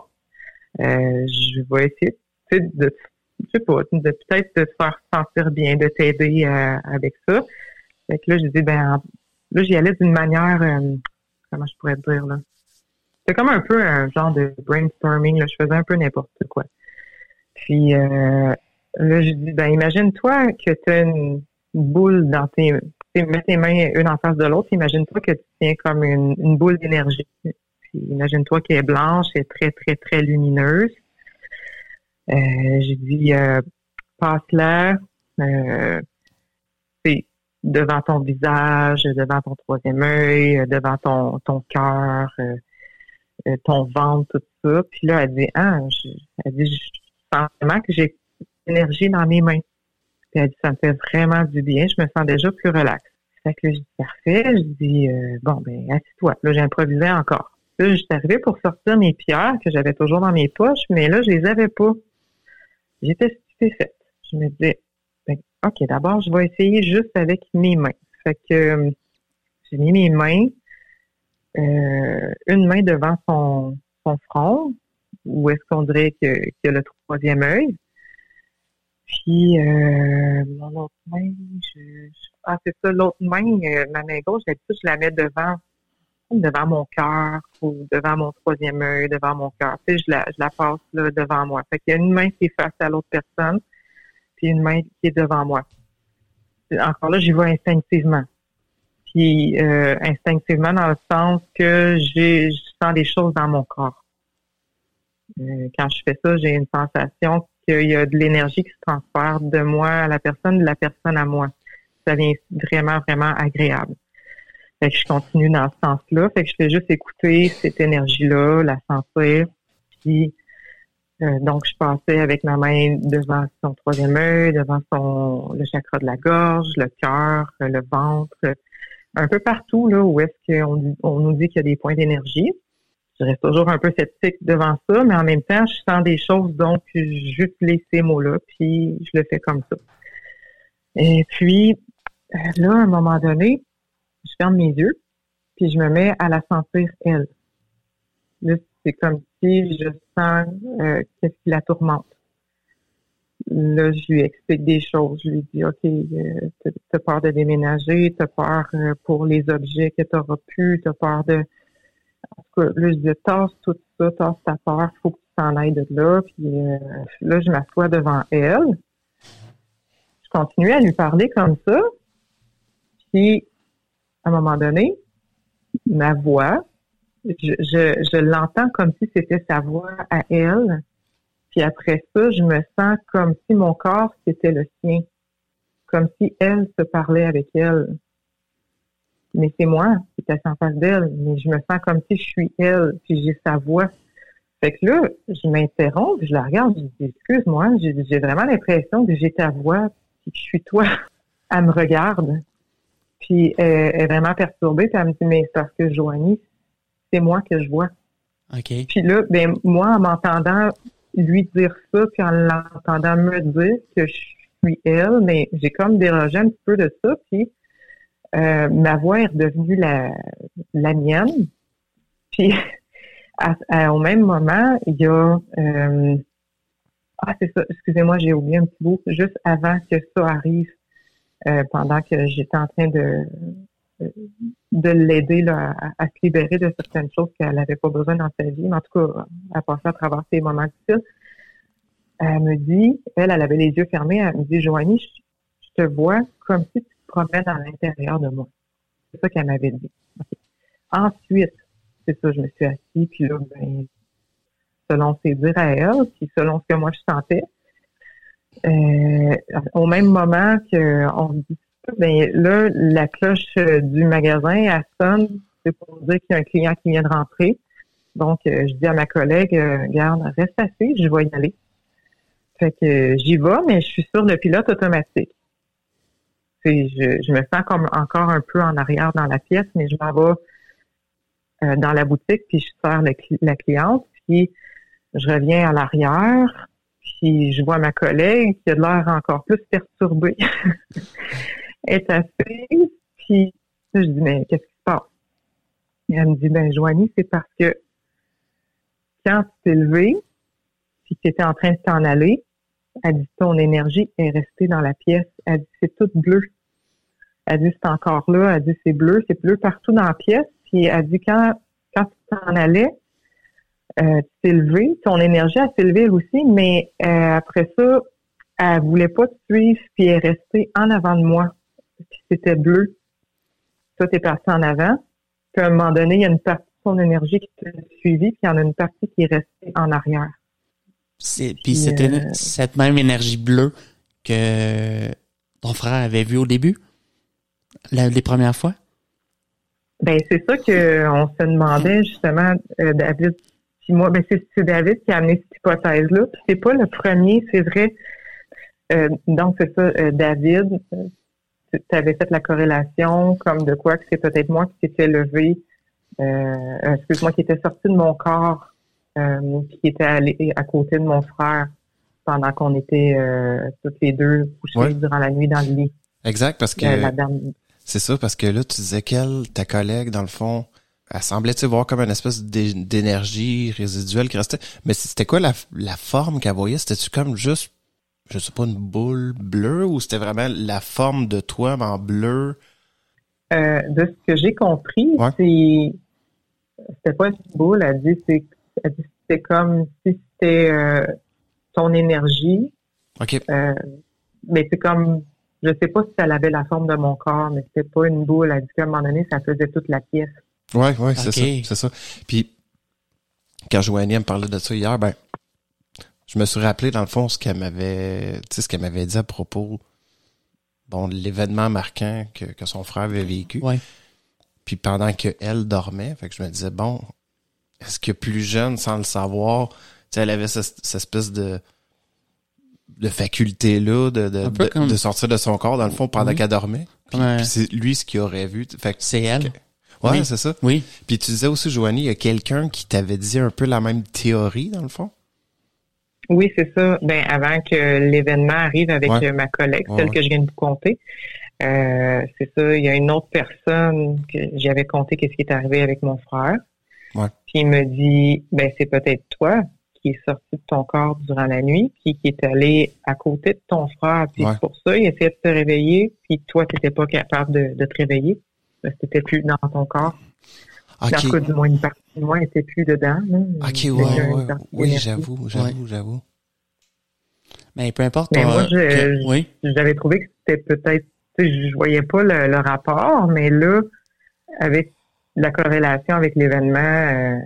euh, je vais essayer de, je sais pas, de peut-être te faire sentir bien, de t'aider euh, avec ça. Fait que là, je dis, ben, là, j'y allais d'une manière, comment je pourrais dire, là? C'était comme un peu un genre de brainstorming. Là. Je faisais un peu n'importe quoi. Puis euh, là, je dis, ben imagine-toi que tu as une boule dans tes... Mets tes mains une en face de l'autre. Imagine-toi que tu tiens comme une, boule d'énergie. Imagine-toi qu'elle est blanche et très, très, très lumineuse. Euh, je dis, euh, passe-la euh, devant ton visage, devant ton troisième œil, devant ton, ton cœur, euh, ton ventre, tout ça. Puis là, elle dit, ah, je, elle dit, je sens vraiment que j'ai énergie dans mes mains. Puis elle dit, ça me fait vraiment du bien. Je me sens déjà plus relax. Fait que là, je dis, parfait. Je dis, euh, bon, ben, assis-toi. Là, j'improvisais encore. Là, je suis arrivée pour sortir mes pierres que j'avais toujours dans mes poches, mais là, je les avais pas. J'étais stupéfaite. Je me disais, ben, OK, d'abord, je vais essayer juste avec mes mains. Fait que euh, j'ai mis mes mains, euh, une main devant son, son front, ou est-ce qu'on dirait qu'il y a le troisième œil? Puis euh, mon autre main, je, ah c'est ça, l'autre main, euh, ma main gauche, je la mets devant devant mon cœur ou devant mon troisième œil, devant mon cœur. Tu sais, je la, je la passe là, devant moi. Fait qu'il y a une main qui est face à l'autre personne, puis une main qui est devant moi. Encore là, j'y vais instinctivement puis euh, instinctivement dans le sens que j'ai, je sens des choses dans mon corps. Euh, quand je fais ça, j'ai une sensation qu'il y a de l'énergie qui se transfère de moi à la personne, de la personne à moi. Ça devient vraiment, vraiment agréable. Fait que je continue dans ce sens-là. Fait que je fais juste écouter cette énergie-là, la sentir. Puis euh, donc, je passais avec ma main devant son troisième œil, devant son le chakra de la gorge, le cœur, le ventre, un peu partout là où est-ce qu'on on nous dit qu'il y a des points d'énergie. je reste toujours un peu sceptique devant ça, mais en même temps, je sens des choses, donc j'utilise ces mots-là, puis je le fais comme ça. Et puis, euh, là, à un moment donné, je ferme mes yeux, puis je me mets à la sentir, elle. C'est comme si je sens euh, qu'est-ce qui la tourmente. Là, je lui explique des choses. Je lui dis, OK, euh, t'as peur de déménager, t'as peur euh, pour les objets que t'auras pu, t'as peur de... En tout cas, là, je dis, tasse tout ça, tasse ta peur, faut que tu t'en ailles de là. Puis là, je m'assois devant elle. Je continue à lui parler comme ça. Puis, à un moment donné, ma voix, je, je, l'entends comme si c'était sa voix à elle. Puis après ça, je me sens comme si mon corps, c'était le sien. Comme si elle se parlait avec elle. Mais c'est moi qui était en face d'elle. Mais je me sens comme si je suis elle, puis j'ai sa voix. Fait que là, je m'interromps, je la regarde, je dis, excuse-moi, j'ai vraiment l'impression que j'ai ta voix, puis que je suis toi. Elle me regarde. Puis elle, est vraiment perturbée, puis elle me dit, mais c'est parce que Joanie, c'est moi que je vois. OK. Puis là, ben moi, en m'entendant lui dire ça, puis en l'entendant me dire que je suis elle, mais j'ai comme dérogé un petit peu de ça, puis euh, ma voix est redevenue la, la mienne. Puis au même moment, il y a euh, ah c'est ça, excusez-moi, j'ai oublié un petit bout, juste avant que ça arrive, euh, pendant que j'étais en train de de l'aider à, se libérer de certaines choses qu'elle n'avait pas besoin dans sa vie, mais en tout cas, à passer à travers ces moments difficiles. Elle me dit, elle, elle avait les yeux fermés, elle me dit, Joanie, je, te vois comme si tu te promènes à l'intérieur de moi. C'est ça qu'elle m'avait dit. Ensuite, c'est ça, je me suis assise, puis là, ben, selon ses dires à elle, puis selon ce que moi je sentais, euh, au même moment qu'on dit ben là, la cloche euh, du magasin, elle sonne, c'est pour dire qu'il y a un client qui vient de rentrer. Donc, euh, je dis à ma collègue, euh, garde, reste assis, je vais y aller. Fait que j'y vais, mais je suis sur le pilote automatique. Je, je me sens comme encore un peu en arrière dans la pièce, mais je m'en vais dans la boutique, puis je sers la cliente, puis je reviens à l'arrière, puis je vois ma collègue qui a l'air encore plus perturbée. est assise, puis je dis, mais qu'est-ce qui se passe? Elle me dit, ben, Joanie, c'est parce que quand tu t'es levé, puis tu étais en train de t'en aller, elle dit, ton énergie est restée dans la pièce. Elle dit, c'est tout bleu. Elle dit, c'est encore là. Elle dit, c'est bleu, c'est bleu partout dans la pièce. Puis elle dit, quand, quand tu t'en allais, euh, tu t'es levé, ton énergie a s'est aussi, mais euh, après ça, elle voulait pas te suivre, puis elle est restée en avant de moi puis c'était bleu. Toi, t'es parti en avant. Puis à un moment donné, il y a une partie de son énergie qui t'a suivi, puis il y en a une partie qui est restée en arrière. C'est, puis, c'était euh, cette même énergie bleue que ton frère avait vue au début, les premières fois? Ben c'est ça qu'on se demandait justement, euh, David. Puis moi, ben c'est, David qui a amené cette hypothèse-là. Puis c'est pas le premier, c'est vrai. Euh, donc c'est ça, David, tu avais fait la corrélation comme de quoi que c'est peut-être moi qui s'était levé, euh, excuse-moi, qui était sorti de mon corps, euh, qui était allé à côté de mon frère pendant qu'on était euh, toutes les deux couchés durant la nuit dans le lit. Exact, parce que c'est ça, parce que là, tu disais qu'elle, ta collègue, dans le fond, elle semblait tu voir comme une espèce d'énergie résiduelle qui restait. Mais c'était quoi la, la forme qu'elle voyait? C'était-tu comme juste je sais pas, une boule bleue ou c'était vraiment la forme de toi, mais en bleu? Euh, de ce que j'ai compris, c'est c'était pas une boule, elle dit c'est c'était comme si c'était euh, ton énergie. OK. Euh, mais c'est comme je sais pas si elle avait la forme de mon corps, mais c'était pas une boule. Elle dit qu'à un moment donné, ça faisait toute la pièce. Ouais, ouais, c'est ça, c'est ça. Puis quand Joanie me parlait de ça hier, ben je me suis rappelé dans le fond ce qu'elle m'avait, tu sais, ce qu'elle m'avait dit à propos, bon, de l'événement marquant que, que son frère avait vécu. Ouais. Puis pendant qu'elle dormait, fait que je me disais bon, est-ce que plus jeune, sans le savoir, tu sais, elle avait cette, espèce de de faculté là de de, de, sortir de son corps dans le fond pendant qu'elle dormait? Puis, c'est lui ce qu'il aurait vu. Fait c'est elle? Ouais, Oui. c'est ça. Oui. Puis tu disais aussi, Joanie, il y a quelqu'un qui t'avait dit un peu la même théorie, dans le fond? Oui, c'est ça. Ben, avant que l'événement arrive avec Ouais. euh, ma collègue, celle ouais. que je viens de vous conter, euh, c'est ça. Il y a une autre personne que j'avais conté qu'est-ce qui est arrivé avec mon frère. Ouais. Puis il me dit, ben c'est peut-être toi qui est sorti de ton corps durant la nuit, puis qui est allé à côté de ton frère. Puis pour ça, il essayait de te réveiller, puis toi, tu n'étais pas capable de, de te réveiller. Parce que t'étais plus dans ton corps. Ok. En tout cas, du moins, une partie de moi n'était plus dedans. là. Ok, ouais, Oui, j'avoue, j'avoue, j'avoue. Mais peu importe. Mais moi, oui. j'avais trouvé que c'était peut-être, tu sais, je voyais pas le, le rapport, mais là, avec la corrélation avec l'événement euh,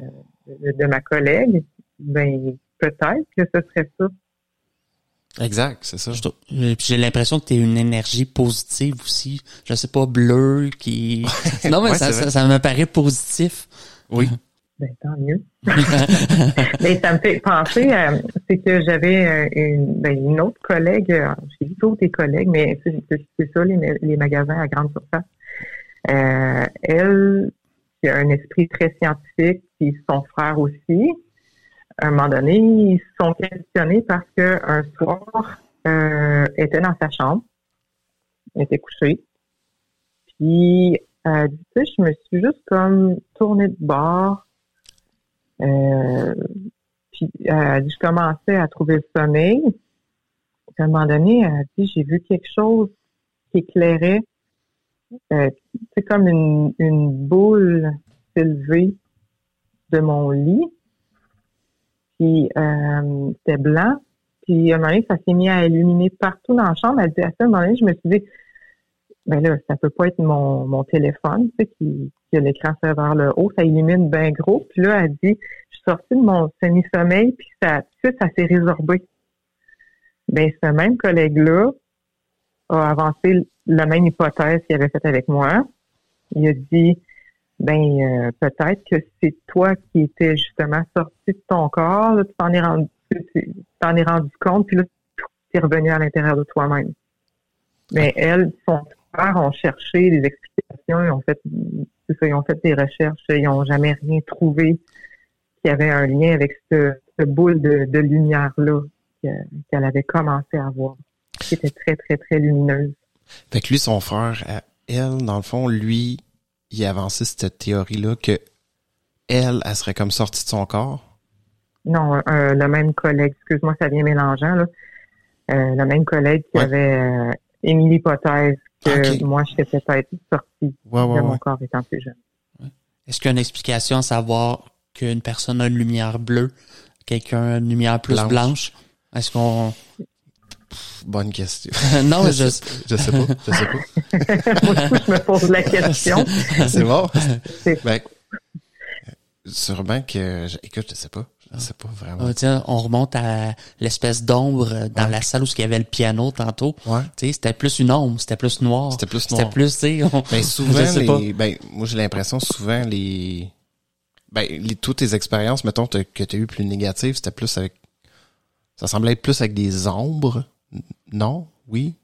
de, de ma collègue, ben peut-être que ce serait ça. Exact, c'est ça. Je trouve- euh, puis J'ai l'impression que tu es une énergie positive aussi. Je sais pas, bleu, qui... Non, mais Ouais, ça, me paraît positif. Oui. Ben tant mieux. mais ça me fait penser, à- c'est que j'avais euh, une, ben, une autre collègue, euh, j'ai dit d'autres des collègues, mais c'est ça les, ma- les magasins à grande surface. Euh, elle, qui a un esprit très scientifique, puis son frère aussi. À un moment donné, ils se sont questionnés parce que un soir, euh, était dans sa chambre, était couchée, puis dit, tu sais, je me suis juste comme tournée de bord, euh, puis dit, je commençais à trouver le sommeil. À un moment donné, elle dit, j'ai vu quelque chose qui éclairait, euh, c'est comme une, une boule s'élever de mon lit. Puis euh, c'était blanc. Puis à un moment donné, ça s'est mis à illuminer partout dans la chambre. Elle dit à ça, un moment donné, je me suis dit, ben là, ça peut pas être mon, mon téléphone, tu sais, qui, qui a l'écran vers le haut, ça illumine bien gros. Puis là, elle dit, je suis sortie de mon semi-sommeil, puis ça, tout ça s'est résorbé. Ben, ce même collègue-là a avancé la même hypothèse qu'il avait faite avec moi. Il a dit, ben, euh, peut-être que c'est toi qui étais justement sorti de ton corps, là, tu t'en es rendu, tu tu t'en es rendu compte, puis là, tu es revenu à l'intérieur de toi-même. Mais elle, son frère ont cherché des explications, ils ont fait, ça, ils ont fait des recherches, ils n'ont jamais rien trouvé qui avait un lien avec ce, ce boule de, de lumière-là que- qu'elle avait commencé à voir, qui était très, très, très lumineuse. Fait que lui, son frère, elle, dans le fond, lui, il a avancé cette théorie-là que elle, elle serait comme sortie de son corps? Non, euh, le même collègue, excuse-moi, ça vient mélangeant, là. Euh, le même collègue qui Ouais. avait euh, émis l'hypothèse que Ok. moi, j'étais peut-être sortie Ouais, ouais, de mon ouais. corps étant plus jeune. Est-ce qu'il y a une explication à savoir qu'une personne a une lumière bleue, quelqu'un a une lumière plus Blanche. blanche? Est-ce qu'on... Bonne question. non, mais je... je sais pas, je sais pas. moi, du coup, je me pose la question. C'est bon? C'est- Ben, sûrement que, je- écoute, je sais pas. Je sais pas vraiment. Ah, tiens, on remonte à l'espèce d'ombre dans Ouais. la salle où il y avait le piano tantôt. Ouais. Tu sais, c'était plus une ombre, c'était plus noir. C'était plus C'était noir. plus, tu sais, on- Ben, souvent, je sais pas. les, ben, moi, j'ai l'impression, souvent, les, ben, les, toutes tes expériences, mettons, que tu as eu plus négatives, c'était plus avec, ça semblait être plus avec des ombres. Non? Oui?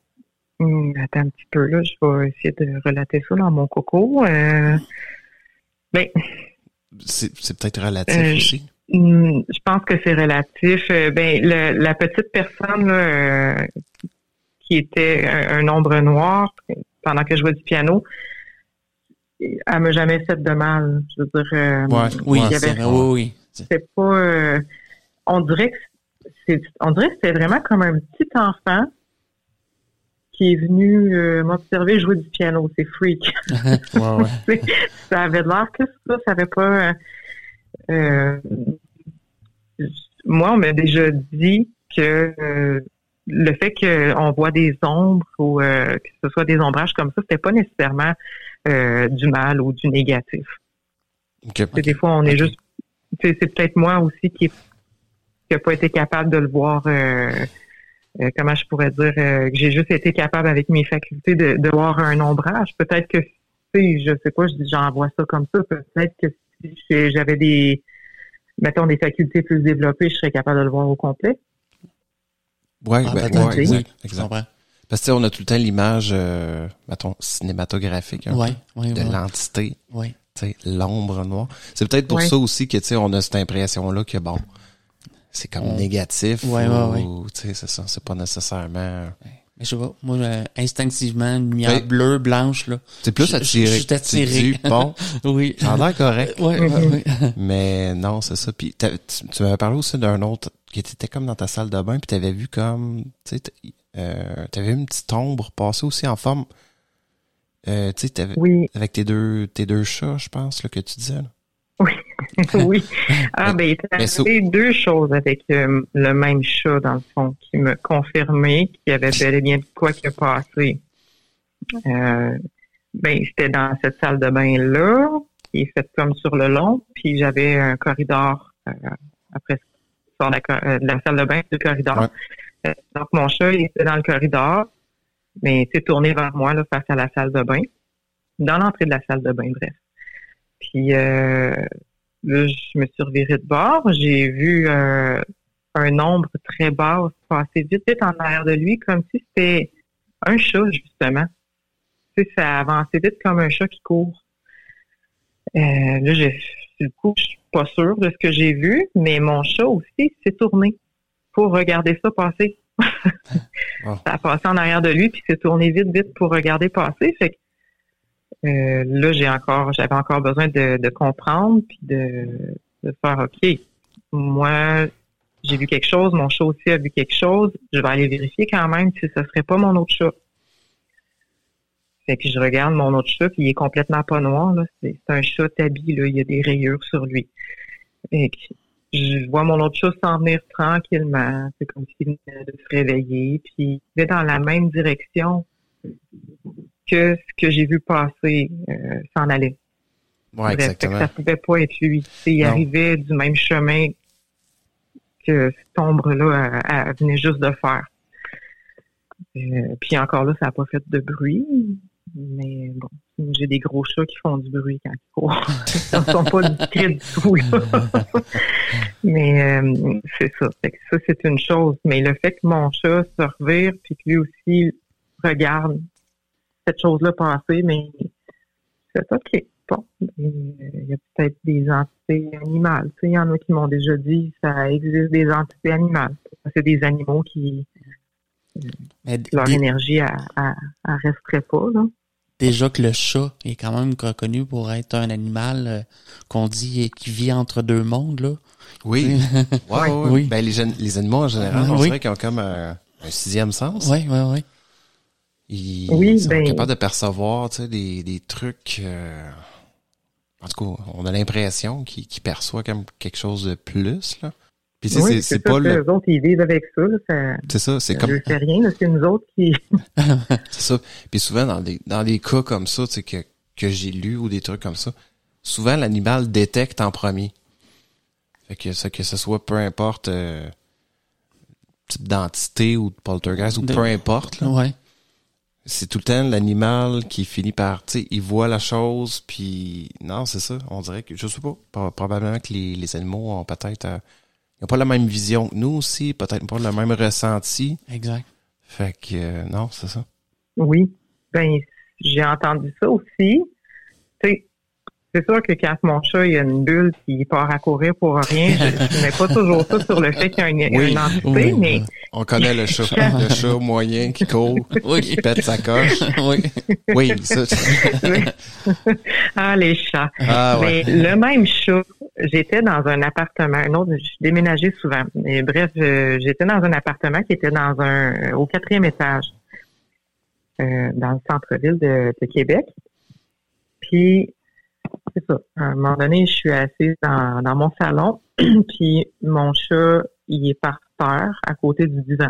Hum, attends un petit peu, là. Je vais essayer de relater ça dans mon coco. Euh, ben, C'est, c'est peut-être relatif Euh, aussi. je pense que c'est relatif. Euh, ben, le- la petite personne, là, euh, qui était un, un ombre noir pendant que je jouais du piano, elle m'a jamais fait de mal. Je veux dire, euh. Oui, il y c'est avait vrai, oui, oui. c'était pas euh, on dirait que c'est on dirait que c'était vraiment comme un petit enfant qui est venu euh, m'observer jouer du piano, c'est freak. Ouais, ouais. ça avait l'air que ça, ça avait pas euh, euh, moi on m'a déjà dit que euh, le fait qu'on voit des ombres ou euh, que ce soit des ombrages comme ça, c'était pas nécessairement euh, du mal ou du négatif. Ok. Tu sais, Des fois, on est juste. C'est peut-être moi aussi qui n'a pas été capable de le voir. euh, euh, comment je pourrais dire euh, que j'ai juste été capable avec mes facultés de, de voir un ombrage. Peut-être que sais, je sais pas, j'en vois ça comme ça. Peut-être que si j'ai- j'avais des mettons des facultés plus développées, je serais capable de le voir au complet. Ouais, Ah, ben, ouais, exact, exact. Parce que, on a tout le temps l'image, euh, mettons, cinématographique, Ouais, ouais, de ouais. l'entité. Ouais. tu sais, l'ombre noire. C'est peut-être pour Ouais. ça aussi que, tu sais, on a cette impression-là que, bon, c'est comme On- négatif. Ouais, ouais, ou, Tu sais, c'est ça. C'est pas nécessairement... Mais je sais pas, moi, euh, instinctivement, une lumière Ouais. bleue, blanche, là. C'est plus Je- je- attiré. je suis attiré. Dis, bon, Oui. ça a l'air correct. Ouais, ouais, ouais. Mais non, c'est ça. Puis tu, tu m'avais parlé aussi d'un autre qui était comme dans ta salle de bain, puis t'avais vu comme, tu sais, euh, t'avais vu une petite ombre passer aussi en forme, euh, tu sais, Oui, avec tes deux, tes deux chats, je pense, là, que tu disais. Là. oui. Ah, ben, il est arrivé deux choses avec euh, le même chat, dans le fond, qui me confirmait qu'il y avait bel et bien de quoi qui a passé. Euh, ben, c'était dans cette salle de bain-là, qui est faite comme sur le long, puis j'avais un corridor euh, après sur la, euh, de la salle de bain, du corridor. Ouais. Euh, donc, mon chat, il était dans le corridor, mais c'est tourné vers moi, là, face à la salle de bain, dans l'entrée de la salle de bain, bref. Puis euh, je me suis revirée de bord. J'ai vu euh, un nombre très bas passer vite, vite en arrière de lui, comme si c'était un chat, justement. Tu sais, ça avançait vite comme un chat qui court. Euh, là, j'ai, du coup, je suis pas sûre de ce que j'ai vu, mais mon chat aussi s'est tourné pour regarder ça passer. Oh. Ça a passé en arrière de lui, puis s'est tourné vite, vite pour regarder passer. Fait que euh, là, j'ai encore, j'avais encore besoin de, de comprendre puis de, de faire OK. Moi, j'ai vu quelque chose, mon chat aussi a vu quelque chose. Je vais aller vérifier quand même si ce serait pas mon autre chat. Fait que je regarde mon autre chat, puis il est complètement pas noir. C'est, un chat tabi, là. Il y a des rayures sur lui. Que je vois mon autre chat s'en venir tranquillement. C'est comme s'il venait de se réveiller, puis il va dans la même direction que ce que j'ai vu passer euh, s'en allait. Ouais, exactement. ça pouvait pas être lui. Tu sais, Il Non. arrivait du même chemin que cette ombre-là elle- elle venait juste de faire. Euh, puis encore là, ça n'a pas fait de bruit. Mais bon, j'ai des gros chats qui font du bruit quand ils courent. Ils ne sont pas discrets du tout. là. mais euh, c'est ça. Fait que ça, c'est une chose. Mais le fait que mon chat se revire puis que lui aussi regarde cette chose-là passer, mais c'est OK. Bon, il y a peut-être des entités animales. Tu sais, il y en a qui m'ont déjà dit ça existe des entités animales. C'est des animaux qui Mais leur énergie à, à, à resterait pas. Là. déjà que le chat est quand même reconnu pour être un animal euh, qu'on dit euh, qui vit entre deux mondes, là. Oui. Oui. Ben, les, les animaux, en général, on Oui. dirait qu'ils ont comme un, un sixième sens. Ouais, ouais, ouais. Ils Oui, sont ben- capables de percevoir, tu sais, des, des trucs... euh, En tout cas, on a l'impression qu'ils qu'ils perçoivent comme quelque chose de plus, là. Puis tu sais, Oui, c'est- pas le... Eux autres, ils vivent avec ça. C'est ça, c'est comme... ne fait rien. C'est nous autres qui... C'est ça. Puis souvent, dans des, dans des cas comme ça, tu sais, que, que j'ai lu ou des trucs comme ça, souvent, l'animal détecte en premier. Fait que ça, que ce soit peu importe euh, type d'entité ou de poltergeist ou De- peu importe, là, Ouais. C'est tout le temps l'animal qui finit par, tu sais, il voit la chose, puis non, c'est ça. On dirait que, je sais pas, pro- probablement que les, les animaux ont peut-être, euh, ils ont pas la même vision que nous aussi, peut-être pas le même ressenti. Exact. Fait que, euh, non, c'est ça. Oui. Ben, j'ai entendu ça aussi. C'est sûr que quand mon chat il a une bulle il part à courir pour rien, je, je mets pas toujours ça sur le fait qu'il y a une, Oui, une entité, oui. mais On connaît le chat. le chat moyen qui court, Oui. qui pète sa coche. oui. Oui, ça. ah les chats. Ah ouais. Mais le même chat, j'étais dans un appartement, un autre, je déménageais souvent. Et bref, j'étais dans un appartement qui était dans un au quatrième étage, euh, dans le centre-ville de, de Québec. Puis c'est ça. À un moment donné, je suis assise dans, dans mon salon, puis mon chat, il est par terre à côté du divan.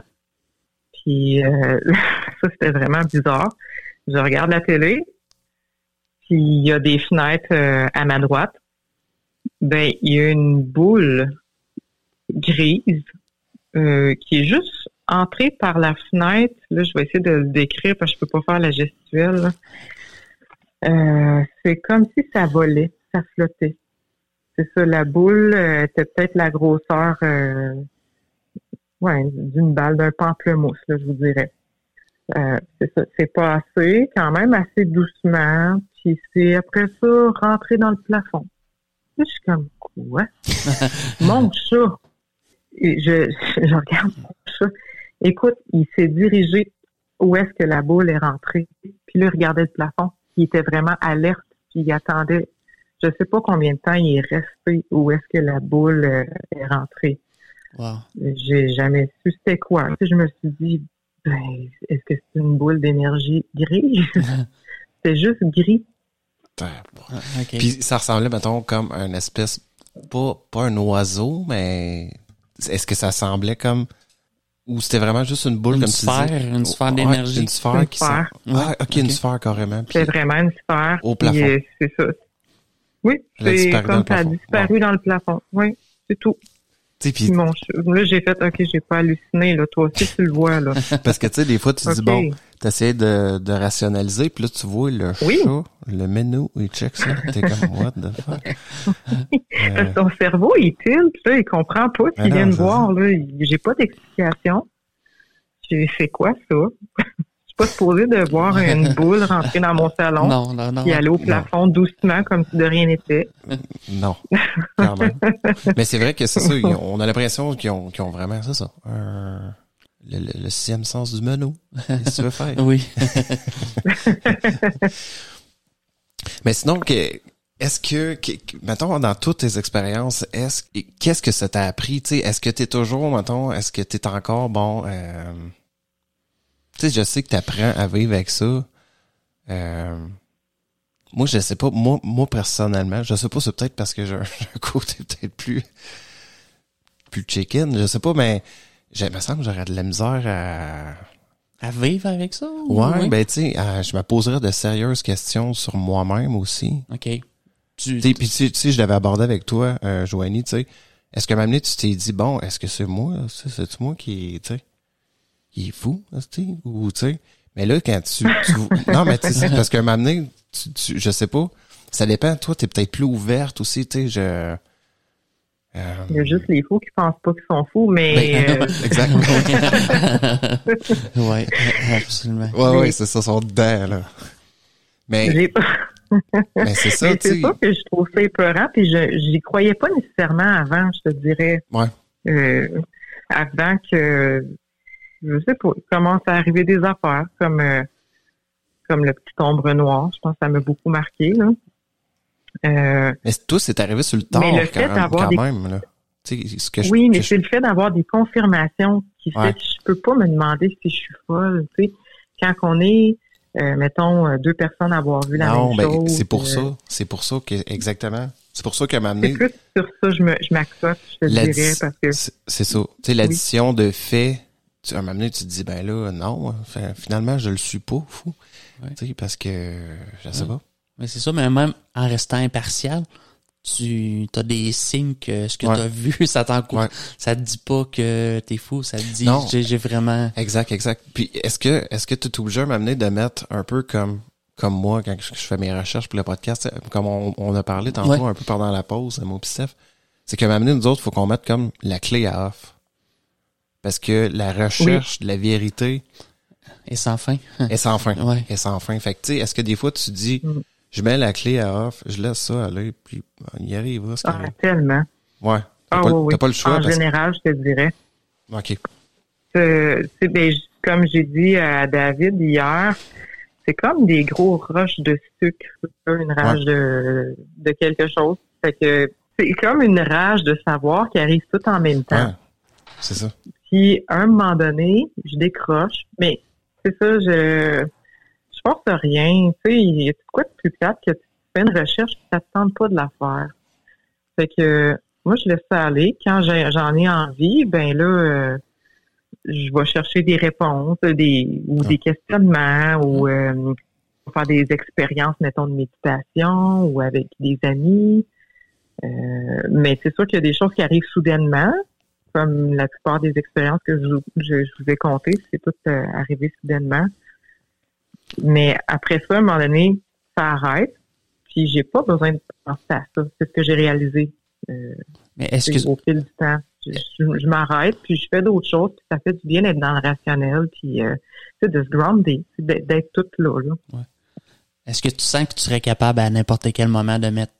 Puis euh, ça, c'était vraiment bizarre. Je regarde la télé, puis il y a des fenêtres euh, à ma droite. Ben, il y a une boule grise euh, qui est juste entrée par la fenêtre. Là, je vais essayer de le décrire parce que je peux pas faire la gestuelle. Euh, c'est comme si ça volait, ça flottait. C'est ça, la boule euh, était peut-être la grosseur euh, ouais, d'une balle, d'un pamplemousse, là, je vous dirais. Euh, c'est ça, c'est passé quand même assez doucement, puis c'est après ça rentré dans le plafond. Je suis comme quoi? mon chat. Et je, je regarde mon chat. Écoute, il s'est dirigé où est-ce que la boule est rentrée. Puis là, il regardait le plafond. Il était vraiment alerte, puis il attendait. Je sais pas combien de temps il est resté où est-ce que la boule euh, est rentrée. Wow. J'ai jamais su c'était quoi. Je me suis dit, ben, est-ce que c'est une boule d'énergie grise? C'était juste gris. Ah. Puis ça ressemblait, mettons, comme un espèce, pas, pas un oiseau, mais est-ce que ça semblait comme, ou c'était vraiment juste une boule, Une comme sphère, tu dis? une sphère Ouais, d'énergie. Une sphère Une qui sphère. sent- Ah, Ouais, ok, une sphère carrément. Puis, C'est vraiment une sphère. Au plafond. euh, C'est ça. Oui, c'est comme ça a disparu dans le plafond. Oui, c'est tout. tu sais, puis, Puis mon là, j'ai fait, OK, j'ai pas halluciné, là. Toi aussi, tu le vois, là. parce que tu sais, des fois, tu dis, bon, t'essayes de, de rationaliser, puis là, tu vois le Oui. chat, le menu, il check ça. T'es comme, what the fuck? Euh, Parce que Ton cerveau, il tilt, là, il comprend pas ce Mais qu'il vient de c'est voir, là. J'ai pas d'explication. Fait quoi, ça? Je suis pas supposée de voir une boule rentrer dans mon salon Non, non, non. puis aller au plafond doucement comme si de rien n'était. Non, quand même. Mais c'est vrai que c'est ça. on a l'impression qu'ils ont, qu'ils ont vraiment, c'est ça, un- le, le- le sixième sens du menu. Qu'est-ce que tu veux faire? Oui. Mais sinon, que, est-ce que, mettons, dans toutes tes expériences, est-ce, qu'est-ce que ça t'a appris? Tu sais, est-ce que t'es toujours, mettons, est-ce que t'es encore, bon, euh, tu sais, je sais que t'apprends à vivre avec ça. Euh, moi, je sais pas, moi, moi, personnellement, je sais pas, c'est peut-être parce que j'ai un côté peut-être plus, plus chicken, je sais pas, mais, j'ai, me semble que j'aurais de la misère à, À vivre avec ça? ou- Ouais, oui? ben tu sais, euh, je me poserais de sérieuses questions sur moi-même aussi. OK. Tu, Tu sais, puis tu sais, tu je l'avais abordé avec toi, euh, Joanie, tu sais. Est-ce que même tu t'es dit bon, est-ce que c'est moi, c'est c'est moi qui, tu sais, qui est fou, tu sais, ou tu sais. Mais là, quand tu, tu non, mais tu sais, parce moment donné, tu, tu, je sais pas, ça dépend. Toi, t'es peut-être plus ouverte aussi, tu sais. Je, Il y a juste les fous qui pensent pas qu'ils sont fous, mais ben, euh, exact. ouais, absolument. Ouais, ouais, c'est ça, son dedans là. Mais, j'ai pas. mais c'est ça, Mais tu c'est sais. ça que je trouve ça épeurant, puis je j'y croyais pas nécessairement avant, je te dirais. Ouais. Euh, avant que je sais pas, il commence à arriver des affaires comme euh, comme le petit ombre noir. Je pense que ça m'a beaucoup marqué. Là. Euh, Mais tout c'est arrivé sur le tard Mais le quand, fait même, quand des- même, là. Tu sais, ce que je, oui, mais que je- c'est le fait d'avoir des confirmations qui fait Ouais. que je peux pas me demander si je suis folle. Tu sais, quand on est, euh, mettons, euh, deux personnes à avoir vu la Non, même ben, chose. c'est pour euh, ça. C'est pour ça que, exactement. C'est pour ça qu'à m'a C'est plus sur ça je me je m'accote, je te L'addi- dirais, parce que c'est ça. Tu sais, l'addition de faits, tu, à un moment donné, tu te dis, ben là, non, fin- finalement, je le suis pas, fou. Ouais. Tu sais, parce que, je sais Ouais. pas. Mais c'est ça, mais même en restant impartial, tu as des signes que ce que Ouais. tu as vu, ça t'encourage. Ouais. Ça te dit pas que t'es fou, ça te dit j'ai vraiment. Exact, exact. Puis, est-ce que, est-ce que tu es obligé à m'amener de mettre un peu comme, comme moi, quand je, je fais mes recherches pour le podcast, comme on, on a parlé tantôt Ouais. un peu pendant la pause, pis Steph, c'est qu'à m'amener, nous autres, faut qu'on mette comme la clé à off. Parce que la recherche de la vérité Et sans fin. est sans fin. Ouais. Est sans fin. Fait que, tu sais, est-ce que des fois, tu dis, Mm. Je mets la clé à off, je laisse ça aller, puis on y arrive, c'est ah, tellement. Ouais. T'as Ah, pas, oui, t'as oui. pas le choix En parce général, je te dirais. OK. Euh, c'est ben, comme j'ai dit à David hier, c'est comme des gros roches de sucre, une rage de, de quelque chose. Fait que c'est comme une rage de savoir qui arrive tout en même temps. Ouais. C'est ça. Puis à un moment donné, je décroche, mais c'est ça, je force rien. Tu sais, il y a de quoi de plus plate que tu fais une recherche et ça te tente pas de la faire. Fait que moi, je laisse ça aller. Quand j'en ai envie, ben là, euh, je vais chercher des réponses, des ou des questionnements, ou euh, faire des expériences, mettons, de méditation ou avec des amis. Euh, mais c'est sûr qu'il y a des choses qui arrivent soudainement comme la plupart des expériences que je, je- je vous ai contées, c'est tout arrivé soudainement. Mais après ça, à un moment donné, ça arrête. Puis j'ai pas besoin de penser à ça. C'est ce que j'ai réalisé Mais est-ce que au fil du temps. je, je m'arrête, puis je fais d'autres choses, puis ça fait du bien d'être dans le rationnel, puis euh, de se grounder, d'être tout là. là. Ouais. Est-ce que tu sens que tu serais capable à n'importe quel moment de mettre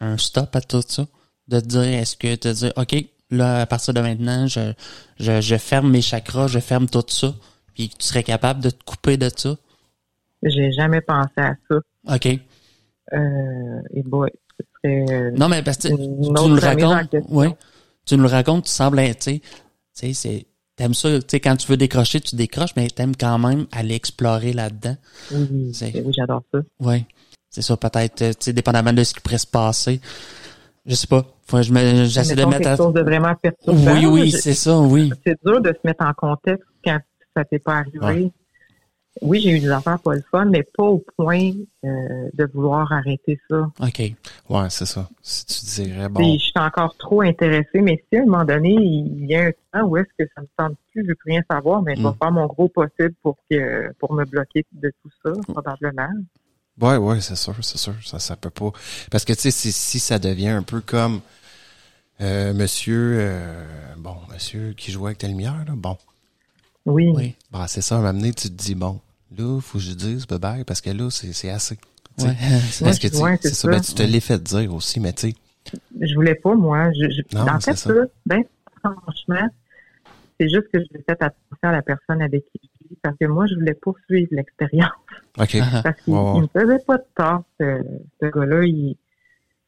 un stop à tout ça? De te dire, est-ce que te dire, OK, là, à partir de maintenant, je, je, je ferme mes chakras, je ferme tout ça, puis tu serais capable de te couper de ça? J'ai jamais pensé à ça. OK. Euh, et ce serait, Non, mais parce que tu, nous le racontes, oui. Tu nous le racontes, tu sembles être, tu sais, c'est, t'aimes ça, tu sais, quand tu veux décrocher, tu décroches, mais t'aimes quand même aller explorer là-dedans. Oui, C'est- oui, j'adore ça. Oui. C'est ça, peut-être, euh, tu sais, dépendamment de ce qui pourrait se passer. Je sais pas. Faut, je j'essaie de mettre quelque à... chose de vraiment perturbant. Oui, oui, c'est ça, oui. c'est dur de se mettre en contexte quand ça t'est pas arrivé. Ouais. Oui, j'ai eu des affaires pas le fun, mais pas au point euh, de vouloir arrêter ça. OK. Ouais, c'est ça. Si tu dirais, Puis bon, je suis encore trop intéressée, mais si à un moment donné, il y a un temps où est-ce que ça me tente plus, je veux plus rien savoir, mais je vais Mm. faire mon gros possible pour que pour me bloquer de tout ça, probablement. ouais, ouais, c'est sûr, c'est sûr. Ça, ça peut pas. Parce que, tu sais, si, si ça devient un peu comme euh, monsieur, euh, bon, monsieur qui jouait avec ta lumière, là, bon. Oui. Oui. Bah, c'est ça, à m'amener, tu te dis, bon, là, faut que je dise bye bye, parce que là, c'est assez. Ouais. c'est- Parce que, ouais, c'est ça, ben, tu te l'es fait dire aussi, mais tu sais, Je voulais pas, moi. Je, je- Non, en fait, ça. ben, franchement, c'est juste que j'ai fait attention à la personne avec qui je vis, parce que moi, je voulais poursuivre l'expérience. OK. Parce qu'il il me faisait pas de tort, ce, ce gars-là. Il,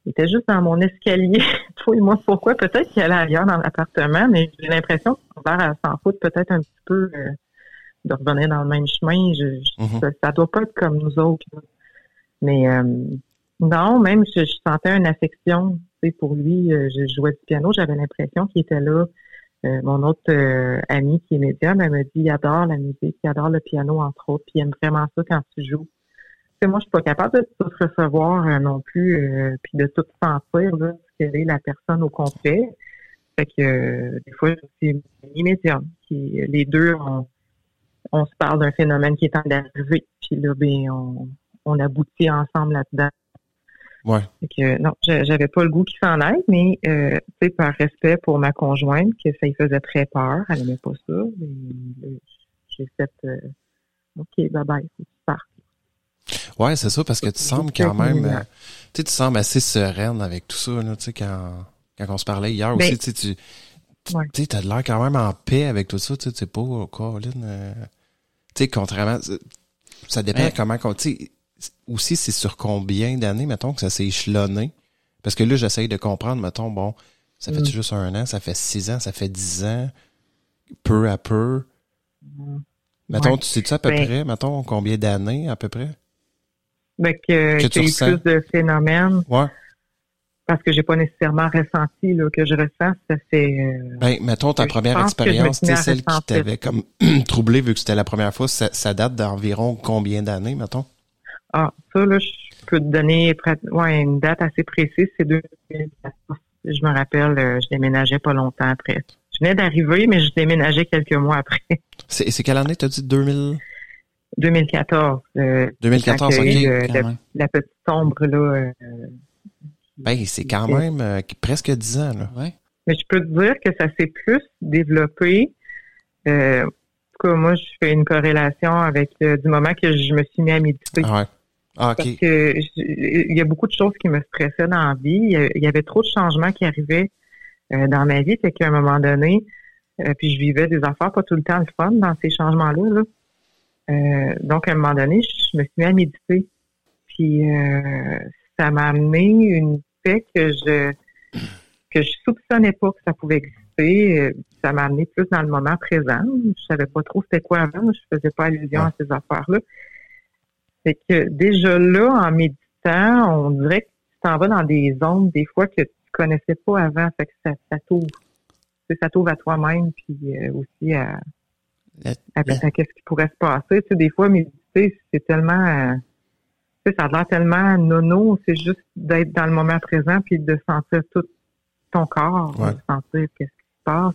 il était juste dans mon escalier. Et moi, pourquoi? Peut-être qu'il allait ailleurs dans l'appartement, mais j'ai l'impression qu'il a l'air à s'en foutre peut-être un petit peu euh, de revenir dans le même chemin. Je, je- Mhm. ça, ça doit pas être comme nous autres. là. Mais euh, non, même je, je sentais une affection tu sais, pour lui. Euh, Je jouais du piano, j'avais l'impression qu'il était là. Euh, mon autre euh, ami qui est médium, elle me dit il adore la musique, il adore le piano, entre autres, puis il aime vraiment ça quand tu joues. Moi, je suis pas capable de tout recevoir euh, non plus, euh, puis de tout sentir, là, ce qu'elle est la personne au complet. Fait que euh, des fois, c'est. Qui, les deux, on, on se parle d'un phénomène qui est en train d'arriver, puis là, ben, on, on aboutit ensemble là-dedans. Ouais. Fait que, non, j'a- j'avais pas le goût qu'il s'en aille, mais euh, tu sais, par respect pour ma conjointe, que ça lui faisait très peur, elle aimait pas ça. J'ai fait euh, OK, bye bye, faut que tu partes. Ouais, c'est ça, parce que tu sembles quand même, euh, tu sais, tu sembles assez sereine avec tout ça, là, tu sais, quand, quand on se parlait hier Ben, aussi, tu sais, tu, tu ouais. sais, t'as de l'air quand même en paix avec tout ça, tu sais, tu sais pas, oh, Colin, euh, tu sais, contrairement, ça dépend Ouais. comment, qu'on- tu sais, aussi, c'est sur combien d'années, mettons, que ça s'est échelonné? Parce que là, j'essaye de comprendre, mettons, bon, ça fait Mm. juste un an, ça fait six ans, ça fait dix ans, peu à peu. Mettons, Ouais. tu sais-tu à peu Ben- près, mettons, combien d'années à peu près? Ben, que, Que tu y a eu plus de phénomènes, Ouais. parce que j'ai pas nécessairement ressenti là, que je ressens, ça fait euh, Ben, mettons ta première que expérience, à celle qui t'avait comme troublé vu que c'était la première fois, ça, ça date d'environ combien d'années, mettons? Ah, ça, là, je peux te donner ouais, une date assez précise, c'est 2014. Je me rappelle, euh, je déménageais pas longtemps après. Je venais d'arriver, mais je déménageais quelques mois après. C'est, c'est quelle année, t'as dit? 2000? 2014. euh, 2014, quand il y a eu, ok. euh, Quand la, même. la petite sombre, là. euh, Ben, c'est quand même euh, presque 10 ans, là. Ouais. mais je peux te dire que ça s'est plus développé. Euh, en tout cas, moi, je fais une corrélation avec euh, du moment que je me suis mis à méditer. Ah ouais. Ah, Parce que je- il y a beaucoup de choses qui me stressaient dans la vie. Il y a- il y avait trop de changements qui arrivaient euh, dans ma vie, fait qu'à un moment donné, euh, puis je vivais des affaires pas tout le temps le fun dans ces changements-là. Là. Euh, donc, à un moment donné, je me suis mis à méditer. Puis euh, ça m'a amené une paix que je que je soupçonnais pas que ça pouvait exister. Euh, Ça m'a amené plus dans le moment présent. Je savais pas trop c'était quoi avant. Je faisais pas allusion à ces affaires-là. C'est que déjà là, en méditant, on dirait que tu t'en vas dans des zones des fois que tu connaissais pas avant. Fait que ça, ça t'ouvre. Ça t'ouvre à toi-même, puis euh, aussi à, À, à qu'est-ce qui pourrait se passer? Tu sais, des fois, méditer, c'est tellement... euh, tu sais, ça a l'air tellement nono. C'est juste d'être dans le moment présent, puis de sentir tout ton corps, Ouais. de sentir qu'est-ce qui se passe.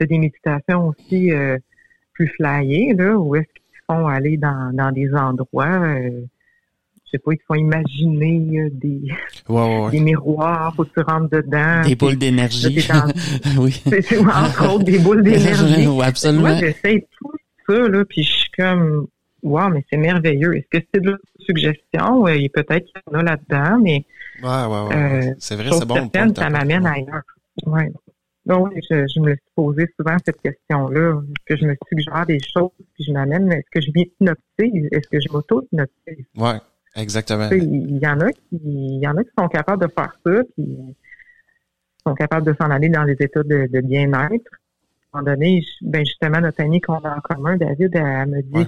Tu des méditations aussi euh, plus flyées, là, où est-ce qu'ils te font aller dans, dans des endroits... euh, je sais pas, ils te font imaginer euh, des, Ouais, ouais, ouais. des miroirs, faut que tu rentres dedans. Des boules d'énergie. oui. c'est entre autres des boules d'énergie. Oui, absolument. Moi, j'essaie tout ça, là, puis je suis comme, wow, mais c'est merveilleux. Est-ce que c'est de la suggestion? Oui, peut-être qu'il y en a là-dedans, mais Ouais, ouais, ouais. Euh, c'est vrai, c'est bon. le point certaine, que ça m'amène ailleurs. Ouais. Donc, oui, je, je me suis posé souvent cette question-là. Est-ce que je me suggère des choses, puis je m'amène, mais est-ce que je m'hypnotise? Est-ce que je m'auto-hypnotise? Ouais, exactement. Il y en a qui, il y en a qui sont capables de faire ça, puis sont capables de s'en aller dans les états de, de bien-être. À un moment donné, ben justement, notre amie qu'on a en commun, David, elle, elle me dit, Ouais.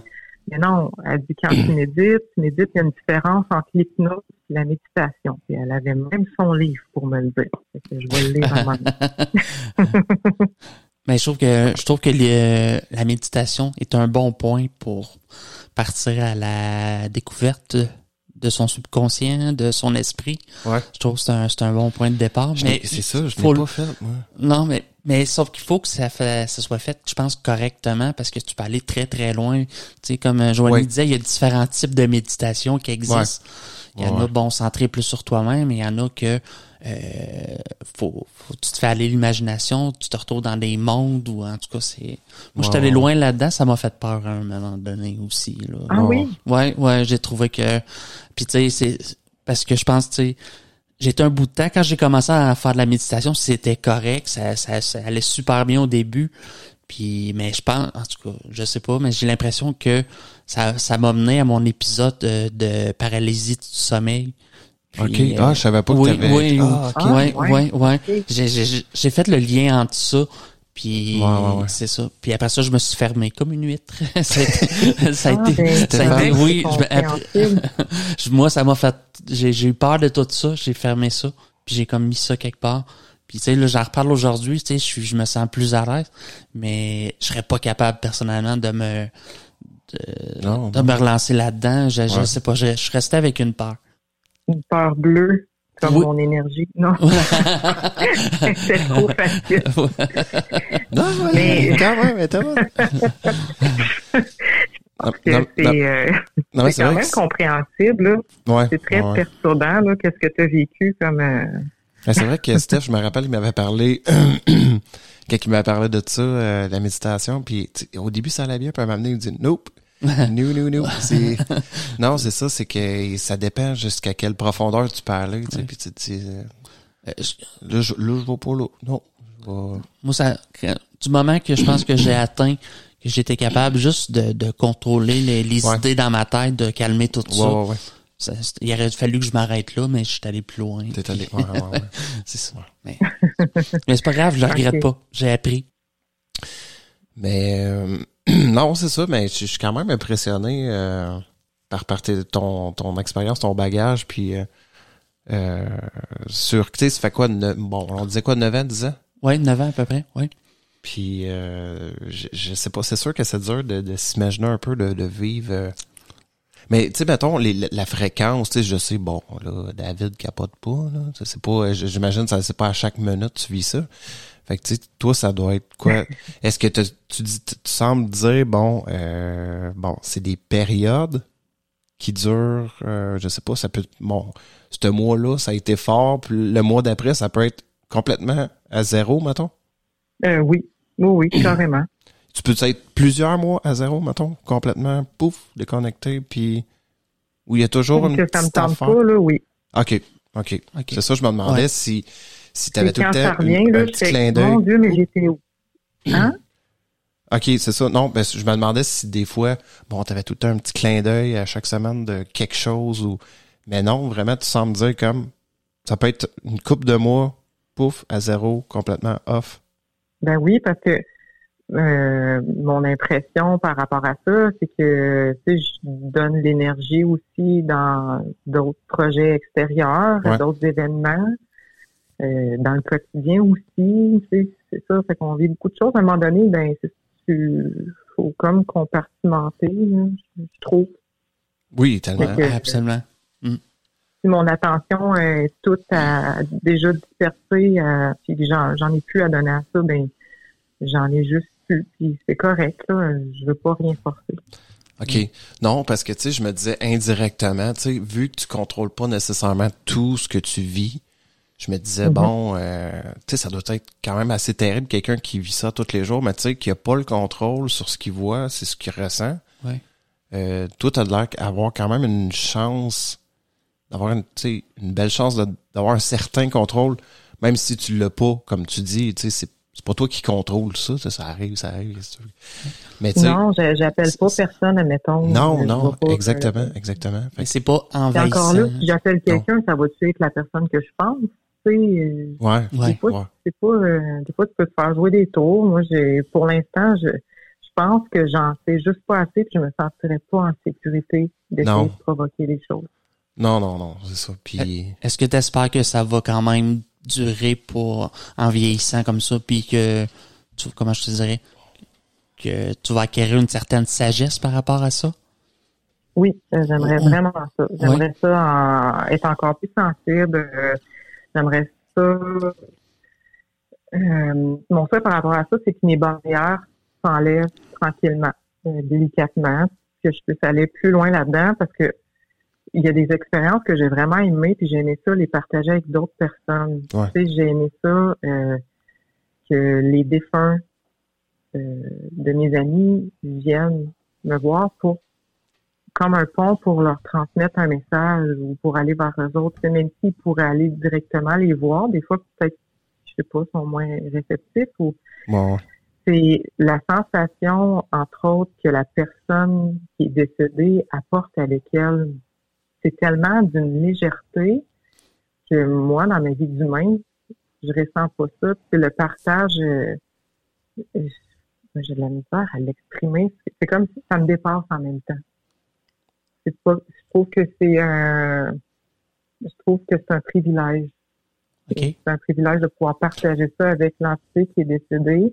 mais non, elle dit quand tu médites, tu médites, il y a une différence entre l'hypnose et la méditation. Puis elle avait même son livre pour me le dire. Fait que je vais le lire à. Mais je trouve que je trouve que la méditation est un bon point pour partir à la découverte de son subconscient, de son esprit. Ouais. Je trouve que c'est un, c'est un bon point de départ. Je Mais C'est ça, je faut l'ai pas fait, moi. Non, mais mais sauf qu'il faut que ça, fait, ça soit fait, je pense, correctement, parce que tu peux aller très, très loin. Tu sais, comme euh, Joanie Ouais. disait, il y a différents types de méditation qui existent. Il y en Ouais, a, bon, centrés plus sur toi-même, et il y en a que euh, faut, faut tu te fais aller l'imagination, tu te retrouves dans des mondes ou en tout cas c'est. Moi, je suis Ouais, allé loin là-dedans, ça m'a fait peur à un moment donné aussi. Là. Ah oui? Ouais, ouais, j'ai trouvé que. Puis tu sais, c'est parce que je pense, tu sais, j'étais un bout de temps quand j'ai commencé à faire de la méditation, c'était correct, ça, ça, ça allait super bien au début. Puis, mais je pense, en tout cas, je sais pas, mais j'ai l'impression que ça, ça m'a mené à mon épisode de, de paralysie du sommeil. Puis, OK. euh, Ah, je savais pas que oui, t'avais... oui, Ah, ok. Ah, ouais, ouais. ouais, ouais. Ok. J'ai, j'ai, j'ai fait le lien entre ça. Puis Ouais, ouais, ouais. c'est ça. Puis après ça, je me suis fermé comme une huître. ça a été, ça a Ah, été, ben, ça a été- vrai, oui. je me- je- moi, ça m'a fait, j'ai, eu peur de tout ça. J'ai fermé ça. Puis j'ai comme mis ça quelque part. Puis tu sais, là, j'en reparle aujourd'hui. Tu sais, je je me sens plus à l'aise. Mais je serais pas capable personnellement de me, de, Non, de me relancer là-dedans. Je, je Ouais. sais pas. Je, je restais avec une peur. Une peur bleue, comme Oui. mon énergie. Non, c'est trop facile. Non, ouais, Mais- quand même, mais. Non, non, c'est non, euh, non, mais c'est quand vrai même compréhensible. ouais, C'est très ouais. perturbant, là, qu'est-ce que tu as vécu comme... euh, c'est vrai que Steph, je me rappelle, il m'avait parlé, quand il m'avait parlé de ça, euh, la méditation, puis au début, ça allait bien, puis à m'amener, il me dit, nope, no, no, no. C'est, non, c'est ça, c'est que ça dépend jusqu'à quelle profondeur tu peux aller, tu sais, puis tu te dis, euh, Euh, là, je, là, je vais pas là. Non, Moi, ça, du moment que je pense que j'ai atteint, que j'étais capable juste de, de contrôler les, les Ouais. idées dans ma tête, de calmer tout Ouais, ça. ouais, ouais. Ça, c'est- Il aurait fallu que je m'arrête là, mais je suis allé plus loin. T'es allé, ouais, ouais, ouais. C'est ça. Mais, mais c'est pas grave, je le regrette pas. J'ai appris. Mais euh, non, c'est ça, mais je suis quand même impressionné euh, par partie de ton, ton expérience, ton bagage, puis euh, euh, sur, tu sais, ça fait quoi, ne- bon, on disait quoi, 9 ans, 10 ans? Ouais, 9 ans à peu près, ouais. Puis je, je sais pas, c'est sûr que c'est dur de, de s'imaginer un peu, de, de vivre... mais tu sais, mettons, les, la, la fréquence, tu sais, je sais, bon, là, David capote pas, là, c'est pas, j'imagine, ça c'est pas à chaque minute tu vis ça. Fait que tu sais, toi, ça doit être quoi? Est-ce que tu dis, tu, tu sembles dire, bon, euh, bon, c'est des périodes qui durent, euh, je sais pas, ça peut, bon, ce mois-là, ça a été fort, puis le mois d'après, ça peut être complètement à zéro, mettons? euh, oui, oui, oui, carrément. Tu peux être plusieurs mois à zéro, mettons, complètement, pouf, déconnecté, puis où il y a toujours une que ça me tente affaire? pas, là, oui. OK, OK. OK. C'est ça, je me demandais Ouais. si, si tu avais tout le temps revient, un, là, un je petit clin mon d'œil. Dieu, mais j'étais où? Hein? OK, c'est ça. Non, ben, je me demandais si des fois, bon, tu avais tout le temps un petit clin d'œil à chaque semaine de quelque chose ou. Mais non, vraiment, tu sembles dire comme ça peut être une coupe de mois, pouf, à zéro, complètement off. Ben oui, parce que euh, mon impression par rapport à ça, c'est que tu sais, je donne l'énergie aussi dans d'autres projets extérieurs, Ouais. d'autres événements, euh, dans le quotidien aussi. C'est ça, fait qu'on vit beaucoup de choses. À un moment donné, ben tu faut comme compartimenter, là, je trouve. Oui, tellement. Que- Absolument. si mon attention est toute à, déjà dispersée, euh, puis j'en, j'en ai plus à donner à ça, ben j'en ai juste plus, puis c'est correct, là, je veux pas rien forcer. OK. Non, parce que, tu sais, je me disais indirectement, tu sais, vu que tu contrôles pas nécessairement tout ce que tu vis, je me disais, Mhm. bon, euh, tu sais, ça doit être quand même assez terrible, quelqu'un qui vit ça tous les jours, mais tu sais, qui a pas le contrôle sur ce qu'il voit, c'est ce qu'il ressent. Ouais. Euh, toi, t'as l'air d'avoir quand même une chance, d'avoir une, tu sais, une belle chance d'avoir un certain contrôle, même si tu l'as pas, comme tu dis, tu sais, c'est c'est pas toi qui contrôle ça, ça, ça arrive, ça arrive. que. Mais tu sais, Non, je- j'appelle pas personne, admettons. non, non, exactement, euh, exactement. Que- c'est pas envahissant. encore là, si j'appelle quelqu'un, ça va tuer être la personne que je pense? Tu sais, euh, Ouais. des fois, ouais. euh, des fois, tu peux te faire jouer des tours. Moi, j'ai, pour l'instant, je, je pense que j'en sais juste pas assez, puis je me sentirais pas en sécurité d'essayer Non. de provoquer les choses. Non, non, non, c'est ça. Puis, Est-ce que tu espères que ça va quand même durer pour en vieillissant comme ça, puis que tu, comment je te dirais que tu vas acquérir une certaine sagesse par rapport à ça? Oui, euh, j'aimerais Mm. vraiment ça. J'aimerais ça en- être encore plus sensible. euh, j'aimerais ça. Euh, mon souhait par rapport à ça, c'est que mes barrières s'enlèvent tranquillement, euh, délicatement, que je puisse aller plus loin là-dedans parce que il y a des expériences que j'ai vraiment aimées, puis j'ai aimé ça les partager avec d'autres personnes. Ouais. Tu sais, j'ai aimé ça euh, que les défunts euh, de mes amis viennent me voir pour comme un pont pour leur transmettre un message ou pour aller vers eux autres, même s'ils pourraient aller directement les voir, des fois peut-être, je sais pas, sont moins réceptifs ou bon, c'est la sensation, entre autres, que la personne qui est décédée apporte avec elle. C'est tellement d'une légèreté que moi, dans ma vie d'humain, je ressens pas ça. Puis le partage, euh, j'ai de la misère à l'exprimer. C'est- C'est comme si ça me dépasse en même temps. C'est pas, je trouve que c'est un, je trouve que c'est un privilège. C'est un privilège de pouvoir partager ça avec l'entité qui est décédée,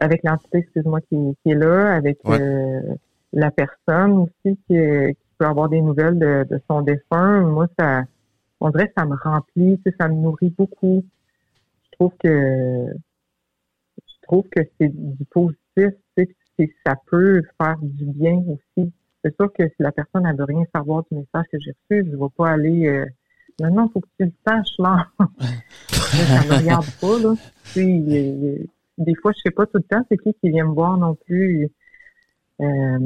avec l'entité, excuse-moi, qui, qui est là, avec Ouais. euh, la personne aussi qui, est- qui peut avoir des nouvelles de, de son défunt. Moi, ça, on dirait que ça me remplit, tu sais, ça me nourrit beaucoup. Je trouve que, je trouve que c'est du positif, tu sais, ça peut faire du bien aussi. C'est sûr que si la personne ne veut rien savoir du message que j'ai reçu, je ne vais pas aller euh, non, non, faut que tu le saches, là. ça me regarde pas, là. Puis, euh, des fois, je sais pas tout le temps c'est qui qui vient me voir non plus. Euh,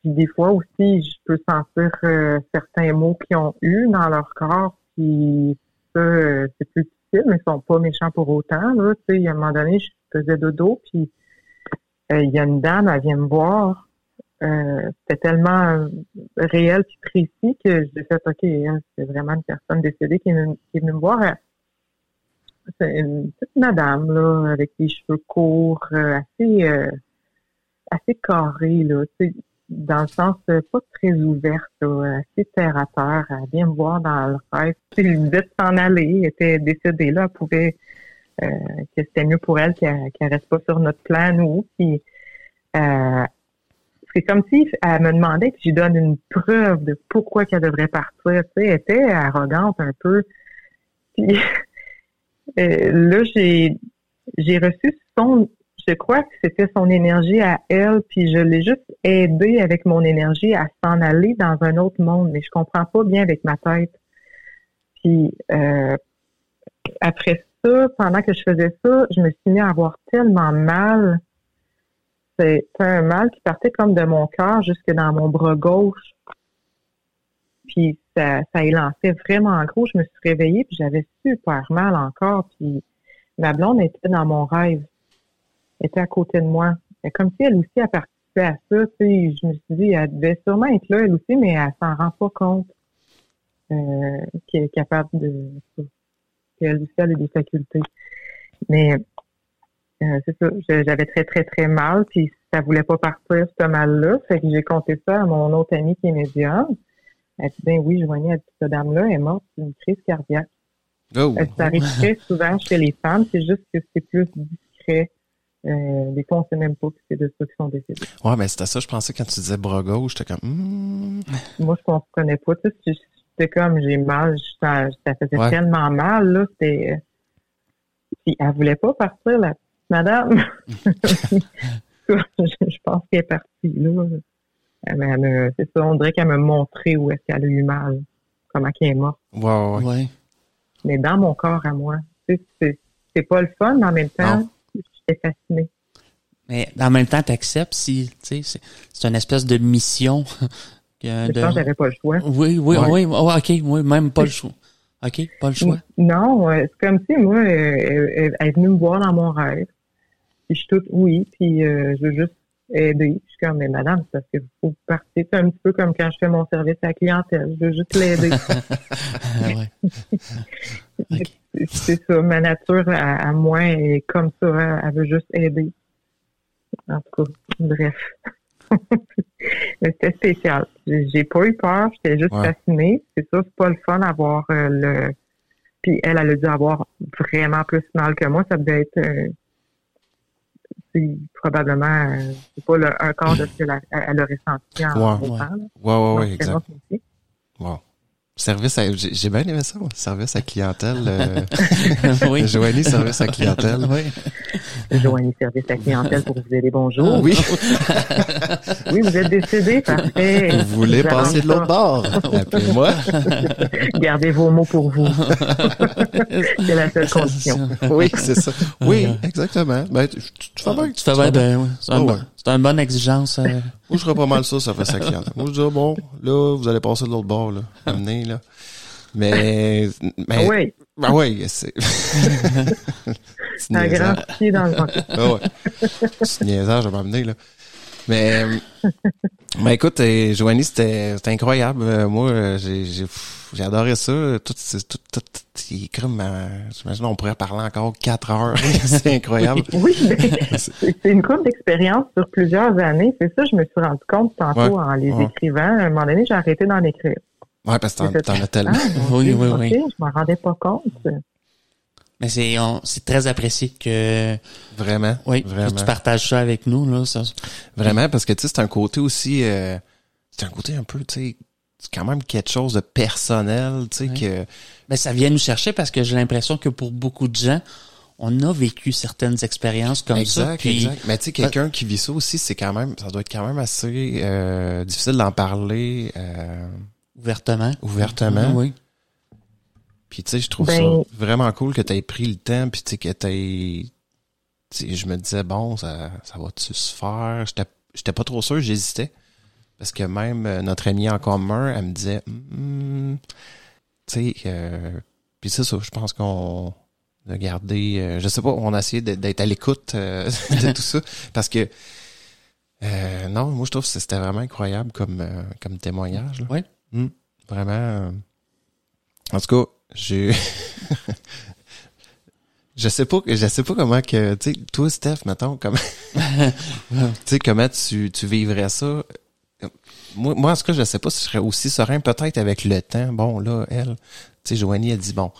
puis des fois aussi, je peux sentir euh, certains mots qu'ils ont eu dans leur corps, puis ça, euh, c'est plus difficile, mais ils sont pas méchants pour autant, là. Tu sais, à un moment donné, je faisais dodo, puis euh, il y a une dame, elle vient me voir. Euh, c'était tellement euh, réel puis précis que j'ai fait OK, hein, c'est vraiment une personne décédée qui est venue, me voir. Elle- C'est une petite madame là, avec des cheveux courts, euh, assez euh, assez carrés, là, dans le sens euh, pas très ouverte, là, assez terre à terre. Elle vient me voir dans le rêve. Disait de s'en aller, elle était décédée là, elle pouvait euh, que c'était mieux pour elle qu'elle reste pas sur notre plan, nous. Puis euh, c'est comme si elle me demandait que je lui donne une preuve de pourquoi qu'elle devrait partir. Tu sais, elle était arrogante un peu. Euh, là, j'ai j'ai reçu son, je crois que c'était son énergie à elle, puis je l'ai juste aidé avec mon énergie à s'en aller dans un autre monde, mais je comprends pas bien avec ma tête. Puis euh, après ça, pendant que je faisais ça, je me suis mis à avoir tellement mal c'est un mal qui partait comme de mon cœur jusque dans mon bras gauche. Puis ça, ça élançait vraiment gros. Je me suis réveillée puis j'avais super mal encore. Puis ma blonde était dans mon rêve. Elle était à côté de moi. Comme si elle aussi a participé à ça. Tu sais, je me suis dit, elle devait sûrement être là, elle aussi, mais elle s'en rend pas compte euh, qu'elle est capable de qu'elle aussi a des facultés. Mais euh, c'est ça, j'avais très, très, très mal, puis ça voulait pas partir, ce mal-là. Fait que j'ai compté ça à mon autre amie qui est médium. Elle dit, ben oui, elle dit, cette dame-là est morte d'une crise cardiaque. Oh. Elle ça arrive très souvent chez les femmes, c'est juste que c'est plus discret. Euh, des fois, on sait même pas que c'est de ceux qui sont décédés. Ouais, mais c'était ça, je pensais quand tu disais bras gauche, j'étais comme, hmm. Moi, je ne comprenais pas. Tu sais, c'était comme, j'ai mal, ça, ça faisait Ouais. tellement mal, là, c'était... Puis elle voulait pas partir, la madame. je je pense qu'elle est partie, là. Elle elle c'est ça, on dirait qu'elle me montrait où est-ce qu'elle a eu mal, comment qu'elle est morte. Ouais, ouais, ouais. Ouais. Mais dans mon corps à moi, c'est, c'est pas le fun, mais en même temps, j'étais fascinée. Mais en même temps, t'acceptes si, tu sais, c'est, c'est une espèce de mission. que Je de- pense que j'avais pas le choix. Oui, oui, Ouais. oui, ouais, ok, oui, même pas le choix. Ok, pas le choix. Non, euh, c'est comme si moi, elle, elle- elle est venue me voir dans mon rêve. Puis je suis toute oui, puis euh, je veux juste aider. Je suis comme, mais madame, c'est parce que vous partez. C'est un petit peu comme quand je fais mon service à la clientèle. Je veux juste l'aider. Ah. C'est- ça. Ma nature à, à moi est comme ça. Elle, elle veut juste aider. En tout cas, bref. C'était spécial. J'ai pas eu peur. J'étais juste Ouais. fascinée. C'est ça, c'est pas le fun d'avoir euh, le. Puis elle, elle a dû avoir vraiment plus mal que moi. Ça devait être euh, c'est probablement euh, c'est pas le, un quart de ce qu'elle a, elle a ressenti en Ouais. exact. Wow. Service à, j'ai j'ai bien aimé ça, moi. Service à clientèle. Euh, oui. Joanie, service à clientèle. Oui. Joignez service à clientèle pour vous aider. Bonjour. Oui. Oui, vous êtes décédé, parfait. Vous voulez Vous passer de l'autre bord? Appelez-moi. Gardez vos mots pour vous. c'est la seule condition. Oui, c'est ça. Oui, exactement. Ben, tu, tu- tu fais bien. Tu fais bien, ben, ouais. C'est une bonne exigence. euh, Moi, je ferais pas mal ça, ça fait ça clientèle. Moi, je dis, ah, bon, là, vous allez passer de l'autre bord, là. Amenez, là. Mais, mais, Oui, ah ouais, c'est, c'est un niaisant. grand pied dans le vent. Ah ouais. C'est niaisage à m'amener, là. Mais, mais écoute, euh, Joanie, c'était, c'était incroyable. Euh, Moi, j'ai, adoré ça. Tout, c'est- tout, tout, tout, comme, euh, j'imagine, on pourrait parler encore quatre heures. c'est incroyable. Oui, mais c'est une courte d'expérience sur plusieurs années. C'est ça, je me suis rendu compte tantôt en les ouais. écrivant. À un moment donné, j'ai arrêté d'en écrire. Ouais, parce que t'en, as tellement. Oui, oui, oui. Je m'en rendais pas compte. Mais c'est, on- c'est très apprécié que, Vraiment. oui, Vraiment. que tu partages ça avec nous, là. Ça, Vraiment, parce que tu sais, c'est un côté aussi, euh, c'est un côté un peu, tu sais, c'est quand même quelque chose de personnel, tu sais, que, Mais ça vient nous chercher parce que j'ai l'impression que pour beaucoup de gens, on a vécu certaines expériences comme ça. exact, Puis, exact. Mais tu sais, quelqu'un qui vit ça aussi, c'est quand même, ça doit être quand même assez euh, difficile d'en parler euh, ouvertement. ouvertement. Oui. Puis tu sais, je trouve Ben- ça vraiment cool que tu aies pris le temps, puis tu sais, que tu sais, je me disais, bon, ça, ça va-tu se faire? J'étais, j'étais pas trop sûr, j'hésitais. Parce que même euh, notre ami en commun, elle me disait, Hmm, tu sais, euh, puis c'est ça, je pense qu'on a gardé, euh, je sais pas, on a essayé d'être- à l'écoute euh, de tout ça. Parce que, euh, non, moi, je trouve que c'était vraiment incroyable comme, euh, comme témoignage. là. Oui. Hmm, vraiment. en tout cas, j'ai. je sais pas, je sais pas comment que, tu sais, toi, Steph, mettons, comment, tu sais, comment tu, tu vivrais ça. Moi, moi, en tout cas, je sais pas si je serais aussi serein, peut-être avec le temps. Bon, là, elle, tu sais, Joanie a dit, bon,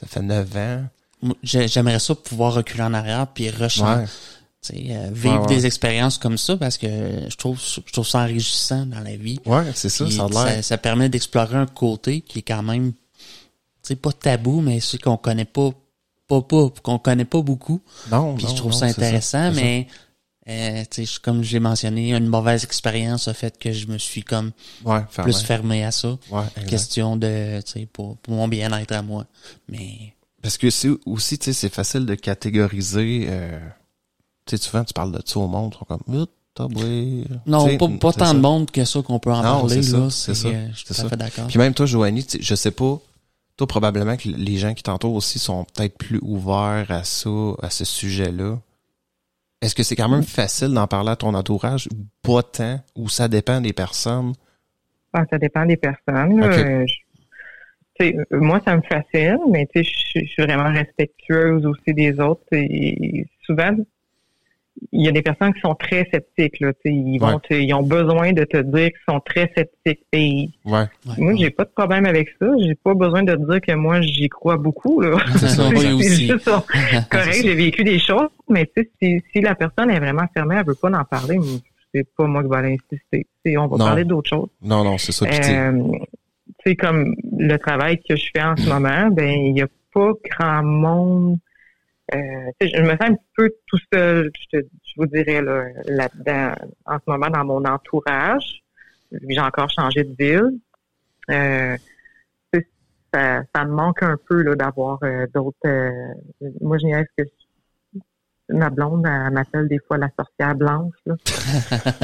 ça fait neuf ans. Moi, j'ai- J'aimerais ça pouvoir reculer en arrière puis rechanter. Ouais. Tu sais, euh, vivre Ouais, ouais. des expériences comme ça parce que je trouve je trouve ça enrichissant dans la vie. Ouais, c'est ça, ça a l'air. ça, ça permet d'explorer un côté qui est quand même tu sais pas tabou mais c'est qu'on connaît pas pas pas qu'on connaît pas beaucoup. Non, Puis non, je trouve non, ça c'est intéressant c'est mais euh, tu sais comme j'ai mentionné une mauvaise expérience a fait que je me suis comme Ouais, plus fermé à ça. Ouais. Question de tu sais pour, pour mon bien-être à moi. Mais Parce que c'est aussi, tu sais, c'est facile de catégoriser. Euh, tu sais, souvent, tu parles de ça au monde, sont comme, non, pas, pas tant ça. de monde que ça qu'on peut en Non, parler là, ça, c'est ça, euh, je suis tout à fait d'accord. Puis même toi, Joanie, je sais pas, toi, probablement que les gens qui t'entourent aussi sont peut-être plus ouverts à ça, à ce sujet-là. Est-ce que c'est quand même facile d'en parler à ton entourage ou pas tant, ou ça dépend des personnes? Ah, ça dépend des personnes. Euh, je- euh, moi, ça me fascine, mais tu sais, je suis- je suis vraiment respectueuse aussi des autres. Et souvent, il y a des personnes qui sont très sceptiques. Là, tu sais, ils, vont Ouais. te- ils ont besoin de te dire qu'ils sont très sceptiques. Et Ouais. Ouais, moi, j'ai pas de problème avec ça. J'ai pas besoin de te dire que moi, j'y crois beaucoup. Là. C'est ça, C'est- oui, c'est aussi. juste ça. correct, C'est j'ai vécu des choses, mais tu sais, si, si la personne est vraiment fermée, elle veut pas en parler, c'est pas moi qui vais l'insister. Tu sais, On va Non. parler d'autres choses. Non, non, c'est ça. Sais, Euh, tu sais, comme le travail que je fais en ce moment, ben il y a pas grand monde. Euh, je me sens un petit peu tout seul, je, te- je vous dirais là, là-dedans, en ce moment dans mon entourage. j'ai encore changé de ville. Euh, ça, ça me manque un peu là d'avoir euh, d'autres. Euh, moi, je niaise que ma blonde, elle m'appelle des fois la sorcière blanche. Là.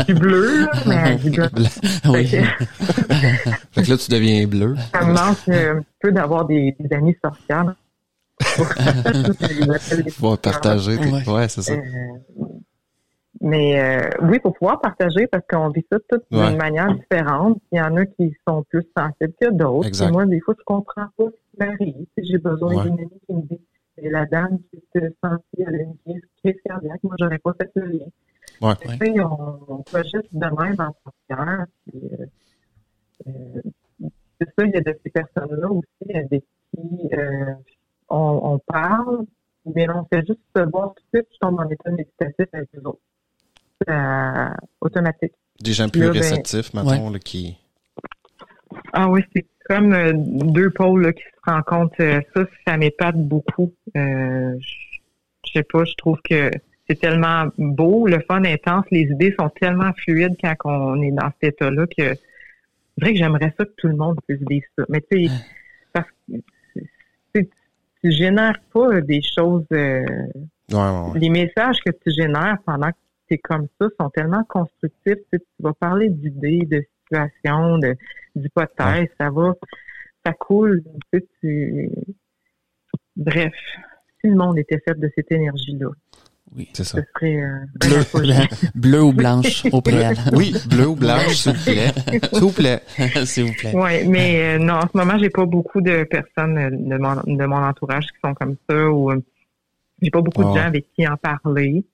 du bleu, là, mais du. Oui. Fait que- Fait que là, tu deviens bleu. ça me manque euh, un petit peu d'avoir des, des amis sorcières. Faut partager. Ouais. Ouais, c'est ça. Euh, mais euh, oui, pour pouvoir partager parce qu'on vit ça toutes Ouais. d'une manière différente. Il y en a qui sont plus sensibles que d'autres. Puis moi, des fois, je comprends pas ce qui m'arrive. J'ai besoin Ouais. d'une amie qui me dit c'est la dame qui se sentit à une crise cardiaque. Moi, j'aurais pas fait le lien. Ouais. Tu sais, on, on projette de même en. Puis, euh, euh, c'est ça, il y a de ces personnes-là aussi avec qui euh, on, on parle, mais on fait juste se voir tout de suite, je tombe en état méditatif avec les autres. C'est euh, automatique. Des gens plus Là, ben, réceptifs, maintenant, là, qui... Ah oui, c'est comme euh, deux pôles là, qui se rencontrent. Euh, ça, ça m'épate beaucoup. Euh, je je sais pas, je trouve que c'est tellement beau, le fun intense, les idées sont tellement fluides quand on est dans cet état-là que c'est vrai que j'aimerais ça que tout le monde puisse vivre ça. Mais tu sais, parce que tu sais, tu génères pas des choses euh, Ouais, ouais, ouais. les messages que tu génères pendant que tu es comme ça sont tellement constructifs. Tu, sais, tu vas parler d'idées, de situations, de, d'hypothèses, ça va, ça coule. Tu sais, tu... Bref, si le monde était fait de cette énergie-là, Oui. C'est ça. ce serait euh, Bleu, bleu ou blanche au préalable. Oui, bleu ou blanche, s'il vous plaît. S'il vous plaît. S'il vous plaît. Ouais, mais euh, non, en ce moment, j'ai pas beaucoup de personnes euh, de mon, de mon entourage qui sont comme ça ou j'ai pas beaucoup Ah de ouais. gens avec qui en parler.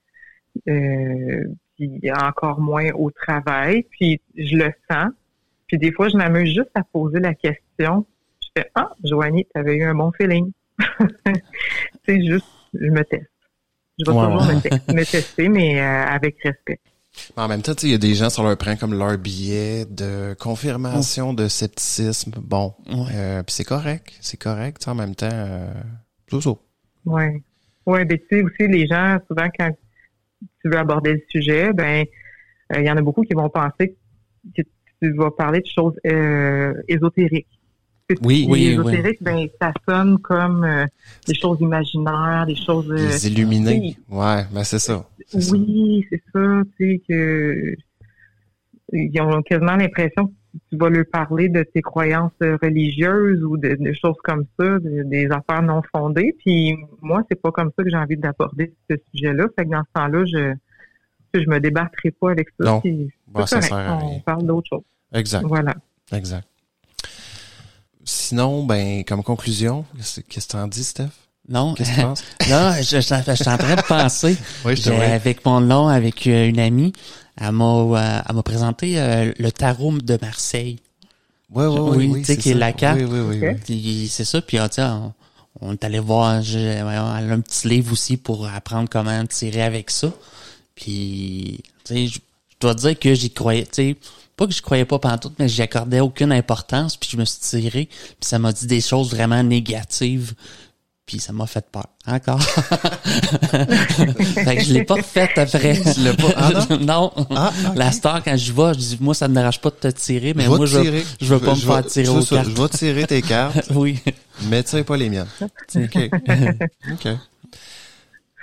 Euh, puis encore moins au travail. Puis je le sens. Puis des fois, je m'amuse juste à poser la question. Je fais Ah, Joanie, tu avais eu un bon feeling. C'est juste, je me teste. Je vais Ouais, toujours ouais. me, te- me tester, mais euh, avec respect. En même temps, il y a des gens, ça leur prend comme leur billet de confirmation de scepticisme. Bon, Ouais. euh, puis c'est correct, c'est correct. En même temps, euh, c'est ça. Ouais. Ouais, ben tu sais aussi les gens souvent quand tu veux aborder le sujet, ben euh, il y en a beaucoup qui vont penser que tu vas parler de choses euh, ésotériques. Que Oui, oui, ésotérique, ben ça sonne comme euh, des choses imaginaires, des choses. euh, Les illuminés. oui. Ouais, ben c'est ça. oui, c'est ça, tu sais que ils ont quasiment l'impression que tu vas leur parler de tes croyances euh, religieuses ou de, de choses comme ça, de- des affaires non fondées. Puis moi, c'est pas comme ça que j'ai envie d'aborder ce sujet-là. Fait que dans ce temps-là, je je me débattrai pas avec ça. Non. Bon, ça sert on parle d'autre chose. Exact, Voilà. exact. Sinon, ben, comme conclusion, qu'est-ce que t'en dis, Steph? Non, Qu'est-ce que tu penses? non, je, je, je suis en train de penser. Oui, J'ai- avec mon nom, avec euh, une amie, elle m'a, euh, elle m'a présenté euh, le tarot de Marseille. Ouais, ouais, Oui, oui, oui, tu sais, qui est la carte. Oui, oui, oui. C'est ça, puis ah, tu sais, on, on est allé voir, je- elle a un petit livre aussi pour apprendre comment tirer avec ça. Puis, tu sais, je je dois dire que j'y croyais, tu sais, pas que je croyais pas pantoute, mais j'y accordais aucune importance, puis je me suis tiré, puis ça m'a dit des choses vraiment négatives, puis ça m'a fait peur. Encore. fait que je l'ai pas fait après. Tu pas- ah non? Ah, ok. La star, quand je vais, je dis, moi, ça me dérange pas de te tirer, mais je moi, je, tirer. je veux pas me je faire tirer aux ça, cartes. Je vais tirer tes cartes, Oui. mais sais pas les miennes. OK. OK.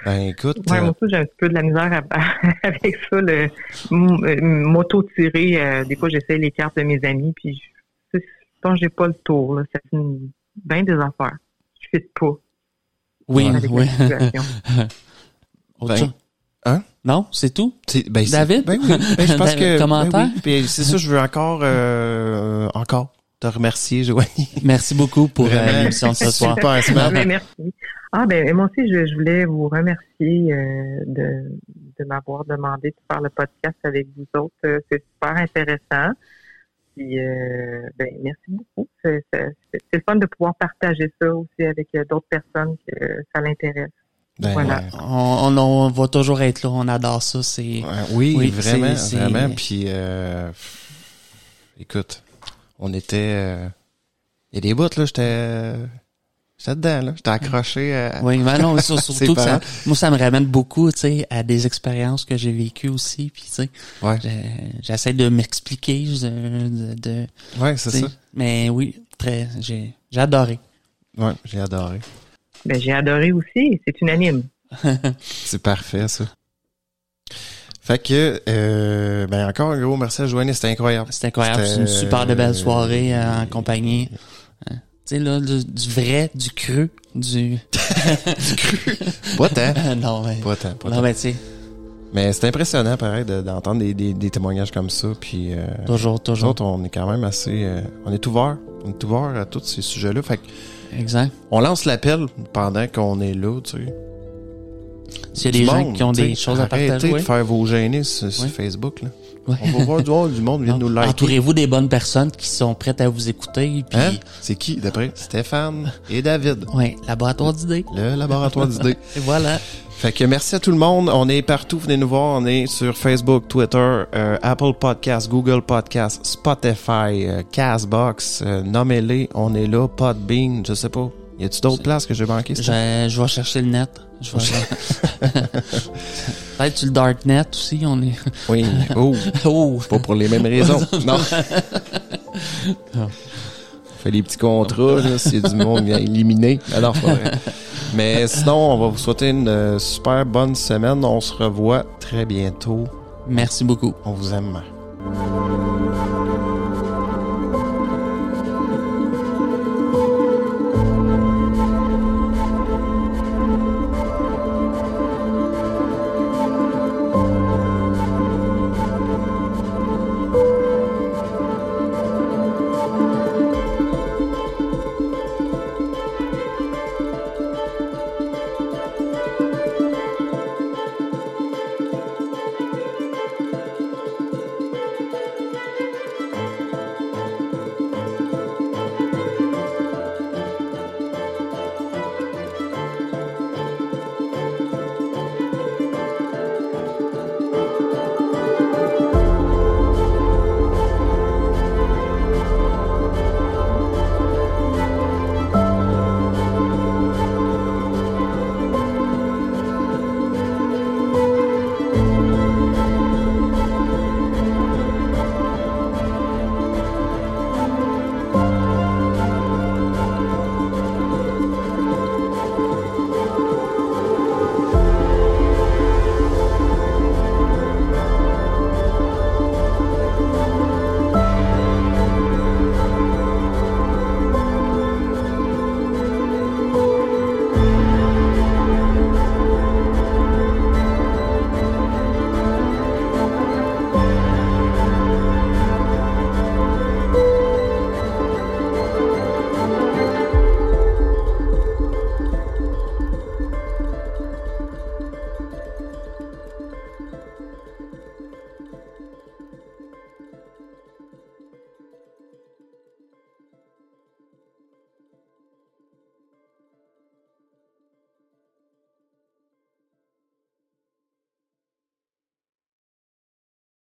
Ben, écoute, Ouais, euh, moi aussi, j'ai un petit peu de la misère à- avec ça, le euh, m'auto-tirer. euh, des fois, j'essaie les cartes de mes amis, puis je, pense que j'ai pas le tour. Là. Ça finit bien des affaires. Je fit pas Oui, avec oui. Autre Ben, hein? Non, c'est tout? C'est- ben, c'est- David? Ben oui. Ben, je pense que. Commentaire? ben oui. C'est ça, je veux encore, euh, encore te remercier, Joanie. Merci beaucoup pour euh, l'émission de ce soir. Super. Mais merci. Ah ben moi aussi, je, je voulais vous remercier euh, de, de m'avoir demandé de faire le podcast avec vous autres. Euh, C'est super intéressant. Puis euh, ben merci beaucoup. C'est le fun de pouvoir partager ça aussi avec d'autres personnes que ça l'intéresse. Ben, Voilà. ouais. On, on, on va toujours être là, on adore ça. C'est Ouais, oui, Oui, vraiment, vraiment. Puis, euh, écoute, on était... euh, Il y a des bouts, là, j'étais... J'étais dedans, là. J'étais accroché à... Oui, ben non, surtout que ça, moi, ça me ramène beaucoup, tu sais, à des expériences que j'ai vécues aussi, puis tu sais, Ouais, j'essaie de m'expliquer, de, de ouais, c'est ça. mais oui, très, j'ai, j'ai adoré. Ouais, j'ai adoré. Ben, j'ai adoré aussi. C'est unanime. C'est parfait, ça. Fait que, euh, ben encore un gros merci à Joanne, c'était incroyable. C'était incroyable, c'est une super de belle soirée euh, en compagnie. Hein. Tu sais, là, du, du vrai, du cru, du... Pas tant. non, mais... Pas tant, pas Non, mais tu sais, Mais c'est impressionnant, pareil, de- d'entendre des, des, des témoignages comme ça. Puis, euh, toujours, toujours. autres, on est quand même assez... euh, on est ouvert. On est ouvert à tous ces sujets-là. Fait que Exact. on lance l'appel pendant qu'on est là, tu sais. S'il y a des gens monde, qui ont des choses à arrêtez partager, de ouais. faire vos gênés sur. Facebook, là. Ouais. On va voir du monde, du monde vient nous liker. Entourez-vous des bonnes personnes qui sont prêtes à vous écouter. Puis, Hein? C'est qui, d'après? Stéphane et David. ouais, laboratoire d'idées. Le laboratoire d'idées. Voilà. Fait que merci à tout le monde. On est partout. Venez nous voir. On est sur Facebook, Twitter, euh, Apple Podcasts, Google Podcasts, Spotify, euh, Castbox. euh, Nommez-les. On est là. Podbean. Je sais pas. Y a-tu d'autres places que j'ai manquées? Je, je vais chercher le net. Je vais... Peut-être sur le Darknet aussi, on est... Oui. Oh. Oh! Pas pour les mêmes raisons. non. On fait des petits contrats, si du monde vient éliminer. Ah c'est. Mais sinon, on va vous souhaiter une euh, super bonne semaine. On se revoit très bientôt. Merci beaucoup. On vous aime.